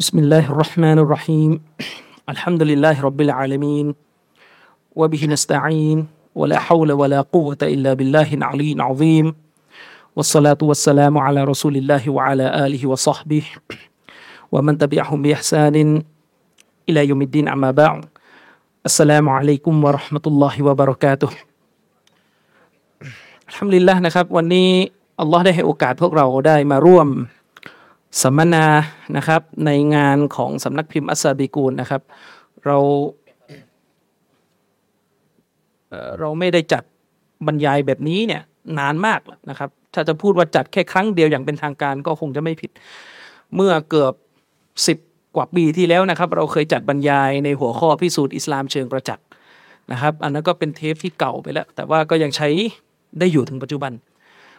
بسم الله الرحمن الرحيم الحمد لله رب العالمين وبه نستعين ولا حول ولا قوة إلا بالله العلي العظيم والصلاة والسلام على رسول الله وعلى آله وصحبه ومن تبعهم بإحسان إلى يوم الدين أما بعد السلام عليكم ورحمة الله وبركاته อัลฮัมดุลิลละนะครับ วันนี้อัลลอฮ์ได้ให้โอกาสพวกเราได้มาร่วม สัมมนานะครับในงานของสำนักพิมพ์อัสซาบิกูลนะครับ เราเราไม่ได้จัดบรรยายแบบนี้เนี่ยนานมากนะครับ ถ้าจะพูดว่าจัดแค่ครั้งเดียวอย่างเป็นทางการก็คงจะไม่ผิด เมื่อเกือบสิบกว่าปีที่แล้วนะครับ เราเคยจัดบรรยายในหัวข้อพิสูจน์อิสลามเชิงประจักษ์นะครับ อันนั้นก็เป็นเทปที่เก่าไปแล้ว แต่ว่าก็ยังใช้ได้อยู่ถึงปัจจุบัน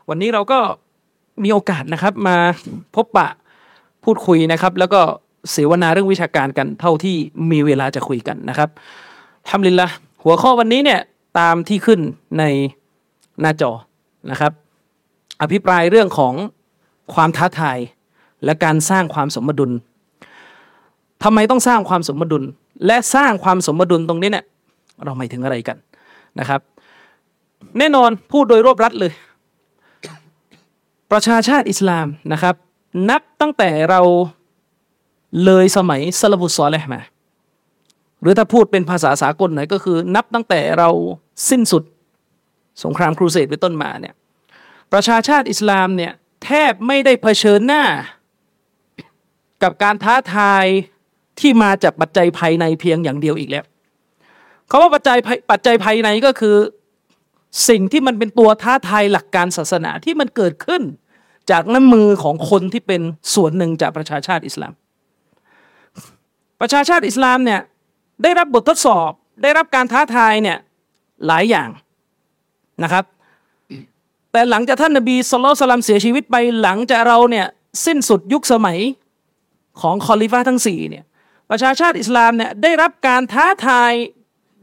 วันนี้เราก็มีโอกาสนะครับมาพบปะ พูดคุยนะครับ แล้วก็เสวนาเรื่องวิชาการกันเท่าที่มีเวลาจะคุยกันนะครับทำลินละหัวข้อวันนี้เนี่ยตามที่ขึ้นในหน้าจอนะครับ อภิปรายเรื่องของความท้าทายและการสร้างความสมดุลทำไมต้องสร้างความสมดุล และสร้างความสมดุลตรงนี้เนี่ยเราหมายถึงอะไรกันนะครับ แน่นอนพูดโดยรวบรัดเลย ประชาชาติอิสลามนะครับ นับตั้งแต่เราเลยสมัยซาลฟุตซอเลห์มาหรือถ้าพูดเป็นภาษาสากลหน่อยก็คือ นับตั้งแต่เราสิ้นสุดสงครามครูเสดเป็นต้นมาเนี่ยประชาชาติอิสลามเนี่ยแทบไม่ได้เผชิญหน้า กับการท้าทายที่มาจากปัจจัยภายในเพียงอย่างเดียวอีกแล้วเขาว่าปัจจัยปัจจัยภายในก็คือ สิ่งที่มันเป็นตัวท้าทายหลักการศาสนาที่มันเกิดขึ้น จากน้ำมือของคนที่เป็นส่วนหนึ่งจากประชาชาติอิสลาม ประชาชาติอิสลามเนี่ยได้รับบททดสอบได้รับการท้าทายเนี่ยหลายอย่างนะครับ แต่หลังจากท่านนบีสุลต่านเสียชีวิตไปหลังจากเราเนี่ยสิ้นสุดยุคสมัยของคอลิฟ้าทั้งสี่เนี่ยประชาชาติอิสลามเนี่ยได้รับการท้าทาย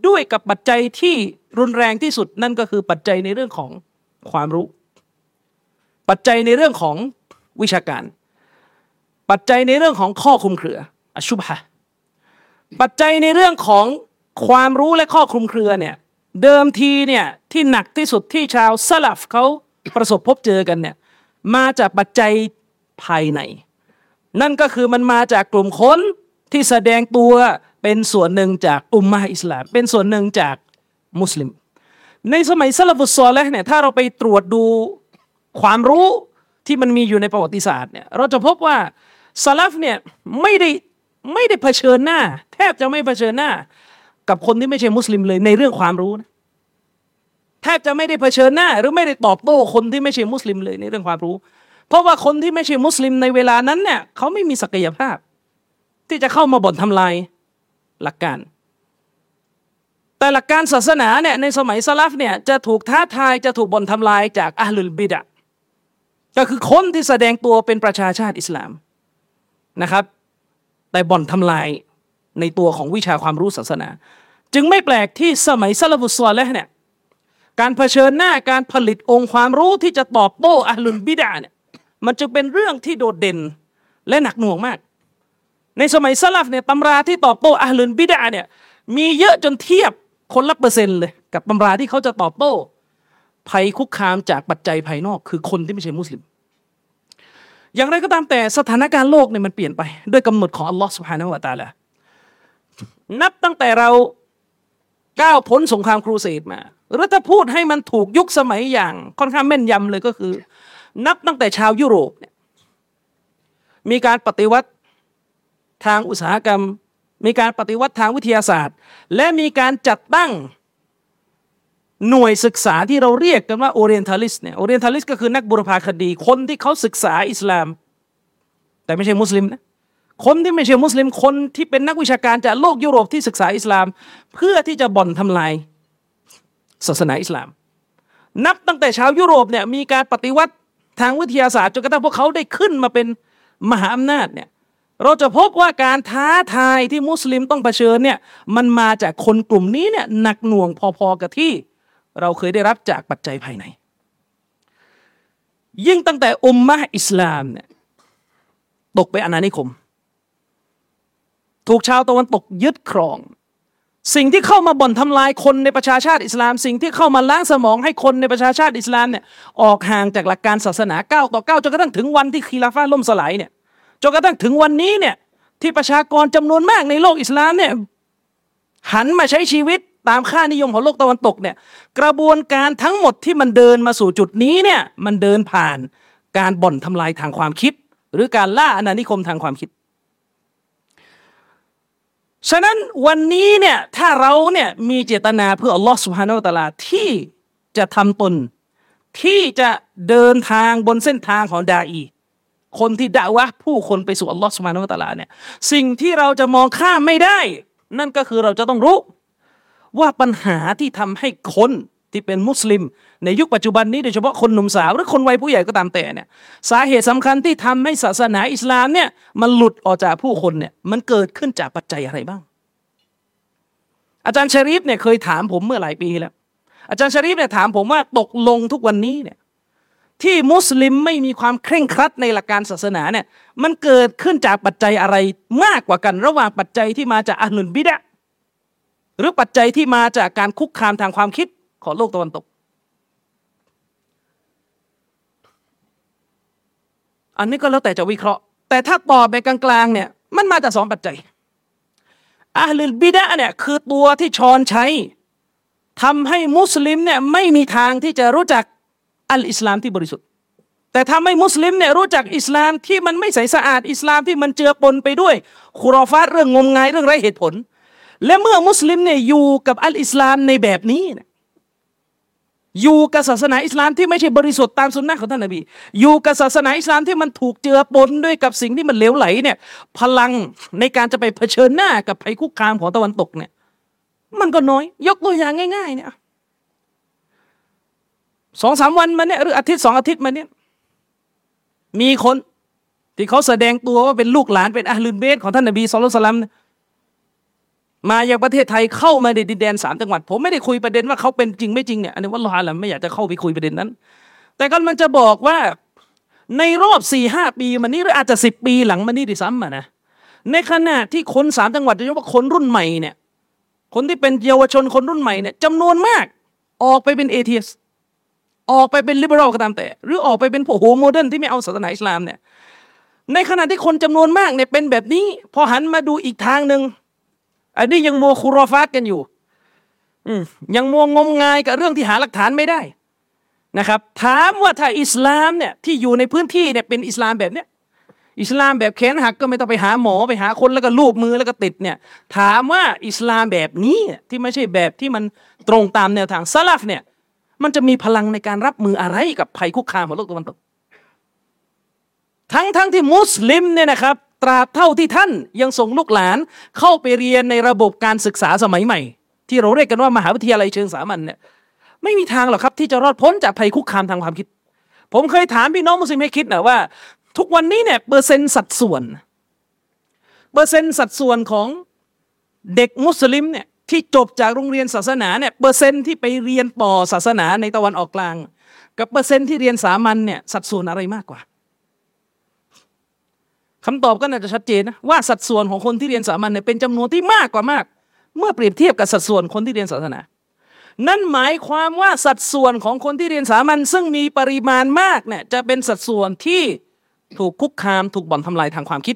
ด้วยกับปัจจัยที่รุนแรงที่สุดนั่นก็คือปัจจัยในเรื่องของความรู้ ปัจจัยในเรื่องของวิชาการ ปัจจัยในเรื่องของข้อคลุมเครืออชุบฮะปัจจัยในเรื่องของความรู้และข้อคลุมเครือเนี่ยเดิมทีเนี่ยที่หนักที่สุดที่ชาวซาลัฟเขาประสบพบเจอกันเนี่ยมาจากปัจจัยภายใน นั่นก็คือมันมาจากกลุ่มคนที่แสดงตัวเป็นส่วนหนึ่งจากอุมมาอิสลาม เป็นส่วนหนึ่งจากมุสลิม ในสมัยซาลฟุตซอลและเนี่ยถ้าเราไปตรวจดู ความรู้ที่มันมีอยู่ในประวัติศาสตร์เนี่ยเราจะพบว่าซาลฟเนี่ยไม่ได้ไม่ได้เผชิญหน้า แทบจะไม่เผชิญหน้า กับคนที่ไม่ใช่มุสลิมเลยในเรื่องความรู้นะแทบจะไม่ได้เผชิญหน้า หรือไม่ได้ตอบโต้คนที่ไม่ใช่มุสลิมเลยในเรื่องความรู้ เพราะว่าคนที่ไม่ใช่มุสลิมในเวลานั้นเนี่ยเขาไม่มีศักยภาพ ที่จะเข้ามาบ่นทำลายหลักการ แต่หลักการศาสนาเนี่ยในสมัยสลับเนี่ยจะถูกท้าทายจะถูกบ่นทำลายจากอัลลุลบิดะ ก็คือคนที่แสดงตัวเป็นประชาชาติอิสลามนะครับ แต่บ่อนทำลายในตัวของวิชาความรู้ศาสนา จึงไม่แปลกที่สมัยซาลฟุตซอลและเนี่ยการเผชิญหน้าการผลิตองค์ความรู้ที่จะตอบโต้อัลลุลบิดะเนี่ยมันจึงเป็นเรื่องที่โดดเด่นและหนักหน่วงมาก ในสมัยสลับเนี่ยตำราที่ตอบโต้อัลลุนบิดาเนี่ยมีเยอะจนเทียบคนละเปอร์เซ็นต์เลยกับตำราที่เขาจะตอบโต้ ภัยคุกคามจากปัจจัยภายนอก คือคนที่ไม่ใช่มุสลิม อย่างไรก็ตามแต่สถานการณ์โลกเนี่ยมันเปลี่ยนไป ด้วยกำหนดของอัลลอฮ์สุบฮานาวะตาละนับตั้งแต่เราก้าวพ้นสงครามครูเสดมาหรือถ้าพูดให้มันถูกยุคสมัยอย่างค่อนข้างแม่นยำเลยก็คือ นับตั้งแต่ชาวยุโรปเนี่ยมีการปฏิวัติทางอุตสาหกรรม มีการปฏิวัติทางวิทยาศาสตร์ และมีการจัดตั้ง หน่วยศึกษาที่เราเรียกกันว่า Orientalist เนี่ย Orientalist ก็คือนักบุรพาคดีคนที่เขาศึกษาอิสลาม แต่ไม่ใช่มุสลิมนะคนที่ไม่ใช่มุสลิมคนที่เป็นนักวิชาการจากโลกยุโรปที่ศึกษาอิสลาม เพื่อที่จะบ่อนทำลายศาสนาอิสลาม นับตั้งแต่ชาวยุโรปเนี่ยมีการปฏิวัติทางวิทยาศาสตร์จนกระทั่งพวกเขาได้ขึ้นมาเป็นมหาอำนาจเนี่ยเราจะพบว่าการท้าทายที่มุสลิมต้องเผชิญเนี่ยมันมาจากคนกลุ่มนี้เนี่ยหนักหน่วงพอๆกับที่ เราเคยได้รับจากปัจจัยภายใน ยิ่งตั้งแต่อุมมะอิสลามเนี่ยตกไปอาณานิคม ถูกชาวตะวันตกยึดครอง สิ่งที่เข้ามาบ่อนทำลายคนในประชาชาติอิสลาม สิ่งที่เข้ามาล้างสมองให้คนในประชาชาติอิสลามเนี่ยออกห่างจากหลักการศาสนาก้าวต่อก้าวจนกระทั่งถึงวันที่คีลาฟ้าล่มสลายเนี่ยจนกระทั่งถึงวันนี้เนี่ยที่ประชากรจำนวนมากในโลกอิสลามเนี่ยหันมาใช้ชีวิต ตามค่านิยมของโลกตะวันตกเนี่ยกระบวนการทั้งหมดที่มันเดินมาสู่จุดนี้เนี่ยมันเดินผ่านการบ่อนทำลายทางความคิด หรือการล่าอาณานิคมทางความคิด ฉะนั้นวันนี้เนี่ยถ้าเราเนี่ยมีเจตนาเพื่ออัลลอฮ์สุฮานาอัลตะลาที่จะทำตน ที่จะเดินทางบนเส้นทางของดาอีคนที่ด่าวะผู้คนไปสู่อัลลอฮ์สุบฮานาอัลตะลาเนี่ยสิ่งที่เราจะมองข้ามไม่ได้ นั่นก็คือเราจะต้องรู้ ว่าปัญหาที่ทำให้คนที่เป็นมุสลิม ในยุคปัจจุบันนี้โดยเฉพาะคนหนุ่มสาว หรือคนวัยผู้ใหญ่ก็ตามแต่เนี่ยสาเหตุสำคัญที่ทำให้ศาสนาอิสลามเนี่ยมันหลุดออกจากผู้คนเนี่ยมันเกิดขึ้นจากปัจจัยอะไรบ้าง อาจารย์ชริฟเนี่ยเคยถามผมเมื่อหลายปีแล้ว อาจารย์ชริฟเนี่ยถามผมว่าตกลงทุกวันนี้เนี่ยที่มุสลิมไม่มีความเคร่งครัดในหลักการศาสนาเนี่ยมันเกิดขึ้นจากปัจจัยอะไรมากกว่ากันระหว่างปัจจัยที่มาจากอัลลุนบิดะ หรือปัจจัยที่มาจากการคุกคามทางความคิดของโลกตะวันตก อันนี้ก็แล้วแต่จะวิเคราะห์ แต่ถ้าตอบไปกลางๆเนี่ยมันมาจากสองปัจจัยอาลุลบิดะเนี่ยคือตัวที่ชอนใช้ทำให้มุสลิมเนี่ยไม่มีทางที่จะรู้จักอัลอิสลามที่บริสุทธิ์ แต่ทำให้มุสลิมเนี่ยรู้จักอิสลามที่มันไม่ใสสะอาดอิสลามที่มันเจือปนไปด้วยคุรอฟาตเรื่องงมงายเรื่องไร้เหตุผล และเมื่อมุสลิมเนี่ยอยู่กับอัลอิสลามในแบบนี้เนี่ยอยู่กับศาสนาอิสลามที่ไม่ใช่บริสุทธิ์ตามสุนนะของท่านนบี อยู่กับศาสนาอิสลามที่มันถูกเจือปนด้วยกับสิ่งที่มันเลวไหลเนี่ย พลังในการจะไปเผชิญหน้ากับภัยคุกคามของตะวันตกเนี่ย มันก็น้อย ยกตัวอย่างง่าย ๆ เนี่ยสองสามวันมาเนี่ยหรืออาทิตย์สองอาทิตย์มาเนี่ย มีคนที่เขาแสดงตัวว่าเป็นลูกหลานเป็นอัลลุนเบสของท่านนบีสุลต่าน มาอย่างประเทศไทยเข้ามาในดินแดนสามจังหวัด ผมไม่ได้คุยประเด็นว่าเขาเป็นจริงไม่จริงเนี่ยอันนี้ว่าลอฮ์ละไม่อยากจะเข้าไปคุยประเด็นนั้น แต่ก็มันจะบอกว่าในรอบสี่ห้าปีมานี้หรืออาจจะสิบปีหลังมานี้ดิซ้ำมานะในขณะที่คนสามจังหวัดโดยเฉพาะคนรุ่นใหม่เนี่ย คนที่เป็นเยาวชนคนรุ่นใหม่เนี่ยจำนวนมาก ออกไปเป็น atheist ออกไปเป็น liberal ก็ตามแต่ หรือออกไปเป็นพวก postmodern ที่ไม่เอาศาสนาอิสลามเนี่ยในขณะที่คนจำนวนมากเนี่ยเป็นแบบนี้ พอหันมาดูอีกทางหนึ่ง อันนี้ยังมัวคุรอฟาตกันอยู่ยังมัวงมงายกับเรื่องที่หาหลักฐานไม่ได้นะครับ ถามว่าถ้าอิสลามเนี่ยที่อยู่ในพื้นที่เนี่ยเป็นอิสลามแบบเนี้ยอิสลามแบบแขนหักก็ไม่ต้องไปหาหมอไปหาคนแล้วก็ลูบมือแล้วก็ติดเนี่ย ถามว่าอิสลามแบบนี้ที่ไม่ใช่แบบที่มันตรงตามแนวทางซาลฟเนี่ยมันจะมีพลังในการรับมืออะไรกับภัยคุกคามของโลกตะวันตก ทั้งทั้งที่มุสลิมเนี่ยนะครับ ตราบเท่าที่ท่านยังส่งลูกหลานเข้าไปเรียนในระบบการศึกษาสมัยใหม่ ที่เราเรียกกันว่ามหาวิทยาลัยเชิงสามัญเนี่ยไม่มีทางหรอกครับที่จะรอดพ้นจากภัยคุกคามทางความคิด ผมเคยถามพี่น้องมุสลิมให้คิดนะว่า ทุกวันนี้เนี่ยเปอร์เซ็นต์สัดส่วน เปอร์เซ็นต์สัดส่วนของเด็กมุสลิมเนี่ยที่จบจากโรงเรียนศาสนาเนี่ยเปอร์เซ็นต์ที่ไปเรียนปอศาสนาในตะวันออกกลาง กับเปอร์เซ็นต์ที่เรียนสามัญเนี่ยสัดส่วนอะไรมากกว่า คำตอบก็น่าจะชัดเจนนะว่าสัดส่วนของคนที่เรียนสามัญเนี่ยเป็นจำนวนที่มากกว่ามาก เมื่อเปรียบเทียบกับสัดส่วนคนที่เรียนศาสนา นั่นหมายความว่าสัดส่วนของคนที่เรียนสามัญซึ่งมีปริมาณมากเนี่ยจะเป็นสัดส่วนที่ถูกคุกคามถูกบ่อนทำลายทางความคิด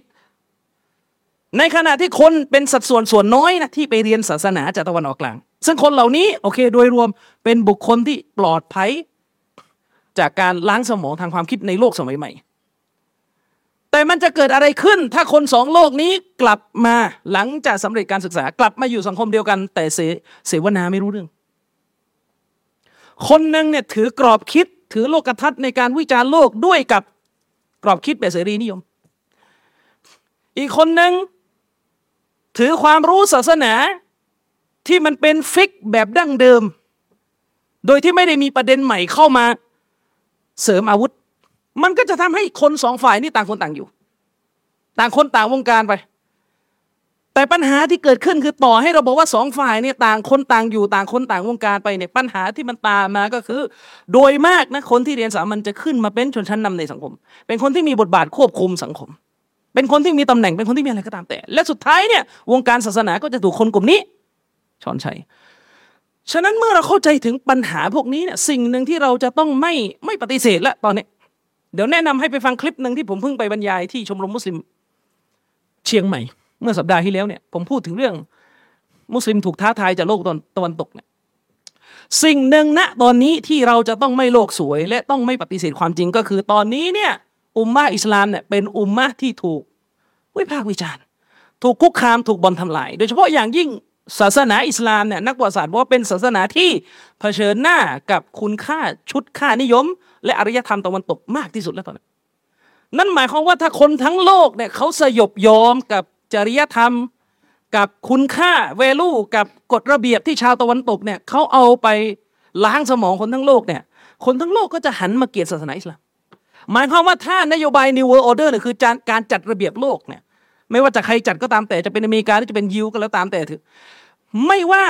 ในขณะที่คนเป็นสัดส่วนส่วนน้อยนะที่ไปเรียนศาสนาจากตะวันออกกลาง ซึ่งคนเหล่านี้โอเค โดยรวมเป็นบุคคลที่ปลอดภัย จากการล้างสมองทางความคิดในโลกสมัยใหม่ แต่มันจะเกิดอะไรขึ้น ถ้าคนสองโลกนี้กลับมาหลังจากสำเร็จการศึกษากลับมาอยู่สังคมเดียวกัน แต่เสเสวนาไม่รู้เรื่อง คนหนึ่งเนี่ยถือกรอบคิดถือโลกทัศน์ในการวิจารณ์โลกด้วยกับกรอบคิดแบบเสรีนิยม อีกคนหนึ่งถือความรู้ศาสนาที่มันเป็นฟิกแบบดั้งเดิม โดยที่ไม่ได้มีประเด็นใหม่เข้ามาเสริมอาวุธ มันก็จะทำให้คนสองฝ่ายนี่ต่างคนต่างอยู่ ต่างคนต่างวงการไป แต่ปัญหาที่เกิดขึ้นคือต่อให้เราบอกว่าสองฝ่ายเนี่ยต่างคนต่างอยู่ต่างคนต่างวงการไปเนี่ยปัญหาที่มันตามมาก็คือ โดยมากนะคนที่เรียนสามัญจะขึ้นมาเป็นชนชั้นนำในสังคม เป็นคนที่มีบทบาทควบคุมสังคม เป็นคนที่มีตำแหน่งเป็นคนที่มีอะไรก็ตามแต่ และสุดท้ายเนี่ยวงการศาสนาก็จะถูกคนกลุ่มนี้ช้อนชัยฉะนั้นเมื่อเราเข้าใจถึงปัญหาพวกนี้เนี่ยสิ่งหนึ่งที่เราจะต้องไม่ไม่ปฏิเสธและตอนนี้ เดี๋ยวแนะนำให้ไปฟังคลิปหนึ่งที่ผมเพิ่งไปบรรยายที่ชมรมมุสลิม เชียงใหม่ เมื่อสัปดาห์ที่แล้วเนี่ย ผมพูดถึงเรื่องมุสลิมถูกท้าทายจากโลกตะวันตกเนี่ยสิ่งหนึ่งณตอนนี้ที่เราจะต้องไม่โลกสวย และต้องไม่ปฏิเสธความจริงก็คือตอนนี้เนี่ยอุมมาอิสลามเนี่ยเป็นอุมมาที่ถูกวิพากษ์วิจารณ์ ถูกคุกคามถูกบอลทำลาย โดยเฉพาะอย่างยิ่ง ศาสนาอิสลามเนี่ยนักประวัติศาสตร์บอกว่าเป็นศาสนาที่เผชิญหน้ากับคุณค่าชุดค่านิยม และอารยธรรมตะวันตกมากที่สุดแล้วตอนนี้นั่นหมายความว่าถ้าคนทั้งโลกเนี่ยเขาสยบยอมกับจริยธรรม กับคุณค่าเวลูกับกฎระเบียบที่ชาวตะวันตกเนี่ยเขาเอาไปล้างสมองคนทั้งโลกเนี่ยคนทั้งโลกก็จะหันมาเกลียดศาสนาอิสลามหมายความว่าถ้านโยบาย New World Order เนี่ยคือการจัดระเบียบโลกเนี่ย ไม่ว่าจะใครจัดก็ตามแต่จะเป็นอเมริกาหรือจะเป็นยิวก็แล้วตามแต่เถอไม่ว่า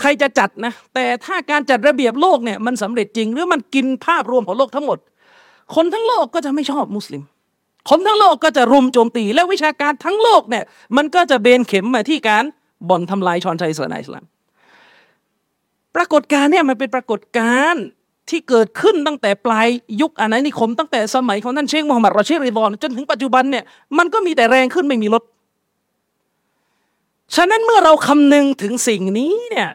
ใครจะจัดนะแต่ถ้าการจัดระเบียบโลกเนี่ยมันสำเร็จจริง หรือมันกินภาพรวมของโลกทั้งหมด คนทั้งโลกก็จะไม่ชอบมุสลิม คนทั้งโลกก็จะรุมโจมตี และวิชาการทั้งโลกเนี่ยมันก็จะเบนเข็มมาที่การบ่อนทำลายชอนชัยศาสนาอิสลามปรากฏการเนี่ยมันเป็นปรากฏการณ์ ที่เกิดขึ้นตั้งแต่ปลายยุคอาณานิคมตั้งแต่สมัยของท่านเชคมูฮัมหมัดรอชิริดอนจนถึงปัจจุบันเนี่ยมันก็มีแต่แรงขึ้นไม่มีลด ฉะนั้นเมื่อเราคำนึงถึงสิ่งนี้เนี่ย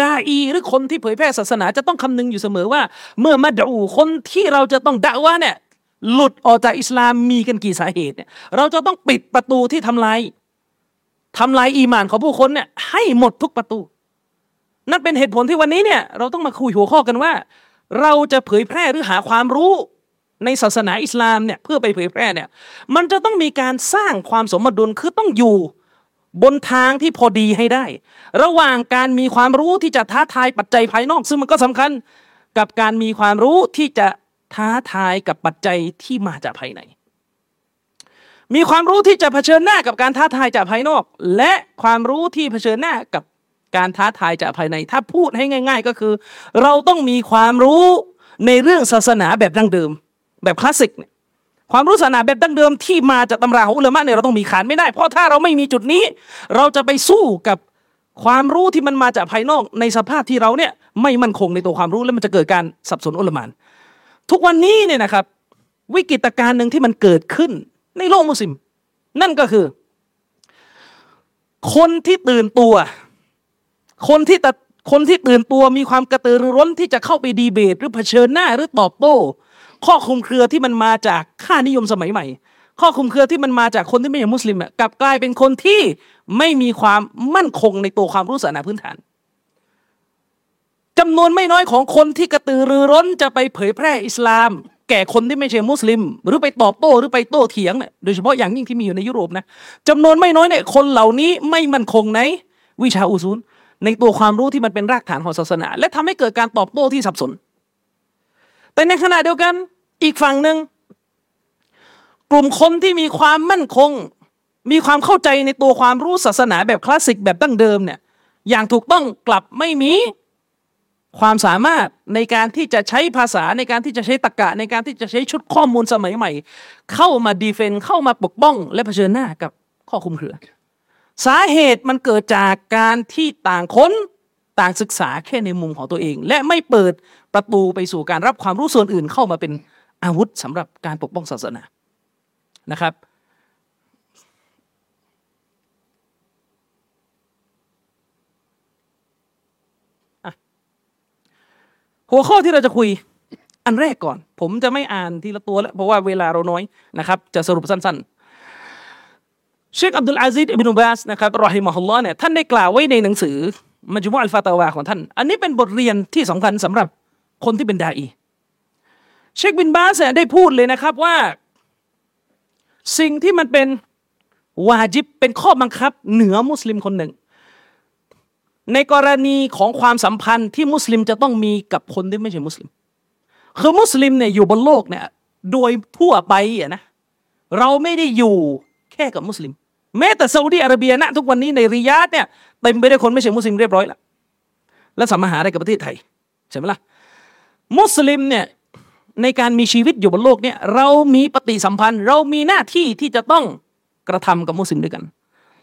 ดาอีหรือคนที่เผยแพร่ศาสนาจะต้องคำนึงอยู่เสมอว่า เมื่อมาดูคนที่เราจะต้องด่าว่าเนี่ยหลุดออกจากอิสลามมีกันกี่สาเหตุเนี่ยเราจะต้องปิดประตูที่ทำลายทำลายอีมานของผู้คนเนี่ยให้หมดทุกประตู นั่นเป็นเหตุผลที่วันนี้เนี่ยเราต้องมาคุยหัวข้อกันว่า เราจะเผยแพร่หรือหาความรู้ในศาสนาอิสลามเนี่ยเพื่อไปเผยแพร่เนี่ยมันจะต้องมีการสร้างความสมดุลคือต้องอยู่บนทางที่พอดีให้ได้ ระหว่างการมีความรู้ที่จะท้าทายปัจจัยภายนอก ซึ่งมันก็สำคัญกับการมีความรู้ที่จะท้าทายกับปัจจัยที่มาจากภายใน มีความรู้ที่จะเผชิญหน้ากับการท้าทายจากภายนอก และความรู้ที่เผชิญหน้ากับ การท้าทายจากภายใน ถ้าพูดให้ง่าย ๆ ก็คือ เราต้องมีความรู้ในเรื่องศาสนาแบบดั้งเดิม แบบคลาสสิกเนี่ยความรู้ศาสนาแบบดั้งเดิมที่มาจากตำราของอุลามะเนี่ยเราต้องมีขานไม่ได้ เพราะถ้าเราไม่มีจุดนี้ เราจะไปสู้กับความรู้ที่มันมาจากภายนอกในสภาพที่เราเนี่ยไม่มั่นคงในตัวความรู้แล้วมันจะเกิดการสับสนอุลามาน ทุกวันนี้เนี่ยนะครับ วิกฤตการณ์หนึ่งที่มันเกิดขึ้นในโลกมุสลิม นั่นก็คือ คนที่ตื่นตัว คนที่ตคนที่ตื่นตัวมีความกระตือรือร้นที่จะเข้าไปดีเบต หรือเผชิญหน้าหรือตอบโต้ ข้อคุมเครือที่มันมาจากค่านิยมสมัยใหม่ ข้อคุมเครือที่มันมาจากคนที่ไม่ใช่มุสลิมกลับกลายเป็นคนที่ไม่มีความมั่นคงในตัวความรู้ศาสนาพื้นฐานจำนวนไม่น้อยของคนที่กระตือรือร้นจะไปเผยแพร่อิสลาม แก่คนที่ไม่ใช่มุสลิม หรือไปตอบโต้หรือไปโต้เถียงเนี่ยโดยเฉพาะอย่างยิ่งที่มีอยู่ในยุโรปนะจำนวนไม่น้อยเนี่ยคนเหล่านี้ไม่มั่นคงในวิชาอุซูล ในตัวความรู้ที่มันเป็นรากฐานของศาสนา และทำให้เกิดการตอบโต้ที่สับสน แต่ในขณะเดียวกันอีกฝั่งหนึ่งกลุ่มคนที่มีความมั่นคง มีความเข้าใจในตัวความรู้ศาสนาแบบคลาสสิกแบบดั้งเดิมเนี่ยอย่างถูกต้องกลับไม่มีความสามารถในการที่จะใช้ภาษาในการที่จะใช้ตรกกะในการที่จะใช้ชุดข้อมูลสมัยใหม่ เข้ามาดีเฟนเข้ามาปกป้อง และเผชิญหน้ากับข้อคุมเครือ สาเหตุมันเกิดจากการที่ต่างคนต่างศึกษาแค่ในมุมของตัวเอง และไม่เปิดประตูไปสู่การรับความรู้ส่วนอื่นเข้ามาเป็นอาวุธสำหรับการปกป้องศาสนานะครับ หัวข้อที่เราจะคุยอันแรกก่อน ผมจะไม่อ่านทีละตัวแล้วเพราะว่าเวลาเราน้อยนะครับ จะสรุปสั้นๆ เชคอับดุลอาซิดอิบนุบาสนะครับรอฮิมะฮุลลอฮ์เนี่ยท่านได้กล่าวไว้ในหนังสือมัจมุอัลฟาตาวาของท่าน อันนี้เป็นบทเรียนที่สำคัญสำหรับคนที่เป็นดาอีเชคบินบาสเนี่ยได้พูดเลยนะครับว่า สิ่งที่มันเป็นวาจิบเป็นข้อบังคับ เหนือมุสลิมคนหนึ่ง ในกรณีของความสัมพันธ์ที่มุสลิมจะต้องมีกับคนที่ไม่ใช่มุสลิม คือมุสลิมเนี่ยอยู่บนโลกเนี่ยโดยทั่วไปอะนะเราไม่ได้อยู่แค่กับมุสลิม แม้แต่ซาอุดีอาระเบียนะทุกวันนี้ในริยาดเนี่ยเต็มไปด้วยคนไม่ใช่มุสลิมเรียบร้อยแล้วแล้วสามมาหาอะไรกับประเทศไทยใช่ไหมล่ะมุสลิมเนี่ยในการมีชีวิตอยู่บนโลกเนี่ยเรามีปฏิสัมพันธ์ เรามีหน้าที่ที่จะต้องกระทำกับมุสลิมด้วยกัน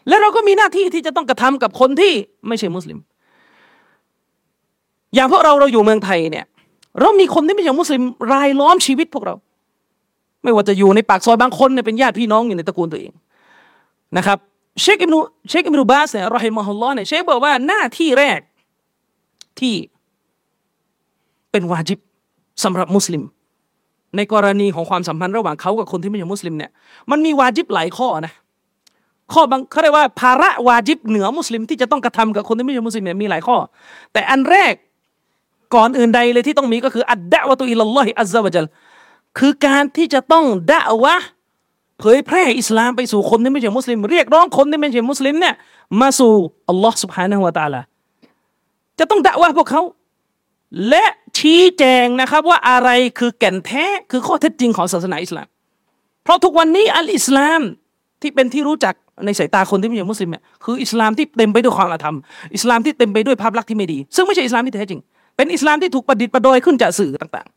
และเราก็มีหน้าที่ที่จะต้องกระทำกับคนที่ไม่ใช่มุสลิม อย่างพวกเราเราอยู่เมืองไทยเนี่ยเรามีคนที่ไม่ใช่มุสลิมรายล้อมชีวิตพวกเรา ไม่ว่าจะอยู่ในปากซอยบางคนเนี่ยเป็นญาติพี่น้องอยู่ในตระกูลตัวเอง นะครับเชคอิบนุเชคอิบนุบาสเนี่ยรอฮิมะฮุลลอฮ์เนี่ยเชคบอกว่าหน้าที่แรกที่เป็นวาจิบสำหรับมุสลิม ในกรณีของความสัมพันธ์ระหว่างเขากับคนที่ไม่ใช่มุสลิมเนี่ยมันมีวาจิบหลายข้อนะข้อบางเขาเรียกว่าภาระวาจิบเหนือมุสลิมที่จะต้องกระทำกับคนที่ไม่ใช่มุสลิมเนี่ยมีหลายข้อ แต่อันแรกก่อนอื่นใดเลยที่ต้องมีก็คือالدعوة إلى الله عز وجلคือการที่จะต้องดะวะ เผยแพร่อิสลามไปสู่คนที่ไม่ใช่มุสลิม เรียกร้องคนที่ไม่ใช่มุสลิมเนี่ยมาสู่อัลลอฮ์سبحانه وتعالىจะต้องด่าว่าพวกเขา และชี้แจงนะครับว่าอะไรคือแก่นแท้คือข้อเท็จจริงของศาสนาอิสลาม เพราะทุกวันนี้อัลอิสลามที่เป็นที่รู้จักในสายตาคนที่ไม่ใช่มุสลิมเนี่ยคืออิสลามที่เต็มไปด้วยความอาธรรม อิสลามที่เต็มไปด้วยภาพลักษณ์ที่ไม่ดี ซึ่งไม่ใช่อิสลามที่แท้จริง เป็นอิสลามที่ถูกประดิษฐ์ประดอยขึ้นจากสื่อต่าง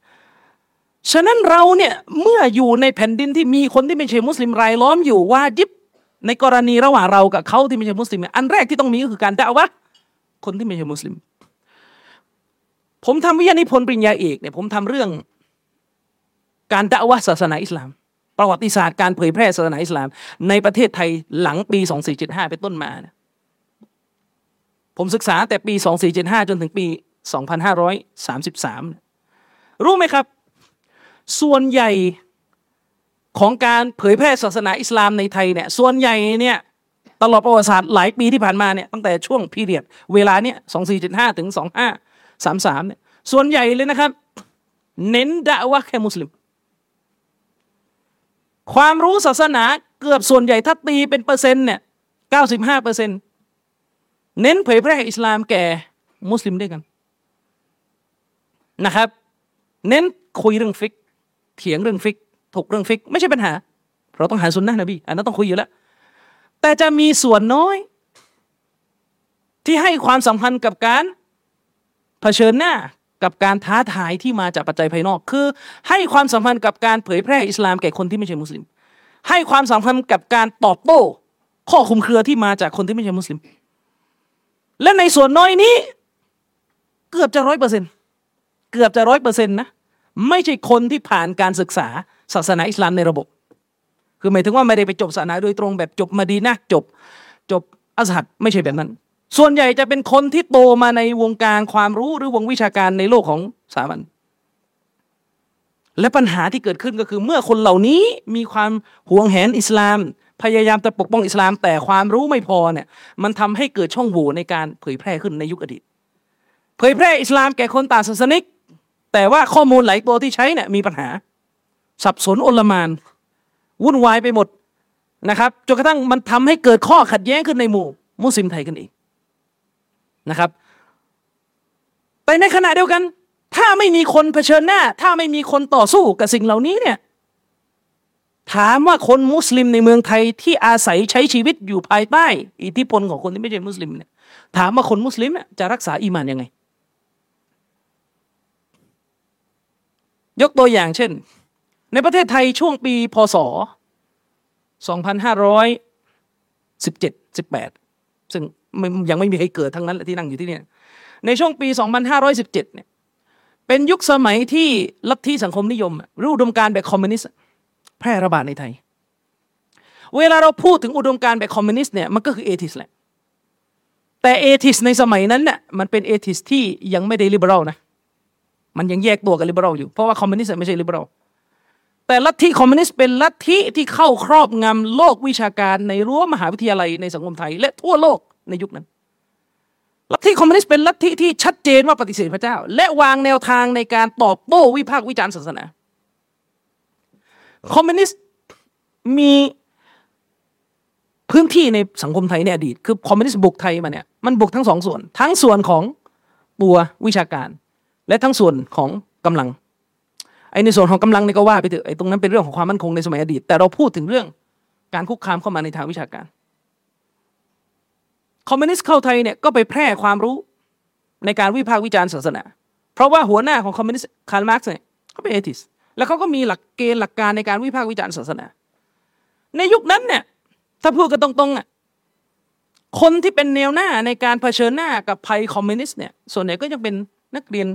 ฉะนั้นเราเนี่ยเมื่ออยู่ในแผ่นดินที่มีคนที่ไม่ใช่มุสลิมรายล้อมอยู่ว่าจิบในกรณีระหว่างเรากับเขาที่ไม่ใช่มุสลิมอันแรกที่ต้องมีก็คือการด่าวะคนที่ไม่ใช่มุสลิม ผมทำวิทยานิพนธ์ปริญญาเอกเนี่ยผมทำเรื่องการด่าวะศาสนาอิสลาม ประวัติศาสตร์การเผยแพร่ศาสนาอิสลาม ในประเทศไทยหลังปี 2475 เป็นต้นมาเนี่ยผมศึกษาแต่ปี 2475 จนถึงปี 2533 รู้ไหมครับ ส่วนใหญ่ของการเผยแพร่ศาสนาอิสลามในไทยเนี่ยส่วนใหญ่เนี่ยตลอดประวัติศาสตร์หลายปีที่ผ่านมาเนี่ยตั้งแต่ช่วง period เวลาเนี่ย2475ถึง2533เนี่ยส่วนใหญ่เลยนะครับ เน้นดะวะแค่มุสลิม ความรู้ศาสนาเกือบส่วนใหญ่ถ้าตีเป็นเปอร์เซ็นต์เนี่ย95เปอร์เซ็นต์เน้นเผยแพร่อิสลามแก่มุสลิมด้วยกันนะครับ เน้นคุยเรื่องฟิกฮ์ เถียงเรื่องฟิกถกเรื่องฟิก ไม่ใช่ปัญหา เราต้องหาสุนนะนบีอันนั้นต้องคุยอยู่แล้ว แต่จะมีส่วนน้อย ที่ให้ความสำคัญกับการเผชิญหน้ากับการท้าทายที่มาจากปัจจัยภายนอก คือ ให้ความสำคัญกับการเผยแพร่อิสลามแก่คนที่ไม่ใช่มุสลิม ให้ความสำคัญกับการตอบโต้ ข้อคุมเครือที่มาจากคนที่ไม่ใช่มุสลิม และในส่วนน้อยนี้ เกือบจะร้อยเปอร์เซ็นเกือบจะร้อยเปอร์เซ็นต์นะ ไม่ใช่คนที่ผ่านการศึกษาศาสนาอิสลามในระบบ คือหมายถึงว่าไม่ได้ไปจบศาสนาโดยตรงแบบจบมาดีนะจบ จบอัสฮัดไม่ใช่แบบนั้น ส่วนใหญ่จะเป็นคนที่โตมาในวงการความรู้หรือวงวิชาการในโลกของสามัญและปัญหาที่เกิดขึ้นก็คือเมื่อคนเหล่านี้มีความหวงแหนอิสลาม พยายามจะปกป้องอิสลาม แต่ความรู้ไม่พอเนี่ยมันทำให้เกิดช่องโหว่ในการเผยแพร่ขึ้นในยุคอดีต เผยแพร่อิสลามแก่คนต่างศาสนิก แต่ว่าข้อมูลหลายตัวที่ใช้เนี่ยมีปัญหา สับสนโอลมาน วุ่นวายไปหมดนะครับจนกระทั่งมันทำให้เกิดข้อขัดแย้งขึ้นในหมู่ มุสลิมไทยกันเองนะครับ แต่ในขณะเดียวกัน ถ้าไม่มีคนเผชิญหน้า ถ้าไม่มีคนต่อสู้กับสิ่งเหล่านี้เนี่ยถามว่าคนมุสลิมในเมืองไทยที่อาศัยใช้ชีวิตอยู่ภายใต้ อิทธิพลของคนที่ไม่ใช่มุสลิมเนี่ยถามว่าคนมุสลิมจะรักษาอีมานยังไง ยกตัวอย่างเช่น ในประเทศไทยช่วงปีพศ 2517 18 ซึ่งยังไม่มีใครเกิดทั้งนั้นที่นั่งอยู่ที่นี่ในช่วงปี 2517 เนี่ยเป็นยุคสมัยที่ลัทธิสังคมนิยมหรืออุดมการณ์แบบคอมมิวนิสต์แพร่ระบาดในไทย เวลาเราพูดถึงอุดมการณ์แบบคอมมิวนิสต์เนี่ยมันก็คือ atheist แหละแต่ atheist ในสมัยนั้นเนี่ยมันเป็น atheist ที่ยังไม่ได้ liberal นะ มันยังแยกตัวกับ liberal อยู่ เพราะว่าคอมมิวนิสต์ไม่ใช่ liberal แต่ลัทธิคอมมิวนิสต์เป็นลัทธิที่เข้าครอบงำโลกวิชาการในรั้วมหาวิทยาลัยในสังคมไทย และทั่วโลกในยุคนั้นลัทธิคอมมิวนิสต์เป็นลัทธิที่ชัดเจนว่าปฏิเสธพระเจ้า และวางแนวทางในการตอบโต้วิพากษ์วิจารณ์ศาสนาคอมมิวนิสต์มีพื้นที่ในสังคมไทยในอดีต คือคอมมิวนิสต์บุกไทยมาเนี่ยมันบุกทั้งสองส่วน ทั้งส่วนของตัววิชาการ และทั้งส่วนของกำลังไอ้ในส่วนของกำลังนี่ก็ว่าไปเถอะไอ้ตรงนั้นเป็นเรื่องของความมั่นคงในสมัยอดีต แต่เราพูดถึงเรื่องการคุกคามเข้ามาในทางวิชาการคอมมิวนิสต์เข้าไทยเนี่ยก็ไปแพร่ความรู้ในการวิพากษ์วิจารณ์ศาสนา เพราะว่าหัวหน้าของคอมมิวนิสต์คาร์ลมาร์กซ์เนี่ยเขาเป็น atheist แล้วเขาก็มีหลักเกณฑ์หลักการในการวิพากษ์วิจารณ์ศาสนา ในยุคนั้นเนี่ยถ้าพูดกันตรงๆอะคนที่เป็นแนวหน้าในการเผชิญหน้ากับภัยคอมมิวนิสต์เนี่ยส่วนใหญ่ก็ยังเป็นนักเรียน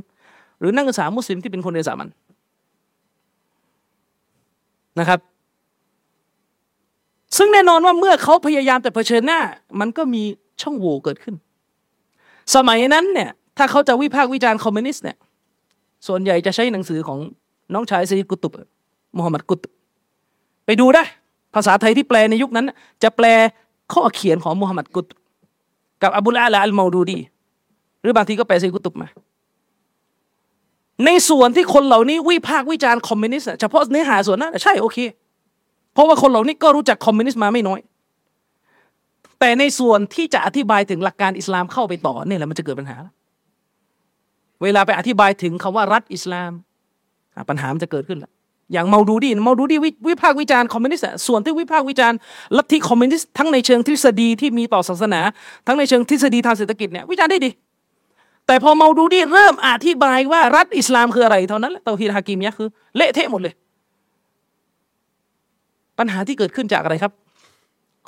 หรือนักศึกษามุสลิมที่เป็นคนเรียนสามัญนะครับ ซึ่งแน่นอนว่าเมื่อเขาพยายามจะเผชิญหน้า มันก็มีช่องโหว่เกิดขึ้น สมัยนั้นเนี่ย ถ้าเขาจะวิพากษ์วิจารณ์คอมมิวนิสต์เนี่ย ส่วนใหญ่จะใช้หนังสือของน้องชายซีกุตุบมุฮัมหมัดกุตุบไปดูได้ ภาษาไทยที่แปลในยุคนั้น จะแปลข้อเขียนของมุฮัมหมัดกุตุบกับอับุลอาลาอัลมาดูดี หรือบางทีก็แปลซีกุตุบมา ในส่วนที่คนเหล่านี้วิพากษ์วิจารณ์คอมมิวนิสต์เฉพาะเนื้อหาส่วนนั้นใช่โอเค เพราะว่าคนเหล่านี้ก็รู้จักคอมมิวนิสต์มาไม่น้อย แต่ในส่วนที่จะอธิบายถึงหลักการอิสลามเข้าไปต่อเนี่ยแหละมันจะเกิดปัญหา เวลาไปอธิบายถึงคำว่ารัฐอิสลามปัญหามันจะเกิดขึ้นแล้วอย่างเมาดูดีเมาดูดีวิพากษ์วิจารณ์คอมมิวนิสต์ส่วนที่วิพากษ์วิจารณ์ลัทธิคอมมิวนิสต์ทั้งในเชิงทฤษฎีที่มีต่อศาสนา ทั้งในเชิงทฤษฎีทางเศรษฐกิจเนี่ยวิจารณ์ได้ดี แต่พอเมาดูดีเริ่มอธิบายว่ารัฐอิสลามคืออะไรเท่านั้นแหละتوحيد حاكمية คือเละเทะหมดเลย ปัญหาที่เกิดขึ้นจากอะไรครับ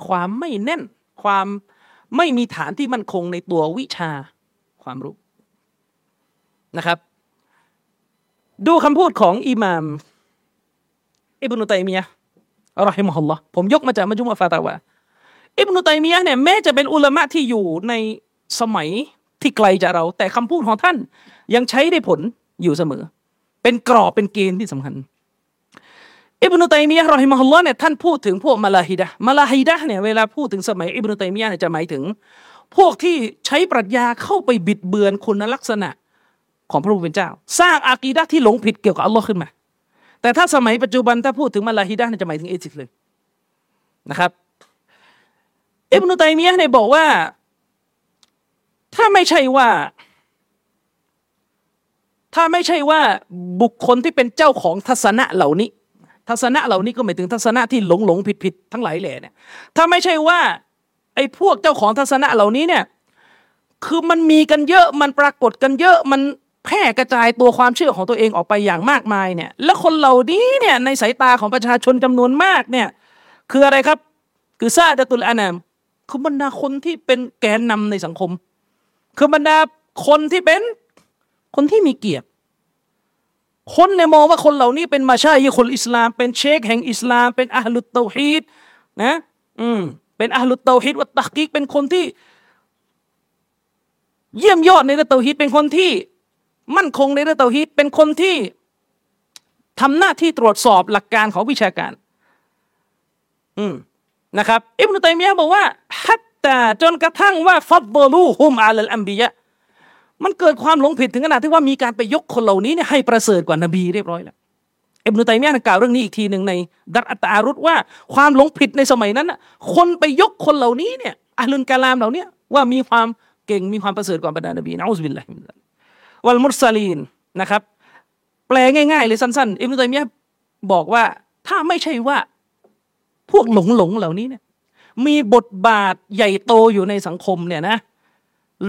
ความไม่แน่น ความไม่มีฐานที่มั่นคงในตัววิชาความรู้นะครับ ดูคำพูดของอิหม่ามอิบนุตัยมียะอัลลอฮิมฮุลลอฮ์ผมยกมาจากมัจจุมะฟาตาวะอิบนุตัยมียะเนี่ยแม้จะเป็นอุลามะที่อยู่ในสมัย ที่ไกลจากเรา แต่คำพูดของท่านยังใช้ได้ผลอยู่เสมอ เป็นกรอบเป็นเกณฑ์ที่สำคัญอิบนุตัยมียะรอฮิมฮุลลอฮ์เนี่ยท่านพูดถึงพวกมาลาฮิดะมาลาฮิดะเนี่ยเวลาพูดถึงสมัยอิบนุตัยมียะเนี่ยจะหมายถึง พวกที่ใช้ปรัชญาเข้าไปบิดเบือนคุณลักษณะของพระผู้เป็นเจ้า สร้างอากีดะที่หลงผิดเกี่ยวกับอัลลอฮ์ขึ้นมา แต่ถ้าสมัยปัจจุบันถ้าพูดถึงมาลาฮิดะจะหมายถึงเอซิสเลยนะครับอิบนุตัยมียะเนี่ยบอกว่า ถ้าไม่ใช่ว่า ถ้าไม่ใช่ว่าบุคคลที่เป็นเจ้าของทัศนะเหล่านี้ ทัศนะเหล่านี้ก็หมายถึงทัศนะที่หลงหลงผิดผิดทั้งหลายแหล่เนี่ย ถ้าไม่ใช่ว่า ไอ้พวกเจ้าของทัศนะเหล่านี้เนี่ย คือมันมีกันเยอะมันปรากฏกันเยอะมันแพร่กระจายตัวความเชื่อของตัวเองออกไปอย่างมากมายเนี่ย แล้วคนเหล่านี้เนี่ยในสายตาของประชาชนจำนวนมากเนี่ย คืออะไรครับ คือซาดตุลอานามคือบรรดาคนที่เป็นแกนนำในสังคม คือบรรดาคนที่เป็นคนที่มีเกียรติ คนเนี่ยมองว่าคนเหล่านี้เป็นมาชาอีคนอิสลาม เป็นเชคแห่งอิสลาม เป็นอัลลุตเตฮีดนะอืมเป็นอัลลุตเตฮีดวัตตักกิกเป็นคนที่ เยี่ยมยอดในเรื่องเตฮีดเป็นคนที่ มั่นคงในเรื่องเตฮีดเป็นคนที่ทำหน้าที่ตรวจสอบหลักการของวิชาการ อืมนะครับ อิบนุตัยมียะบอกว่าฮัต ตาจนกระทั่งว่าฟัดบลูฮุมอาลอัมบียะมันเกิดความหลงผิดถึงขนาดที่ว่ามีการไปยกคนเหล่านี้เนี่ยให้ประเสริฐกว่านบีเรียบร้อยแล้วอิบนุตัยมียะกล่าวเรื่องนี้อีกทีหนึ่งในดัตอัตอารุตว่าความหลงผิดในสมัยนั้นคนไปยกคนเหล่านี้เนี่ยอัลลุนกาลามเหล่านี้ว่ามีความเก่งมีความประเสริฐกว่าบรรดานบีนะอุสบิลลาฮิมินวัลมุสลีนนะครับ แปลง่ายๆเลยสั้นๆอิบนุตัยมียะบอกว่าถ้าไม่ใช่ว่าพวกหลงหลงเหล่านี้เนี่ย มีบทบาทใหญ่โตอยู่ในสังคมเนี่ยนะ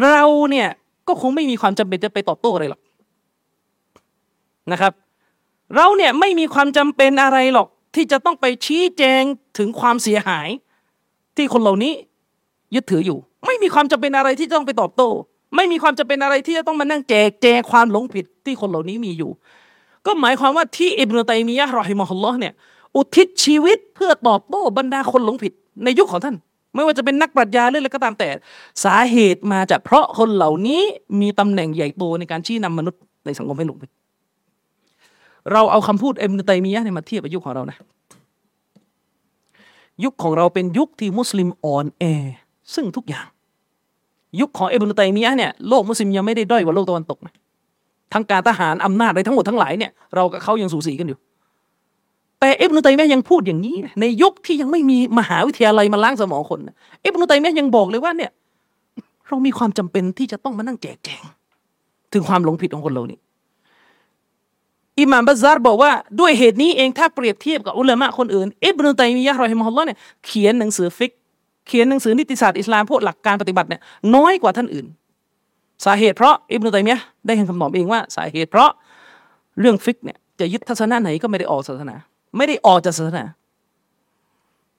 เราเนี่ยก็คงไม่มีความจำเป็นจะไปตอบโต้อะไรหรอกนะครับ เราเนี่ยไม่มีความจำเป็นอะไรหรอก ที่จะต้องไปชี้แจงถึงความเสียหาย ที่คนเหล่านี้ยึดถืออยู่ ไม่มีความจำเป็นอะไรที่ต้องไปตอบโต้ ไม่มีความจะเป็นอะไรที่จะต้องมานั่งแจกแจงความหลงผิดที่คนเหล่านี้มีอยู่ ก็หมายความว่าที่อิบนุตัยมียะรอฮิมะฮุลลอฮ์เนี่ยอุทิศชีวิตเพื่อตอบโต้บรรดาคนหลงผิด ในยุคของท่าน ไม่ว่าจะเป็นนักปรัชญาหรืออะไรก็ตามแต่ สาเหตุมาจากเพราะคนเหล่านี้มีตำแหน่งใหญ่โตในการชี้นำมนุษย์ในสังคมให้หลงผิดเราเอาคำพูดเอิบนุตัยมียะเนี่ยมาเทียบกับยุคของเรานะ ยุคของเราเป็นยุคที่มุสลิมอ่อนแอซึ่งทุกอย่าง ยุคของเอบุนตัยมียะเนี่ยโลกมุสลิมยังไม่ได้ด้อยกว่าโลกตะวันตกนะทั้งการทหารอำนาจอะไรทั้งหมดทั้งหลายเนี่ยเรากับเขายังสูสีกันอยู่ แต่เอบุตัยมียยังพูดอย่างนี้ ในยุคที่ยังไม่มีมหาวิทยาลัยมาล้างสมองคนเอบุตัยมียยังบอกเลยว่าเนี่ย เรามีความจำเป็นที่จะต้องมานั่งแจกแจง ถึงความหลงผิดของคนเรานี่อิหม่ามบัซาร์บอกว่าด้วยเหตุนี้เองถ้าเปรียบเทียบกับอุลามะคนอื่นอิบนุตัยมียะ رحمه الله เนี่ยเขียนหนังสือฟิกฮ์เขียนหนังสือนิติศาสตร์อิสลามพวกหลักการปฏิบัติเนี่ยน้อยกว่าท่านอื่น สาเหตุเพราะอิบนุตัยมียะได้ให้คำตอบเองว่า สาเหตุเพราะเรื่องฟิกฮ์เนี่ยจะยึดทัศนะไหนก็ไม่ได้ออกศาสนา ไม่ได้ออกจากศาสนา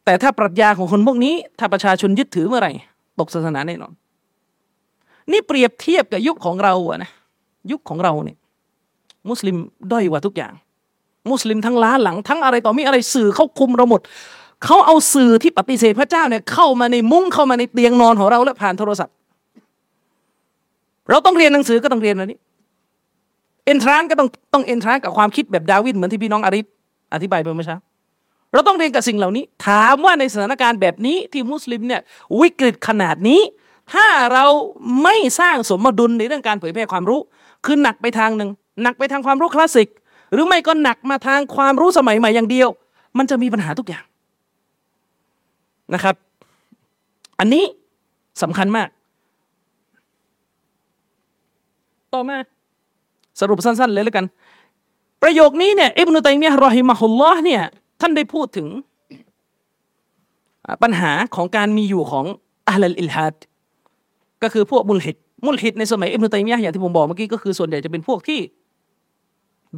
แต่ถ้าปรัชญาของคนพวกนี้ ถ้าประชาชนยึดถือเมื่อไหร่ตกศาสนาแน่นอน นี่เปรียบเทียบกับยุคของเราอะนะยุคของเราเนี่ย มุสลิมด้อยกว่าทุกอย่าง มุสลิมทั้งล้าหลังทั้งอะไรต่อมีอะไรสื่อเขาคุมเราหมดเขาเอาสื่อที่ปฏิเสธพระเจ้าเนี่ยเข้ามาในมุ้งเข้ามาในเตียงนอนของเราและผ่านโทรศัพท์ เราต้องเรียนหนังสือก็ต้องเรียนอันนี้เอนทรานก็ต้องต้องเอนทรานกับความคิดแบบดาวิดเหมือนที่พี่น้องอาริฟ อธิบายไปเมื่อเช้าเราต้องเรียนกับสิ่งเหล่านี้ ถามว่าในสถานการณ์แบบนี้ที่มุสลิมเนี่ยวิกฤตขนาดนี้ ถ้าเราไม่สร้างสมดุลในเรื่องการเผยแพร่ความรู้ คือหนักไปทางหนึ่งหนักไปทางความรู้คลาสสิก หรือไม่ก็หนักมาทางความรู้สมัยใหม่อย่างเดียว มันจะมีปัญหาทุกอย่างนะครับ อันนี้สำคัญมาก ต่อมาสรุปสั้น ๆ เลยแล้วกัน ประโยคนี้เนี่ยอิบนุตัยมียะรอฮิมะฮุลลอฮ์เนี่ยท่านได้พูดถึงปัญหาของการมีอยู่ของอัลลอิลฮัดก็คือพวกมุลฮิดมุลฮิดในสมัยอิบนุตัยมียะอย่างที่ผมบอกเมื่อกี้ก็คือส่วนใหญ่จะเป็นพวกที่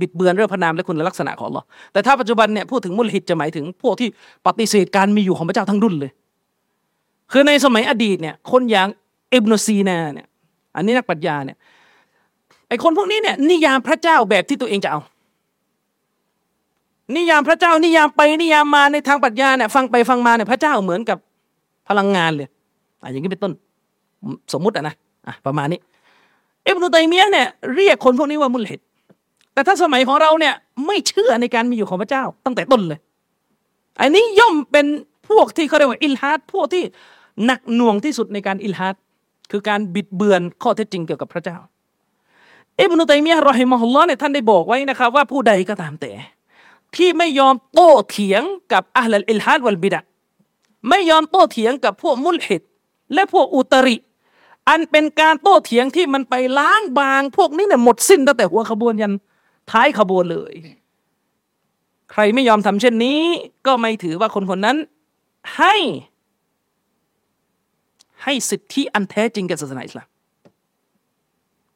บิดเบือนเรื่องพระนามและคุณลักษณะของเราแต่ถ้าปัจจุบันเนี่ยพูดถึงมุลฮิดจะหมายถึงพวกที่ปฏิเสธการมีอยู่ของพระเจ้าทั้งดุนเลย คือในสมัยอดีตเนี่ยคนอย่างอิบนุซีนาเนี่ยอันนี้นักปรัชญาเนี่ยไอคนพวกนี้เนี่ยนิยามพระเจ้าแบบที่ตัวเองจะเอา นิยามพระเจ้านิยามไปนิยามมาในทางปรัชญาเนี่ยฟังไปฟังมาเนี่ยพระเจ้าเหมือนกับพลังงานเลยอะอย่างนี้เป็นต้นสมมุติอะนะอะประมาณนี้อิบนุตัยมียะเนี่ยเรียกคนพวกนี้ว่ามุลฮิดแต่ถ้าสมัยของเราเนี่ยไม่เชื่อในการมีอยู่ของพระเจ้าตั้งแต่ต้นเลย อันนี้ย่อมเป็นพวกที่เขาเรียกว่าอิลฮัดพวกที่หนักหน่วงที่สุดในการอิลฮัดคือการบิดเบือนข้อเท็จจริงเกี่ยวกับพระเจ้าอิบนุตัยมียะรอฮิมะฮุลลอฮ์เนี่ยท่านได้บอกไว้นะครับว่าผู้ใดก็ตามแต่ ที่ไม่ยอมโต้เถียงกับอัลลอิลฮัดวัลบิดะไม่ยอมโต้เถียงกับพวกมุลฮิดและพวกอุตริ อันเป็นการโต้เถียงที่มันไปล้างบาง พวกนี้เนี่ยหมดสิ้นตั้งแต่หัวขบวนยันท้ายขบวนเลย ใครไม่ยอมทำเช่นนี้ ก็ไม่ถือว่าคนคนนั้น ให้ ให้สิทธิอันแท้จริงแก่ศาสนาอิสลาม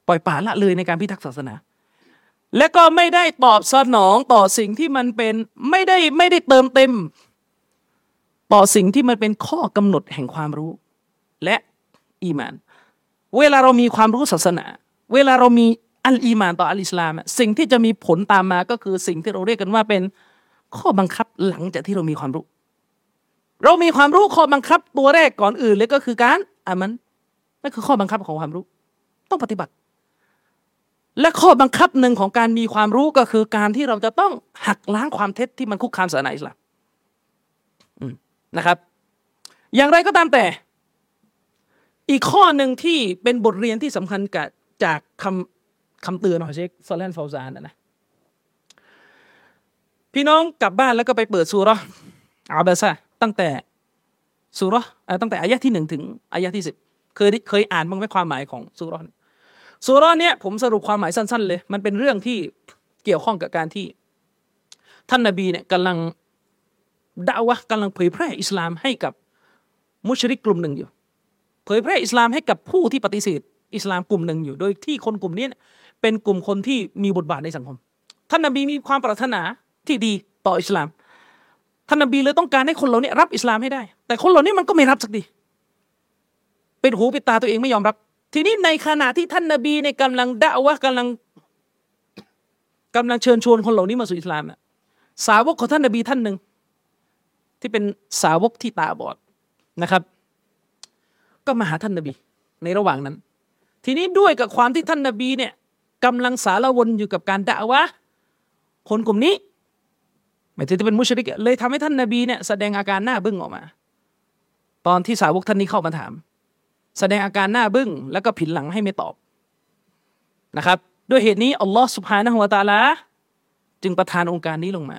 ปล่อยป่าละเลยในการพิทักษ์ศาสนา และก็ไม่ได้ตอบสนองต่อสิ่งที่มันเป็นไม่ได้ไม่ได้เติมเต็ม ต่อสิ่งที่มันเป็นข้อกำหนดแห่งความรู้ และอีมาน เวลาเรามีความรู้ศาสนา เวลาเรามีอัลอีมานต่ออัลอิสลามสิ่งที่จะมีผลตามมาก็คือสิ่งที่เราเรียกกันว่าเป็นข้อบังคับหลังจากที่เรามีความรู้ เรามีความรู้ข้อบังคับตัวแรกก่อนอื่นเลยก็คือการอ่ามันนั่นคือข้อบังคับของความรู้ ต้องปฏิบัติ และข้อบังคับหนึ่งของการมีความรู้ก็คือการที่เราจะต้องหักล้างความเท็จที่มันคุกคามศาสนาอิสลามนะครับ อย่างไรก็ตามแต่ อีกข้อหนึ่งที่เป็นบทเรียนที่สำคัญกับจากคำคำเตือนของเชคซอลแลนฟาวซานนะพี่น้องกลับบ้านแล้วก็ไปเปิดซูรออาบาซะตั้งแต่ซูรอตั้งแต่อายะที่หนึ่งถึงอายะที่สิบเคยเคยอ่านบ้างไหมความหมายของซูร อซูรอเนี้ยผมสรุปความหมายสั้น ๆ เลย มันเป็นเรื่องที่เกี่ยวข้องกับการที่ ท่านนาบีเนี่ยกำลังด่าวะกำลังเผยแพร่อิสลามให้กับมุชริกกลุ่มหนึ่งอยู่ เผยแพร่อิสลามให้กับผู้ที่ปฏิเสธอิสลามกลุ่มหนึ่งอยู่ โดยที่คนกลุ่มนี้เป็นกลุ่มคนที่มีบทบาทในสังคม ท่านนาบีมีความปรารถนาที่ดีต่ออิสลาม ท่านนบีเลยต้องการให้คนเหล่านี้รับอิสลามให้ได้ แต่คนเหล่านี้มันก็ไม่รับสักทีเป็นหูเปิดตาตัวเองไม่ยอมรับ ทีนี้ในขณะที่ท่านนบีในกำลังด่าวะกำลังกำลังเชิญชวนคนเหล่านี้มาสู่อิสลามน่ะสาวกของท่านนบีท่านหนึ่งที่เป็นสาวกที่ตาบอดนะครับ ก็มาหาท่านนบีในระหว่างนั้น ทีนี้ด้วยกับความที่ท่านนบีเนี่ยกำลังสารวนอยู่กับการด่าวะคนกลุ่มนี้ไม่ใช่จะเป็นมุชริกเลยทำให้ท่านนาบีเนี่ยแสดงอาการหน้าบึ้งออกมา ตอนที่สาวกท่านนี้เข้ามาถาม แสดงอาการหน้าบึ้ง แล้วก็ผินหลังให้ไม่ตอบนะครับด้วยเหตุนี้อัลลอฮ์สุบฮานะฮุวตาลาจึงประทานองค์การนี้ลงมา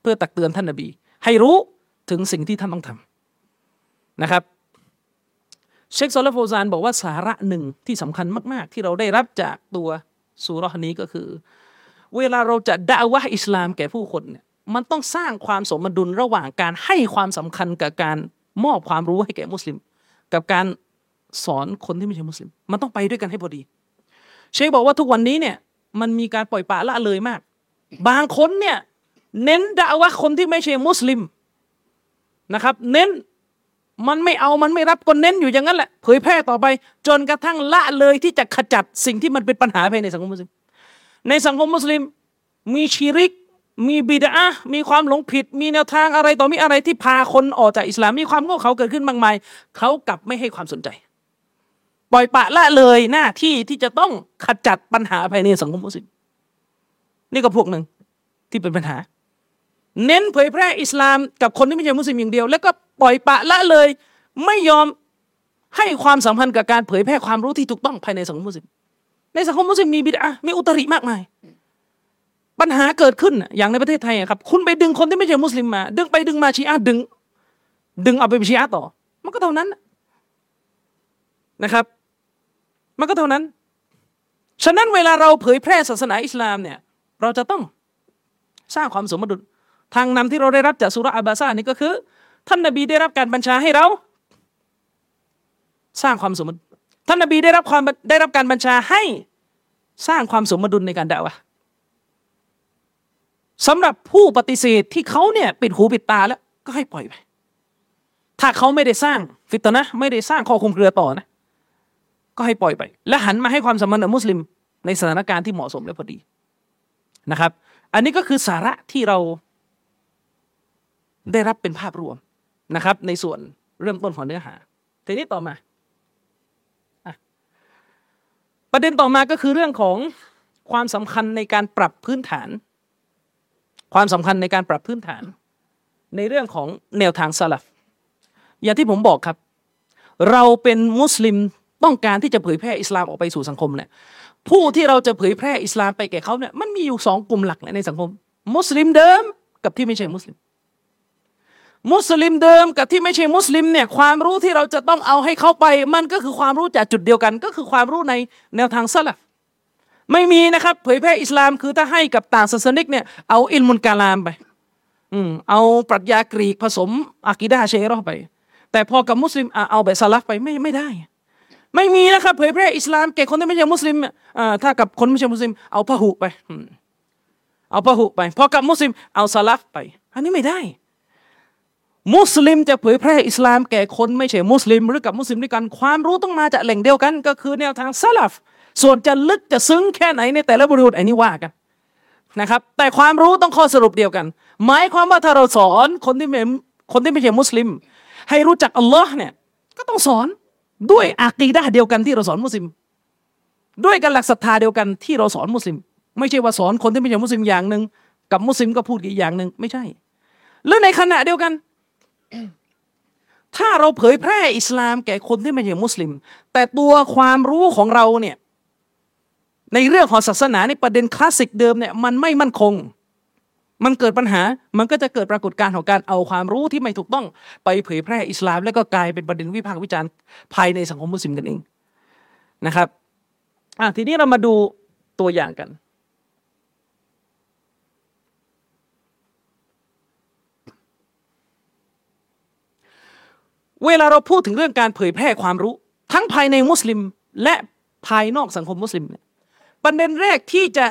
เพื่อตักเตือนท่านนาบี ให้รู้ถึงสิ่งที่ท่านต้องทำนะครับ เชคซอลฟโฟซานบอกว่าสาระหนึ่งที่สำคัญมาก ๆ ที่เราได้รับจากตัวสุรนี้ก็คือ เวลาเราจะด่าวะอิสลามแก่ผู้คนเนี่ยมันต้องสร้างความสมดุลระหว่างการให้ความสำคัญกับการมอบความรู้ให้แก่มุสลิม กับการ สอนคนที่ไม่ใช่มุสลิม มันต้องไปด้วยกันให้พอดี เชคบอกว่าทุกวันนี้เนี่ย มันมีการปล่อยปละละเลยมาก บางคนเนี่ย เน้นด่าว่าคนที่ไม่ใช่มุสลิมนะครับ เน้นมันไม่เอามันไม่รับก็เน้นอยู่อย่างนั้นแหละเผยแพร่ต่อไป จนกระทั่งละเลยที่จะขจัดสิ่งที่มันเป็นปัญหาภายในสังคมมุสลิม ในสังคมมุสลิม มีชีริก มีบิดามีความหลงผิด มีแนวทางอะไรต่อมีอะไรที่พาคนออกจากอิสลามมีความโง่เขาเกิดขึ้นมากมายเขากลับไม่ให้ความสนใจ ปล่อยปะละเลยหน้าที่ที่จะต้องขจัดปัญหาภายในสังคมมุสลิมนี่ก็พวกหนึ่งที่เป็นปัญหา เน้นเผยแพร่อิสลามกับคนที่ไม่ใช่มุสลิมอย่างเดียว แล้วก็ปล่อยปะละเลย ไม่ยอมให้ความสัมพันธ์กับการเผยแพร่ความรู้ที่ถูกต้องภายในสังคมมุสลิมในสังคมมุสลิมมีบิดามีอุตริมากมาย ปัญหาเกิดขึ้นอย่างในประเทศไทยครับ คุณไปดึงคนที่ไม่ใช่มุสลิมมา ดึงไปดึงมาชีอะดึง ดึงเอาไปเป็นชีอะต่อ มันก็เท่านั้นนะครับ มันก็เท่านั้น ฉะนั้นเวลาเราเผยแพร่ศาสนาอิสลามเนี่ยเราจะต้องสร้างความสมดุลทางนำที่เราได้รับจากสุรอับบาซานี่ก็คือ ท่านนบีได้รับการบัญชาให้เรา สร้างความสมดุลท่านนบีได้รับความได้รับการบัญชาให้สร้างความสมดุลในการด่าวะสำหรับผู้ปฏิเสธที่เขาเนี่ยปิดหูปิดตาแล้ว ก็ให้ปล่อยไป ถ้าเขาไม่ได้สร้างฟิตนะไม่ได้สร้างข้อคุมเครือต่อนะ ก็ให้ปล่อยไป และหันมาให้ความสมพันธ์กับมุสลิม ในสถานการณ์ที่เหมาะสมและพอดีนะครับ อันนี้ก็คือสาระที่เราได้รับเป็นภาพรวมนะครับ ในส่วนเริ่มต้นของเนื้อหาทีนี้ต่อมาประเด็นต่อมาก็คือเรื่องของความสำคัญในการปรับพื้นฐาน ความสำคัญในการปรับพื้นฐาน ในเรื่องของแนวทางสลับอย่างที่ผมบอกครับ เราเป็นมุสลิม ต้องการที่จะเผยแพร่อิสลามออกไปสู่สังคมเนี่ยผู้ที่เราจะเผยแพร่อิสลามไปแก่เขาเนี่ยมันมีอยู่สองกลุ่มหลักในสังคม มุสลิมเดิมกับที่ไม่ใช่มุสลิม มุสลิมเดิมกับที่ไม่ใช่มุสลิมเนี่ยความรู้ที่เราจะต้องเอาให้เขาไป มันก็คือความรู้จากจุดเดียวกัน ก็คือความรู้ในแนวทางสลับไม่มีนะครับเผยแพร่อิสลามคือถ้าให้กับต่างศาสนิกเนี่ยเอาอิลมุนกาลามไปอืมเอาปรัชญากรีกผสมอากิดาเชรอไป แต่พอกับมุสลิมเอาแบบสลับไปไม่ไม่ได้ ไม่มีนะครับเผยแพร่อิสลามแก่คนที่ไม่ใช่มุสลิมอ่าถ้ากับคนไม่ใช่มุสลิม เอาพหุไป เอาพหุไป พอกับมุสลิม เอาสลับไป อันนี้ไม่ได้ มุสลิมจะเผยแพร่อิสลามแก่คนไม่ใช่มุสลิม หรือกับมุสลิมด้วยกันความรู้ต้องมาจากแหล่งเดียวกัน ก็คือแนวทางซาลฟส่วนจะลึกจะซึ้งแค่ไหนในแต่ละบริบทอันนี้ว่ากันนะครับ แต่ความรู้ต้องข้อสรุปเดียวกัน หมายความว่าถ้าเราสอนคนที่ไม่คนที่ไม่ใช่มุสลิม ให้รู้จักอัลลอฮ์เนี่ย ก็ต้องสอน ด้วยอากีดะเดียวกันที่เราสอนมุสลิม ด้วยกันหลักศรัทธาเดียวกันที่เราสอนมุสลิม ไม่ใช่ว่าสอนคนที่ไม่ใช่มุสลิมอย่างหนึ่งกับมุสลิมก็พูดอีกอย่างหนึ่งไม่ใช่หรือในขณะเดียวกัน ถ้าเราเผยแพร่อิสลามแก่คนที่ไม่ใช่มุสลิม แต่ตัวความรู้ของเราเนี่ยในเรื่องของศาสนาในประเด็นคลาสสิกเดิมเนี่ยมันไม่มั่นคง มันเกิดปัญหา มันก็จะเกิดปรากฏการณ์ของการเอาความรู้ที่ไม่ถูกต้องไปเผยแพร่อิสลาม แล้วก็กลายเป็นประเด็นวิพากษ์วิจารณ์ภายในสังคมมุสลิมกันเองนะครับอะทีนี้เรามาดูตัวอย่างกัน เวลาเราพูดถึงเรื่องการเผยแพร่ความรู้ ทั้งภายในมุสลิมและภายนอกสังคมมุสลิมเนี่ยประเด็นแรกที่จะ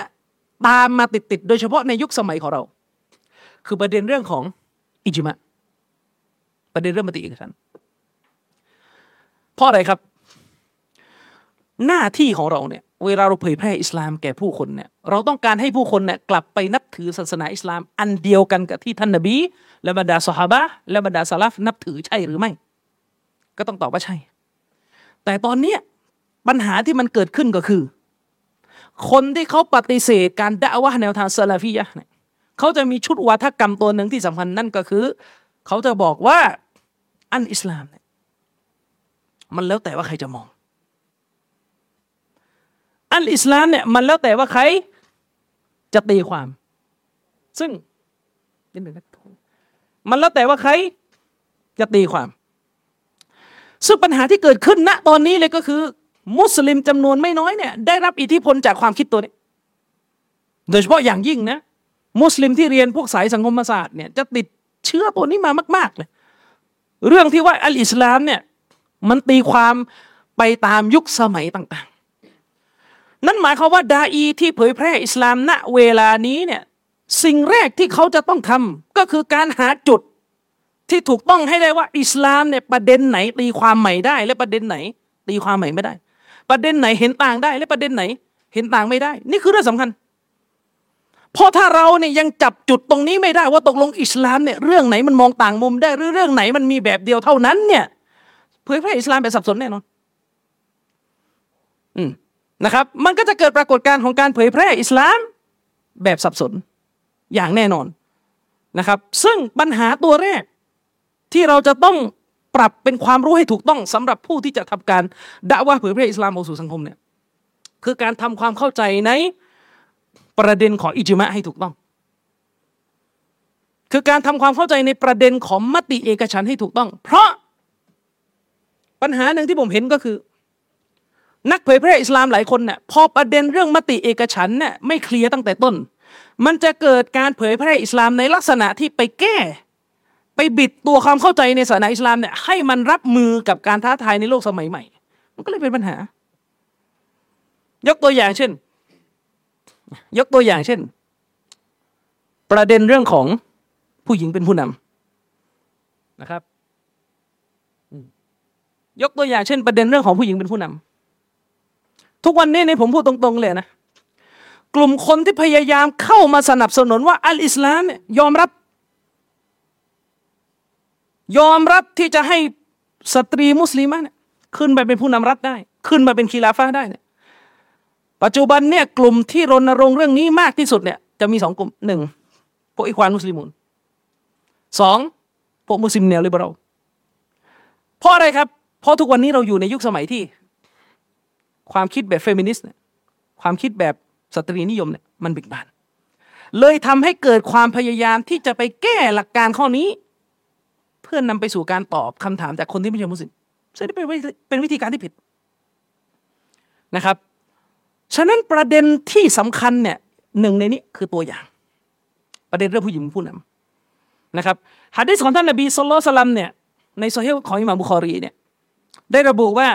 ตามมาติดๆ โดยเฉพาะในยุคสมัยของเรา คือประเด็นเรื่องของอิจมะประเด็นเรื่องมติเอกฉันเพราะอะไรครับ หน้าที่ของเราเนี่ยเวลาเราเผยแพร่อิสลามแก่ผู้คนเนี่ยเราต้องการให้ผู้คนเนี่ยกลับไปนับถือศาสนาอิสลามอันเดียวกันกับที่ท่านนบี และบรรดาสหายและบรรดาสลัฟนับถือใช่หรือไม่ ก็ต้องตอบว่าใช่ แต่ตอนนี้ปัญหาที่มันเกิดขึ้นก็คือ คนที่เขาปฏิเสธการด่าว่าแนวทางซาลาฟียะเนี่ย เขาจะมีชุดวัฒกรรมตัวหนึ่งที่สำคัญนั่นก็คือ เขาจะบอกว่าอันอิสลามเนี่ยมันแล้วแต่ว่าใครจะมอง อันอิสลามเนี่ยมันแล้วแต่ว่าใครจะตีความ ซึ่งนิดหนึ่งมันแล้วแต่ว่าใครจะตีความ ซึ่งปัญหาที่เกิดขึ้นณตอนนี้เลยก็คือ มุสลิมจำนวนไม่น้อยเนี่ยได้รับอิทธิพลจากความคิดตัวนี้ โดยเฉพาะอย่างยิ่งนะ มุสลิมที่เรียนพวกสายสังคมศาสตร์เนี่ยจะติดเชื้อตัวนี้มามาก ๆ เลย เรื่องที่ว่าอัลอิสลามเนี่ยมันตีความไปตามยุคสมัยต่างๆ นั่นหมายความว่าดาอีที่เผยแพร่อิสลามณเวลานี้เนี่ยสิ่งแรกที่เขาจะต้องทำก็คือการหาจุดที่ถูกต้องให้ได้ว่าอิสลามเนี่ยประเด็นไหนตีความใหม่ได้ และประเด็นไหน ตีความใหม่ไม่ได้ ประเด็นไหนเห็นต่างได้ และประเด็นไหน เห็นต่างไม่ได้ นี่คือเรื่องสำคัญ เพราะถ้าเราเนี่ยยังจับจุดตรงนี้ไม่ได้ว่าตกลงอิสลามเนี่ยเรื่องไหนมันมองต่างมุมได้หรือเรื่องไหนมันมีแบบเดียวเท่านั้นเนี่ยเผยแพร่อิสลามแบบสับสนแน่นอนอืมนะครับ มันก็จะเกิดปรากฏการณ์ของการเผยแพร่อิสลามแบบสับสนอย่างแน่นอนนะครับ ซึ่งปัญหาตัวแรกที่เราจะต้องปรับเป็นความรู้ให้ถูกต้องสำหรับผู้ที่จะทำการด่าว่าเผยแพร่อิสลามออกสู่สังคมเนี่ยคือการทำความเข้าใจใน ประเด็นของอิจมะให้ถูกต้อง คือการทำความเข้าใจในประเด็นของมติเอกฉันให้ถูกต้อง เพราะปัญหาหนึ่งที่ผมเห็นก็คือ นักเผยแพร่อิสลามหลายคนเนี่ยพอประเด็นเรื่องมติเอกฉันเนี่ยไม่เคลียร์ตั้งแต่ต้น มันจะเกิดการเผยแพร่อิสลามในลักษณะที่ไปแก้ ไปบิดตัวความเข้าใจในศาสนาอิสลามเนี่ยให้มันรับมือกับการท้าทายในโลกสมัยใหม่ มันก็เลยเป็นปัญหายกตัวอย่างเช่น ยกตัวอย่างเช่น ประเด็นเรื่องของผู้หญิงเป็นผู้นำนะครับ ยกตัวอย่างเช่น ประเด็นเรื่องของผู้หญิงเป็นผู้นำทุกวันนี้ในผมพูดตรงๆเลยนะกลุ่มคนที่พยายามเข้ามาสนับสนุนว่าอัลอิสลามเนี่ยยอมรับ ยอมรับที่จะให้สตรีมุสลิมเนี่ยขึ้นไปเป็นผู้นำรัฐได้ ขึ้นมาเป็นคอลีฟะฮ์ได้เนี่ย ปัจจุบันเนี่ยกลุ่มที่รณรงค์เรื่องนี้มากที่สุดเนี่ยจะมีสองกลุ่มหนึ่งพวก إخوان المسلمون สองพวกมุสลิมแนว liberal เพราะอะไรครับ เพราะทุกวันนี้เราอยู่ในยุคสมัยที่ ความคิดแบบเฟมินิสต์เนี่ยความคิดแบบสตรีนิยมเนี่ยมันเบิกบาน เลยทำให้เกิดความพยายามที่จะไปแก้หลักการข้อนี้ เพื่อนำไปสู่การตอบคำถามจากคนที่ไม่ใช่มุสลิมซึ่งเป็นเป็นวิธีการที่ผิดนะครับ ฉะนั้นประเด็นที่สำคัญเนี่ยหนึ่งในนี้คือตัวอย่าง ประเด็นเรื่องผู้หญิงผู้นำนะครับฮะดิษของท่านนบีสุลต่านเนี่ยในโซเฮลของอิหม่ามบุคอรีเนี่ยได้ระบุว่า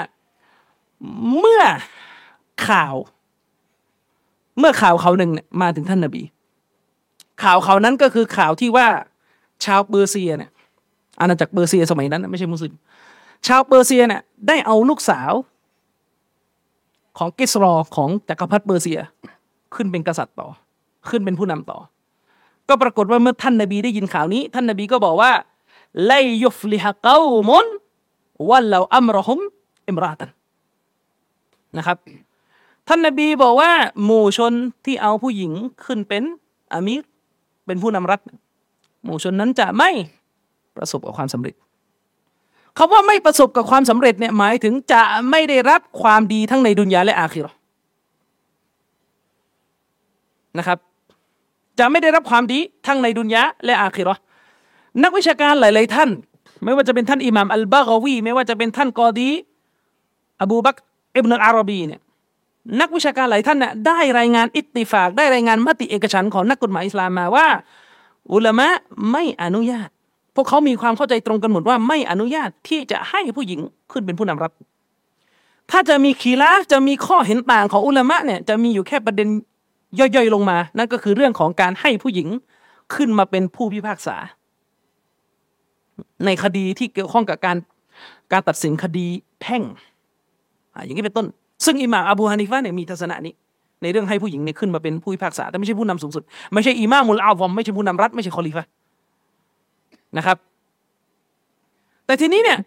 เมื่อข่าว เมื่อข่าวคราวหนึ่งเนี่ยมาถึงท่านนบี ข่าวคราวนั้นก็คือข่าวที่ว่าชาวเปอร์เซียเนี่ยอาณาจักรเปอร์เซียสมัยนั้น ไม่ใช่มุสลิม ชาวเปอร์เซียเนี่ยได้เอาลูกสาว ของกิสรอของจักรพรรดิเปอร์เซีย ขึ้นเป็นกษัตริย์ต่อ ขึ้นเป็นผู้นำต่อ ก็ปรากฏว่าเมื่อท่านนบีได้ยินข่าวนี้ ท่านนบีก็บอกว่าلن يفلح قوم ولوا أمرهم امرأة นะครับ ท่านนบีบอกว่า หมู่ชนที่เอาผู้หญิงขึ้นเป็นอามีรเป็นผู้นำรัฐ หมู่ชนนั้นจะไม่ประสบกับความสำเร็จ คาว่าไม่ประสบกับความสำเร็จเนี่ยหมายถึงจะไม่ได้รับความดีทั้งในดุนยาและอาคิรอนะครับ จะไม่ได้รับความดีทั้งในดุนยาและอาคิรอนักวิชาการหลาย ๆ ท่าน ไม่ว่าจะเป็นท่านอิหม่ามอัลบากวีไม่ว่าจะเป็นท่านกอดี อบูบักอิบนุอารบีเนี่ยนักวิชาการหลายท่านเนี่ยได้รายงานอิตติฟาก ได้รายงานมติเอกฉันของนักกฎหมายอิสลามมาว่า อุลามะไม่อนุญาต วกเขามีความเข้าใจตรงกันหมดว่าไม่อนุญาตที่จะให้ผู้หญิงขึ้นเป็นผู้นำรัฐ ถ้าจะมีขีลาจะมีข้อเห็นต่างของอุลามะเนี่ยจะมีอยู่แค่ประเด็นย่อยๆลงมา นั่นก็คือเรื่องของการให้ผู้หญิงขึ้นมาเป็นผู้พิพากษา ในคดีที่เกี่ยวข้องกับการการตัดสินคดีแพ่งอย่างนี้เป็นต้น ซึ่งอิหม่ามอบูฮานิฟะเนี่ยมีทัศนะนี้ ในเรื่องให้ผู้หญิงเนี่ยขึ้นมาเป็นผู้พิพากษาแต่ไม่ใช่ผู้นำสูงสุด ไม่ใช่อิหม่ามุลอาฟอมไม่ใช่ผู้นำรัฐไม่ใช่คอลีฟะ นะครับ แต่ทีนี้เนี่ย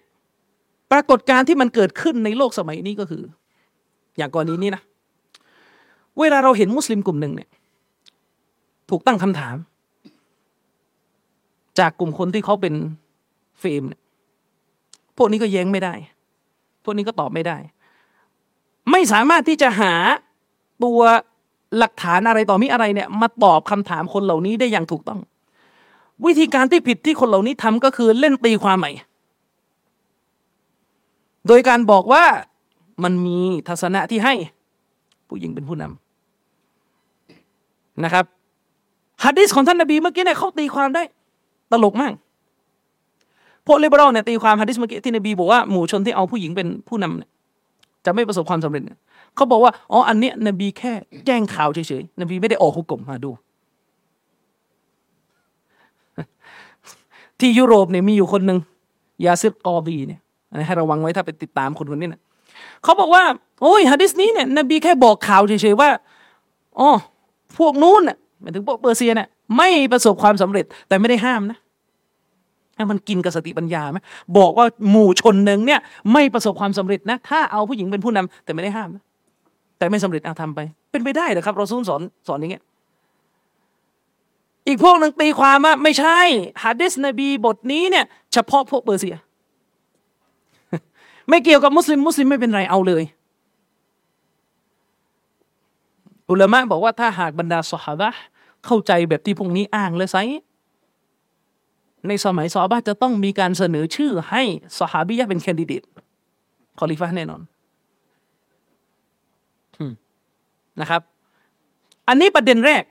ปรากฏการณ์ที่มันเกิดขึ้นในโลกสมัยนี้ก็คือ อย่างกรณีนี้นะเวลาเราเห็นมุสลิมกลุ่มหนึ่งเนี่ย ถูกตั้งคำถาม จากกลุ่มคนที่เขาเป็นเฟมเนี่ยพวกนี้ก็แย้งไม่ได้ พวกนี้ก็ตอบไม่ได้ ไม่สามารถที่จะหาตัวหลักฐานอะไรต่อมีอะไรเนี่ย มาตอบคำถามคนเหล่านี้ได้อย่างถูกต้อง วิธีการที่ผิดที่คนเหล่านี้ทำก็คือเล่นตีความใหม่ โดยการบอกว่ามันมีทัศนะที่ให้ผู้หญิงเป็นผู้นำนะครับฮัดดิสของท่านนบีเมื่อกี้เนี่ยเขาตีความได้ ตลกมากพวกเลเบอรัลเนี่ยตีความฮัดดิสเมื่อกี้ที่นบีบอกว่าหมู่ชนที่เอาผู้หญิงเป็นผู้นำเนี่ยจะไม่ประสบความสำเร็จเนี่ยเขาบอกว่าอ๋ออันเนี้ยนบีแค่แจ้งข่าวเฉยๆนบีไม่ได้ออกหุกกลมมาดู ที่ยุโรปเนี่ยมีอยู่คนหนึ่งยาซิดกอบีเนี่ยให้ระวังไว้ถ้าไปติดตามคนคนนี้นะเขาบอกว่า โอ้ยฮะดิษนี้เนี่ยนบีแค่บอกข่าวเฉยๆว่าอ๋อพวกนู้นเนี่ยหมายถึงพวกเปอร์เซียเนี่ยไม่ประสบความสำเร็จแต่ไม่ได้ห้ามนะให้มันกินกับสติปัญญาไหมบอกว่าหมู่ชนหนึ่งเนี่ย ไม่ประสบความสำเร็จนะ ถ้าเอาผู้หญิงเป็นผู้นำแต่ไม่ได้ห้ามนะแต่ไม่สำเร็จเอาทำไป เป็นไปได้เหรอครับเราสอนสอนอย่างเงี้ย อีกพวกหนึ่งตีความว่าไม่ใช่ฮะดิษนบีบทนี้เนี่ยเฉพาะพวกเปอร์เซีย ไม่เกี่ยวกับมุสลิมมุสลิมไม่เป็นไรเอาเลย อุลามะบอกว่าถ้าหากบรรดาสหายเข้าใจแบบที่พวกนี้อ้างเลยไซร้ในสมัยซอฮาบะฮ์จะต้องมีการเสนอชื่อให้ صحابية เป็น candidate คอลีฟะฮ์แน่นอนนะครับ อันนี้ประเด็นแรก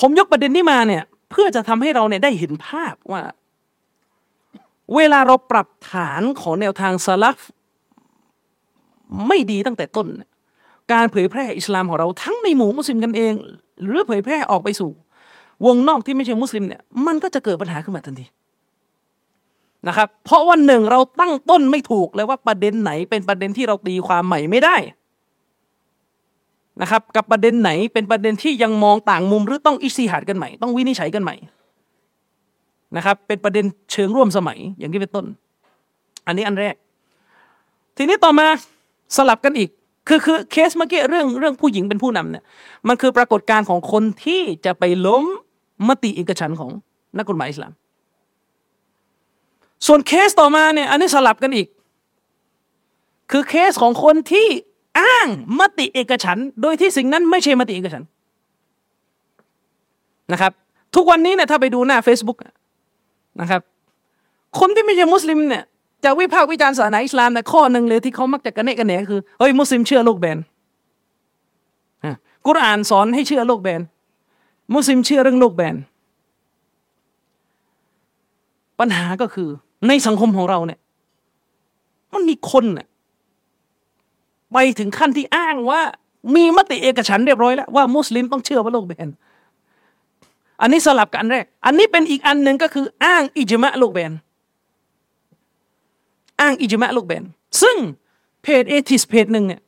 ผมยกประเด็นนี้มาเนี่ย เพื่อจะทำให้เราเนี่ยได้เห็นภาพว่า เวลาเราปรับฐานของแนวทางสลับไม่ดีตั้งแต่ต้น การเผยแพร่อิสลามของเราทั้งในหมู่มุสลิมกันเอง หรือเผยแพร่ออกไปสู่ วงนอกที่ไม่ใช่มุสลิมเนี่ยมันก็จะเกิดปัญหาขึ้นมาทันทีนะครับ เพราะว่าหนึ่งเราตั้งต้นไม่ถูกเลยว่าประเด็นไหนเป็นประเด็นที่เราตีความใหม่ไม่ได้ นะครับกับประเด็นไหนเป็นประเด็นที่ยังมองต่างมุมหรือต้องอิสิหัดกันใหม่ ต้องวินิจฉัยกันใหม่นะครับเป็นประเด็นเชิงร่วมสมัยอย่างที่เป็นต้น อันนี้อันแรก ทีนี้ต่อมาสลับกันอีกคือคือเคสเมื่อกี้เรื่องเรื่องผู้หญิงเป็นผู้นำเนี่ยมันคือปรากฏการณ์ของคนที่จะไปล้มมติเอกฉันของนักกฎหมายอิสลาม ส่วนเคสต่อมาเนี่ยอันนี้สลับกันอีก คือเคสของคนที่ อ้างมติเอกฉันโดยที่สิ่งนั้นไม่ใช่มติเอกฉันนะครับ ทุกวันนี้เนี่ยถ้าไปดูหน้า Facebook นะครับ คนที่ไม่ใช่มุสลิมเนี่ยจะวิพากษ์วิจารณ์ศาสนาอิสลามแต่ข้อหนึ่งเลยที่เขามักจะกระเนกกระเนคือเฮ้ยมุสลิมเชื่อโลกแบนกุรอานสอนให้เชื่อโลกแบน มุสลิมเชื่อเรื่องโลกแบน ปัญหาก็คือในสังคมของเราเนี่ย มันมีคนเนี่ย ไปถึงขั้นที่อ้างว่า มีมติเอกฉันเรียบร้อยแล้วว่ามุสลิมต้องเชื่อว่าโลกแบนอันนี้สลับกันแรก อันนี้เป็นอีกอันหนึ่งก็คือ อ้างอิจมะโลกแบน อ้างอิจมะโลกแบน ซึ่งเพจเอทิสเพจหนึ่งเนี่ย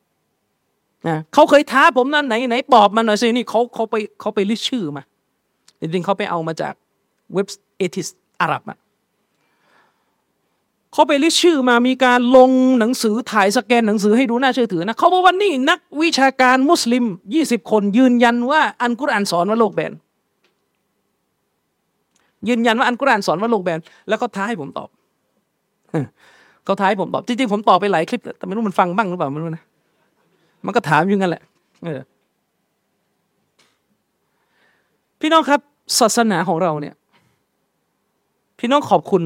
นะเขาเคยท้าผมนั่นไหนไหนตอบมาหน่อยสินี่เขาเขาไปเขาไปลิสชื่อมาจริงๆเขาไปเอามาจากเว็บ atheist อาหรับอะ เขาไป list ชื่อมามีการลงหนังสือถ่ายสแกนหนังสือให้ดูน่าเชื่อถือนะเขาบอกว่านี่นักวิชาการมุสลิมยี่สิบคนยืนยันว่าอัลกุรอานสอนว่าโลกแบนยืนยันว่าอัลกุรอานสอนว่าโลกแบนแล้วก็ท้าให้ผมตอบเขาท้าให้ผมตอบจริงๆผมตอบไปหลายคลิปแต่ไม่รู้มันฟังบ้างหรือเปล่าไม่รู้นะมันก็ถามอยู่งั้นแหละออพี่น้องครับ ศาสนาของเราเนี่ย พี่น้องขอบคุณ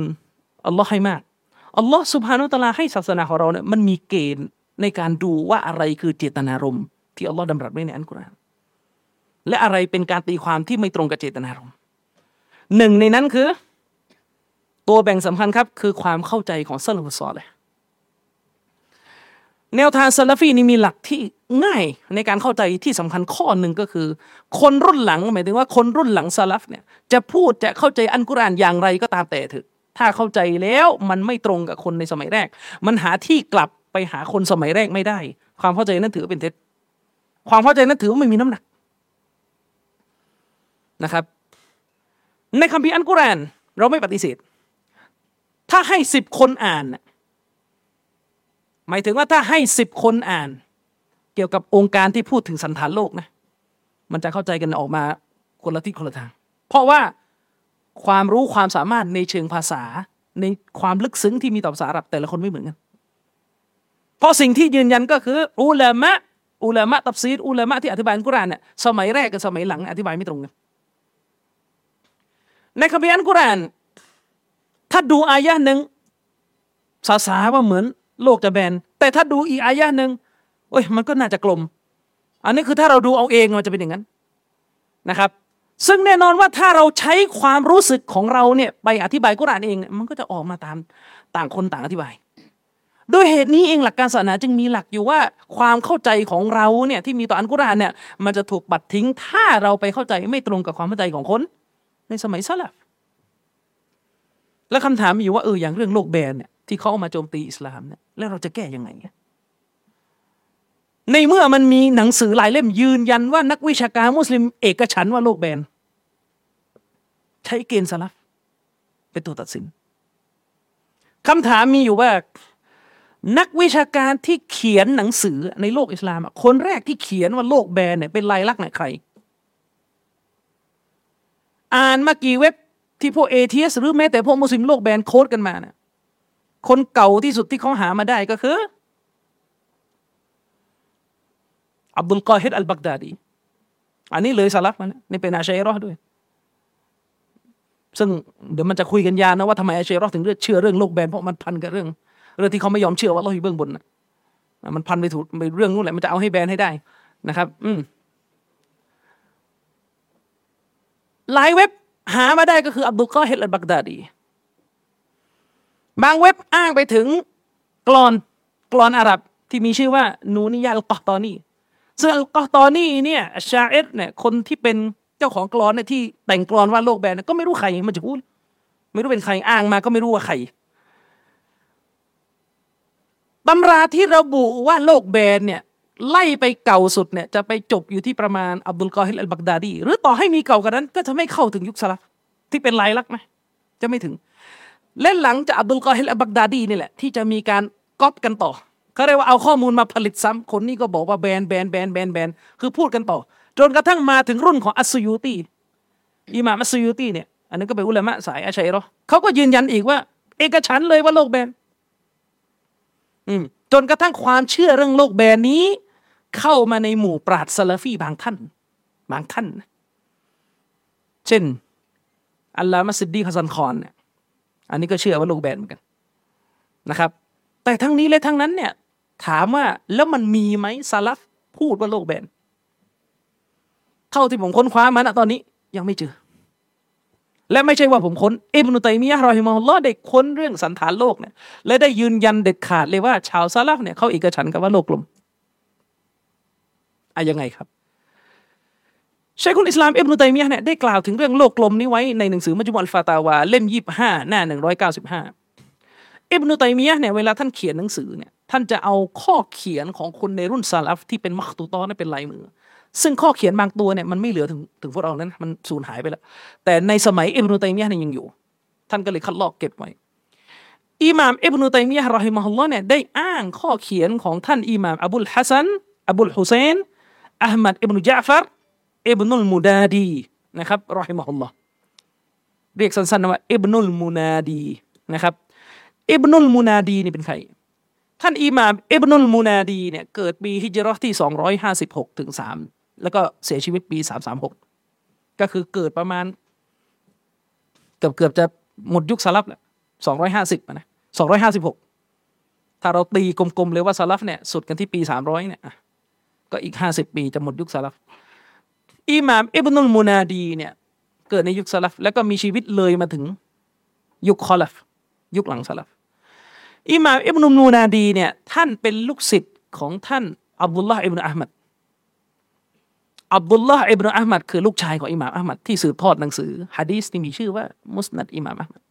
อัลลอฮ์ให้มาก อัลลอฮ์สุบฮานุตะลาให้ศาสนาของเราเนี่ยมันมีเกณฑ์ในการดูว่าอะไรคือเจตนารมณ์ที่อัลลอฮ์ดำรัสไว้ในอัลกุรอานและอะไรเป็นการตีความที่ไม่ตรงกับเจตนารมณ์หนึ่งในนั้นคือ ตัวแบ่งสำคัญครับ คือความเข้าใจของซาลฟุซอเลยแนวทางซาลฟีนี่มีหลักที่ง่ายในการเข้าใจที่สำคัญข้อหนึ่งก็คือ คนรุ่นหลังหมายถึงว่าคนรุ่นหลังซาลฟเนี่ยจะพูดจะเข้าใจอันกุรอานอย่างไรก็ตามแต่เถอะ ถ้าเข้าใจแล้วมันไม่ตรงกับคนในสมัยแรก มันหาที่กลับไปหาคนสมัยแรกไม่ได้ ความเข้าใจนั้นถือเป็นเท็จความเข้าใจนั้นถือว่าไม่มีน้ำหนักนะครับ ในคัมภีร์อันกุรอาน เราไม่ปฏิเสธ ถ้าให้สิบคนอ่านหมายถึงว่าถ้าให้สิบคนอ่าน เกี่ยวกับองค์การที่พูดถึงสันฐานโลกนะมันจะเข้าใจกันออกมาคนละทิศคนละทาง เพราะว่า ความรู้ความสามารถในเชิงภาษา ในความลึกซึ้งที่มีต่อภาษาอาหรับแต่ละคนไม่เหมือนกัน เพราะสิ่งที่ยืนยันก็คือ อุลามะอุลามะตับซีดอุลามะที่อธิบายอัลกุรอานเนี่ยสมัยแรกกับสมัยหลัง อธิบายไม่ตรงกันในคัมภีร์อัลกุรอานถ้าดูอายะหนึ่งสาสาว่าเหมือนโลกจะแบนแต่ถ้าดูอีกอายะหนึ่งโอ้ยมันก็น่าจะกลม อันนี้คือถ้าเราดูเอาเองมันจะเป็นอย่างนั้นนะครับ ซึ่งแน่นอนว่าถ้าเราใช้ความรู้สึกของเราเนี่ยไปอธิบายกุรานเองมันก็จะออกมาตามต่างคนต่างอธิบายด้วยเหตุนี้เองหลักการศาสนาจึงมีหลักอยู่ว่าความเข้าใจของเราเนี่ยที่มีต่ออันกุรานเนี่ยมันจะถูกปัดทิ้งถ้าเราไปเข้าใจไม่ตรงกับความเข้าใจของคน ในสมัยสลับแล้วคำถามอยู่ว่าเอออย่างเรื่องโลกแบนเนี่ยที่เขาเอามาโจมตีอิสลามเนี่ยแล้วเราจะแก้ยังไง ในเมื่อมันมีหนังสือหลายเล่มยืนยันว่านักวิชาการมุสลิมเอกฉันว่าโลกแบน ใช้เกณฑ์สลับเป็นตัวตัดสินคำถามมีอยู่ว่า นักวิชาการที่เขียนหนังสือในโลกอิสลามคนแรกที่เขียนว่าโลกแบนเนี่ยเป็นลายลักษณ์ไหนใคร อ่านมากี่เว็บที่พวกเอทีเอสหรือแม้แต่พวกมุสลิมโลกแบนโค้ดกันมาเนี่ยคนเก่าที่สุดที่เขาหามาได้ก็คือ อับดุลกอฮิดอัลบักดาดี อันนี้เลยสลับมันนี่เป็นอาชัยรอด้วย ซึ่งเดี๋ยวมันจะคุยกันยาวนะว่าทำไมอาชัยรอถึงเลือดเชื่อเรื่องโลกแบนเพราะมันพันกับเรื่อง เรื่องที่เขาไม่ยอมเชื่อว่าเราอยู่เบื้องบนนะมันพันไปถูกไปเรื่องนู้นแหละมันจะเอาให้แบนให้ได้นะครับ อืมหลายเว็บหามาได้ก็คืออับดุลกอฮิดอัลบักดาดี บางเว็บอ้างไปถึงกรอนกรอนอาหรับที่มีชื่อว่านูนิยาลกอตอนี ซึ่งกอตอนนี้เนี่ยชาเอตเนี่ยคนที่เป็นเจ้าของกลอนเนี่ยที่แต่งกลอนว่าโลกแบนก็ไม่รู้ใครมันจะพูดไม่รู้เป็นใครอ้างมาก็ไม่รู้ว่าใครตำราที่ระบุว่าโลกแบนเนี่ยไล่ไปเก่าสุดเนี่ยจะไปจบอยู่ที่ประมาณอับดุลกอฮิรอัลบักดาดี หรือต่อให้มีเก่ากว่านั้น ก็จะไม่เข้าถึงยุคสลัฟที่เป็นลายลักษณ์ไหมจะไม่ถึงเล่นหลังจากอับดุลกอฮิรอัลบักดาดีนี่แหละที่จะมีการก๊อปกันต่อ เขาเรียกว่าเอาข้อมูลมาผลิตซ้ำคนนี้ก็บอกว่าแบนแบนแบนแบนแบนคือพูดกันต่อ จนกระทั่งมาถึงรุ่นของอัสยูตีอิหม่ามอัสยูตีเนี่ยอันนี้ก็เป็นอุลามะสายอาชัยรอเขาก็ยืนยันอีกว่า เอกฉันเลยว่าโลกแบนอืมจนกระทั่งความเชื่อเรื่องโลกแบนนี้ เข้ามาในหมู่ปราดซาลฟีบางท่าน บางท่าน เช่น อัลลามัสดีฮัสันคอนเนี่ยอันนี้ก็เชื่อว่าโลกแบนเหมือนกันนะครับ แต่ทั้งนี้และทั้งนั้นเนี่ย ถามว่าแล้วมันมีไหมซาลัฟพูดว่าโลกแบนเท่าที่ผมค้นคว้ามาณตอนนี้ยังไม่เจอ และไม่ใช่ว่าผมค้นอิบนุตัยมียะรอฮิมะฮุลลอฮ์ได้ค้นเรื่องสันฐานโลกเนี่ยและได้ยืนยันเด็ดขาดเลยว่า ชาวซาลัฟเนี่ยเขาเอกฉันกับว่าโลกกลมอะยังไงครับชคุลอิสลามอิบนุตัยมียะเนี่ยได้กล่าวถึงเรื่องโลกกลมนี้ไว้ในหนังสือมัจจุมัลฟาตาวาเล่มยี่ห้าหน้าหนึ่งร้อยเก้าสิบห้าอิบนุตัยมียะเนี่ยเวลาท่านเขียนหนังสือเนี่ย ท่านจะเอาข้อเขียนของคนในรุ่นซาลฟที่เป็นมัคตูตอนเป็นลายมือ ซึ่งข้อเขียนบางตัวเนี่ยมันไม่เหลือถึงถึงพวกเรานั้นมันสูญหายไปแล้ว แต่ในสมัยอิบนุตัยมียะเนี่ยยังอยู่ ท่านก็เลยคัดลอกเก็บไว้อิหม่ามอิบนุตัยมียะห์รอฮิมะฮุลลอฮ์เนี่ยได้อ้างข้อเขียนของท่านอิหม่ามอบุลฮัสันอบุลฮุเซนอัลมัดอิบนุจาฟัรอิบนุลมูดาดีนะครับรอฮิมะฮุลลอฮ์เรียกสั้นๆว่าอิบนุลมูนาดีนะครับอิบนุลมูนาดีนี่เป็นใคร ท่านอิหม่ามอิบนุลมูนาดีเนี่ยเกิดปีฮิจเราะฮ์ที่สองร้อยห้าสิบหกถึงสามแล้วก็เสียชีวิตปีสามสามหกก็คือเกิดประมาณ เกือบเกือบจะหมดยุคสลัฟแหละสองร้อยห้าสิบนะสองร้อยห้าสิบหกถ้าเราตีกลมๆเลยว่าสลัฟเนี่ยสุดกันที่ปีสามร้อยเนี่ยก็อีกห้าสิบปีจะหมดยุคสลัฟอิหม่ามอิบนุลมูนาดีเนี่ยเกิดในยุคสลับแล้วก็มีชีวิตเลยมาถึงยุคคอลัฟยุคหลังสลับ อิหม่ามอิบนุลมูนาดีเนี่ยท่านเป็นลูกศิษย์ของท่านอับดุลลาห์อิบนุอัลมัดอับดุลลาห์อิบนุอัลมัดคือลูกชายของอิหม่ามอัลมัดที่สืบทอดหนังสือฮะดีสที่มีชื่อว่ามุสนัดอิหม่ามอัลมัด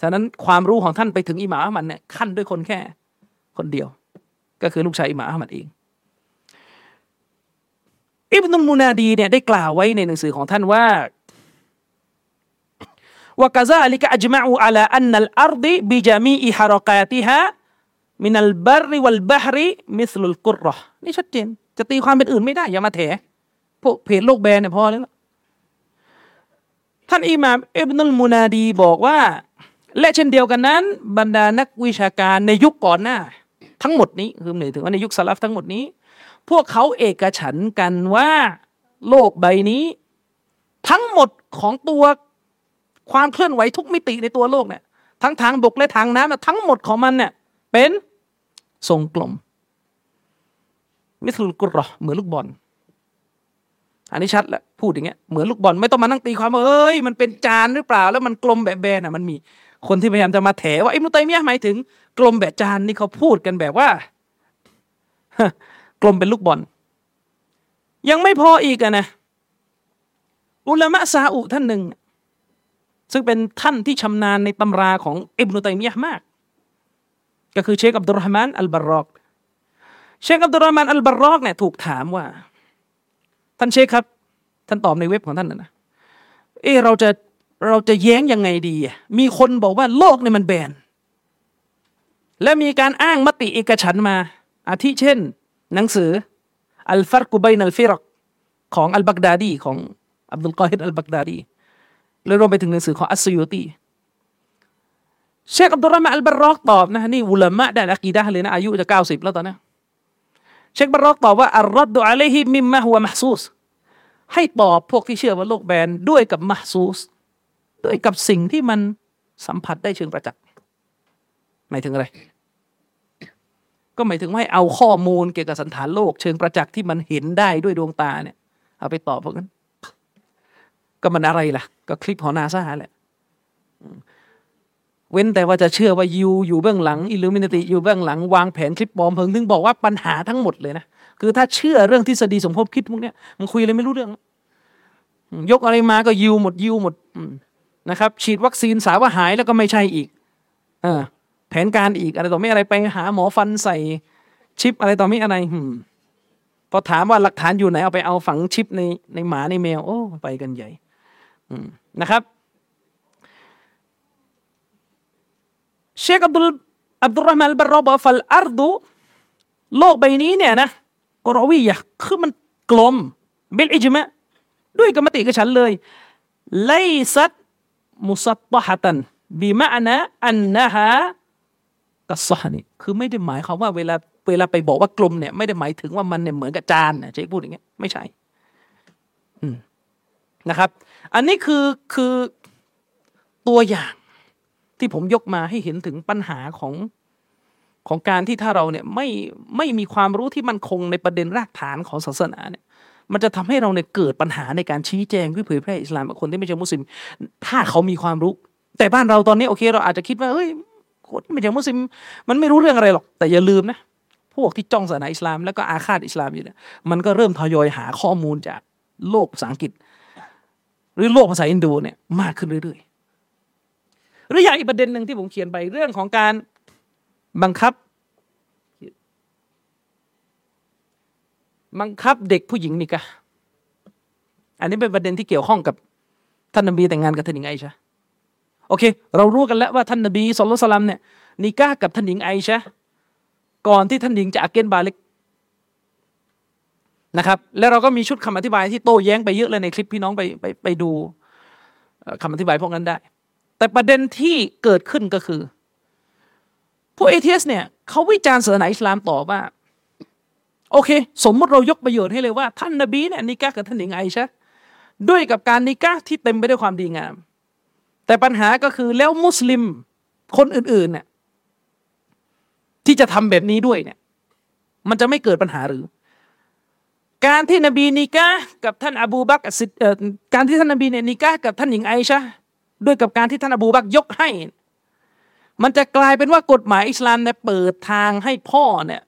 ฉะนั้นความรู้ของท่านไปถึงอิหม่ามอัลมัดเนี่ยขั้นด้วยคนแค่คนเดียว ก็คือลูกชายอิหม่ามอัลมัดเองอิบนุมูนาดีเนี่ยได้กล่าวไว้ในหนังสือของท่านว่า วกะซาลิกะอัจมาอูอัลาอันนัลอัรดิบิจามีอิฮารอกาติฮะมินัลบริวัลบาฮริมิสลุลกุรรอนี่ชัดเจน จะตีความเป็นอื่นไม่ได้ อย่ามาแถพวกเพจโลกแบนเนี่ยพอแล้วท่านอิหม่ามอิบนุลมุนาดีบอกว่า และเช่นเดียวกันนั้น บรรดานักวิชาการในยุคก่อนหน้า ทั้งหมดนี้คือหมายถึงว่าในยุคสลับทั้งหมดนี้ พวกเขาเอกฉันกันว่า โลกใบนี้ ทั้งหมดของตัว ความเคลื่อนไหวทุกมิติในตัวโลกเนี่ยทั้งทางบกและทางน้ำทั้งหมดของมันเนี่ยเป็นทรงกลมมิสลุกุรอเหมือนลูกบอลอันนี้ชัดแหละพูดอย่างเงี้ยเหมือนลูกบอลไม่ต้องมานั่งตีความว่าเอ้ยมันเป็นจานหรือเปล่า แล้วมันกลมแบบแบนอะมันมีคนที่พยายามจะมาแถว่าไอิมนุตัยมียหมายถึง กลมแบบจานนี่เขาพูดกันแบบว่า กลมเป็นลูกบอล ยังไม่พออีกอะนะ อุลามะซาอุท่านหนึ่ง ซึ่งเป็นท่านที่ชำนาญในตำราของอิบนุตัยมียะห์มาก ก็คือเชคอับดุลรห์มานอัลบารรอก เชคอับดุลรห์มานอัลบารรอกเนี่ยถูกถามว่า ท่านเชคครับ ท่านตอบในเว็บของท่านนะนะเออเราจะเราจะแย้งยังไงดี มีคนบอกว่าโลกเนี่ยมันแบน และมีการอ้างมติเอกฉันท์มา อาทิเช่น หนังสือ الفرق بين الفرق ของอัลบักดาดี ของอับดุลกอฮิรอัลบักดาดี และรวมไปถึงหนังสือของอัสยูตีเชคอับดุลรามะอัลบารอกตอบนะนี่อุลามะด้านอะกีดะเลยนะอายุจะเก้าสิบแล้วตอนนี้เชคบารอกตอบว่า الرد عليهم مما هو محسوسให้ตอบพวกที่เชื่อว่าโลกแบนด้วยกับมะซูสด้วยกับสิ่งที่มันสัมผัสได้เชิงประจักษ์หมายถึงอะไร ก็หมายถึงว่าให้เอาข้อมูลเกี่ยวกับสันฐานโลก เชิงประจักษ์ที่มันเห็นได้ด้วยดวงตาเนี่ย เอาไปตอบพวกนั้น ก็มันอะไรล่ะ ก็คลิปของนาซาแหละเว้นแต่ว่าจะเชื่อว่ายูอยู่เบื้องหลังอิลูมินาติอยู่เบื้องหลังวางแผนคลิปบอมเพิงถึงบอกว่าปัญหาทั้งหมดเลยนะคือถ้าเชื่อเรื่องทฤษฎีสมคบคิดพวกเนี้ยมันคุยเลยไม่รู้เรื่อง ยกอะไรมาก็ยูหมดยูหมดนะครับ ฉีดวัคซีนสาวว่าหายแล้วก็ไม่ใช่อีก เออ แผนการอีกอะไรต่อไม่อะไรไปหาหมอฟันใส่ชิปอะไรต่อไม่อะไรพอถามว่าหลักฐานอยู่ไหนเอาไปเอาฝังชิปในในหมาในแมว โอ้ไปกันใหญ่ นะครับเชคอับดุลอับดุลรห์มานอัลบรอบฟัลอาร์ดูโลกใบนี้เนี่ยนะกรวียะคือมันกลมเบลอิจมะด้วยกรรมติกับฉันเลยไลซัตมุสัตตะฮะตันบีมะนะอันนะฮะกัสซานี่คือไม่ได้หมายความว่าเวลาเวลาไปบอกว่ากลมเนี่ยไม่ได้หมายถึงว่ามันเนี่ยเหมือนกับจานนะเจ๊พูดอย่างเงี้ยไม่ใช่นะครับ อันนี้คือคือตัวอย่างที่ผมยกมาให้เห็นถึงปัญหาของของการที่ถ้าเราเนี่ยไม่ไม่มีความรู้ที่มั่นคงในประเด็นรากฐานของศาสนาเนี่ย มันจะทำให้เราเนี่ยเกิดปัญหาในการชี้แจงเพื่อเผยแพร่อิสลามกับคนที่ไม่ใช่มุสลิม ถ้าเขามีความรู้ แต่บ้านเราตอนนี้โอเค เราอาจจะคิดว่าเฮ้ยคนไม่ใช่มุสลิม มันไม่รู้เรื่องอะไรหรอก แต่อย่าลืมนะพวกที่จ้องศาสนาอิสลามแล้วก็อาฆาตอิสลามอยู่เนี่ยมันก็เริ่มทยอยหาข้อมูลจากโลกภาษาอังกฤษ หรือโลกภาษาอินโดเนี่ยมากขึ้นเรื่อยๆหรืออย่างอีกประเด็นหนึ่งที่ผมเขียนไปเรื่องของการบังคับ บังคับเด็กผู้หญิงนี่กะอันนี้เป็นประเด็นที่เกี่ยวข้องกับท่านนบีแต่งงานกับท่านหญิงไอชะโอเค เรารู้กันแล้วว่าท่านนบีสุลต่านเนี่ยนิก้ากับท่านหญิงไอชะก่อนที่ท่านหญิงจะอาเกนบาเล็ก นะครับ แล้วเราก็มีชุดคำอธิบายที่โต้แย้งไปเยอะเลยในคลิปพี่น้องไปไปไปดูคำอธิบายพวกนั้นได้ แต่ประเด็นที่เกิดขึ้นก็คือ พวกเอเทสเนี่ยเขาวิจารณ์ศาสนาอิสลามต่อว่า โอเค สมมติเรายกประโยชน์ให้เลยว่า ท่านนบีเนี่ยนิกากับท่านหญิงไอชะด้วยกับการนิกาที่เต็มไปด้วยความดีงาม แต่ปัญหาก็คือแล้วมุสลิมคนอื่นๆเนี่ยที่จะทำแบบนี้ด้วยเนี่ย มันจะไม่เกิดปัญหาหรือ การที่นบีนิกากับท่านอบูบักการที่ท่านนบีเนี่ยนิกากับท่านหญิงไอชะด้วยกับการที่ท่านอบูบักยกให้ มันจะกลายเป็นว่ากฎหมายอิสลามเนี่ยเปิดทางให้พ่อเนี่ย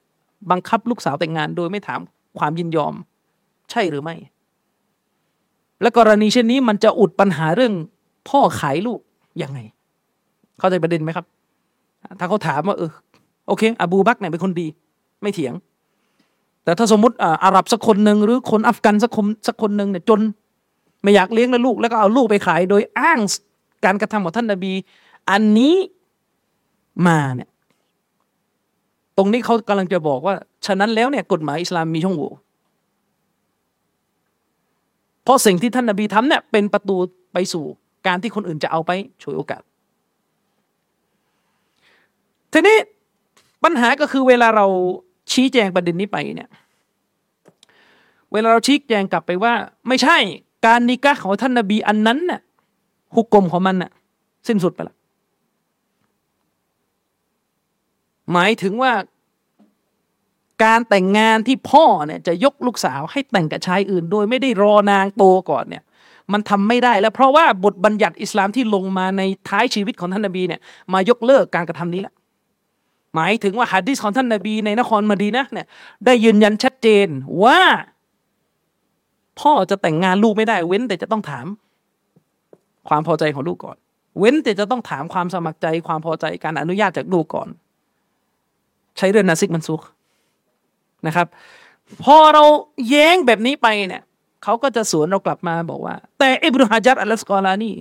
บังคับลูกสาวแต่งงานโดยไม่ถามความยินยอม ใช่หรือไม่ และกรณีเช่นนี้มันจะอุดปัญหาเรื่องพ่อขายลูกยังไง เข้าใจประเด็นไหมครับ ถ้าเขาถามว่าเออโอเค อบูบักเนี่ยเป็นคนดี ไม่เถียง แต่ถ้าสมมติอาหรับสักคนหนึ่งหรือคนอัฟกันสักคนสักคนหนึ่งเนี่ยจนไม่อยากเลี้ยงแล้วลูกแล้วก็เอาลูกไปขาย โดยอ้างการกระทำของท่านนบี อันนี้มาเนี่ยตรงนี้เขากำลังจะบอกว่า ฉะนั้นแล้วเนี่ยกฎหมายอิสลามมีช่องโหว่เพราะสิ่งที่ท่านนบีทำเนี่ยเป็นประตูไปสู่การที่คนอื่นจะเอาไปช่วยโอกาส ทีนี้ปัญหาก็คือเวลาเรา ชี้แจงประเด็นนี้ไปเนี่ย เวลาเราชี้แจงกลับไปว่า ไม่ใช่การนิกะของท่านนบีอันนั้นเนี่ยฮุกกลมของมันน่ะ สิ้นสุดไปแล้วหมายถึงว่าการแต่งงานที่พ่อเนี่ยจะยกลูกสาวให้แต่งกับชายอื่น โดยไม่ได้รอนางโตก่อนเนี่ย มันทำไม่ได้แล้วเพราะว่าบทบัญญัติอิสลามที่ลงมาในท้ายชีวิตของท่านนบีเนี่ย มายกเลิกการกระทำนี้แล้ว หมายถึงว่าฮะดิษของท่านนบีในนครมดีนะเนี่ยได้ยืนยันชัดเจนว่า พ่อจะแต่งงานลูกไม่ได้ เว้นแต่จะต้องถาม ความพอใจของลูกก่อน เว้นแต่จะต้องถามความสมัครใจ ความพอใจการอนุญาตจากลูกก่อน ใช้เรื่องนาซิกมันซุกนะครับ พอเราแย้งแบบนี้ไปเนี่ยเขาก็จะสวนเรากลับมาบอกว่า แต่อิบนุฮะจัดอัลสกอลานี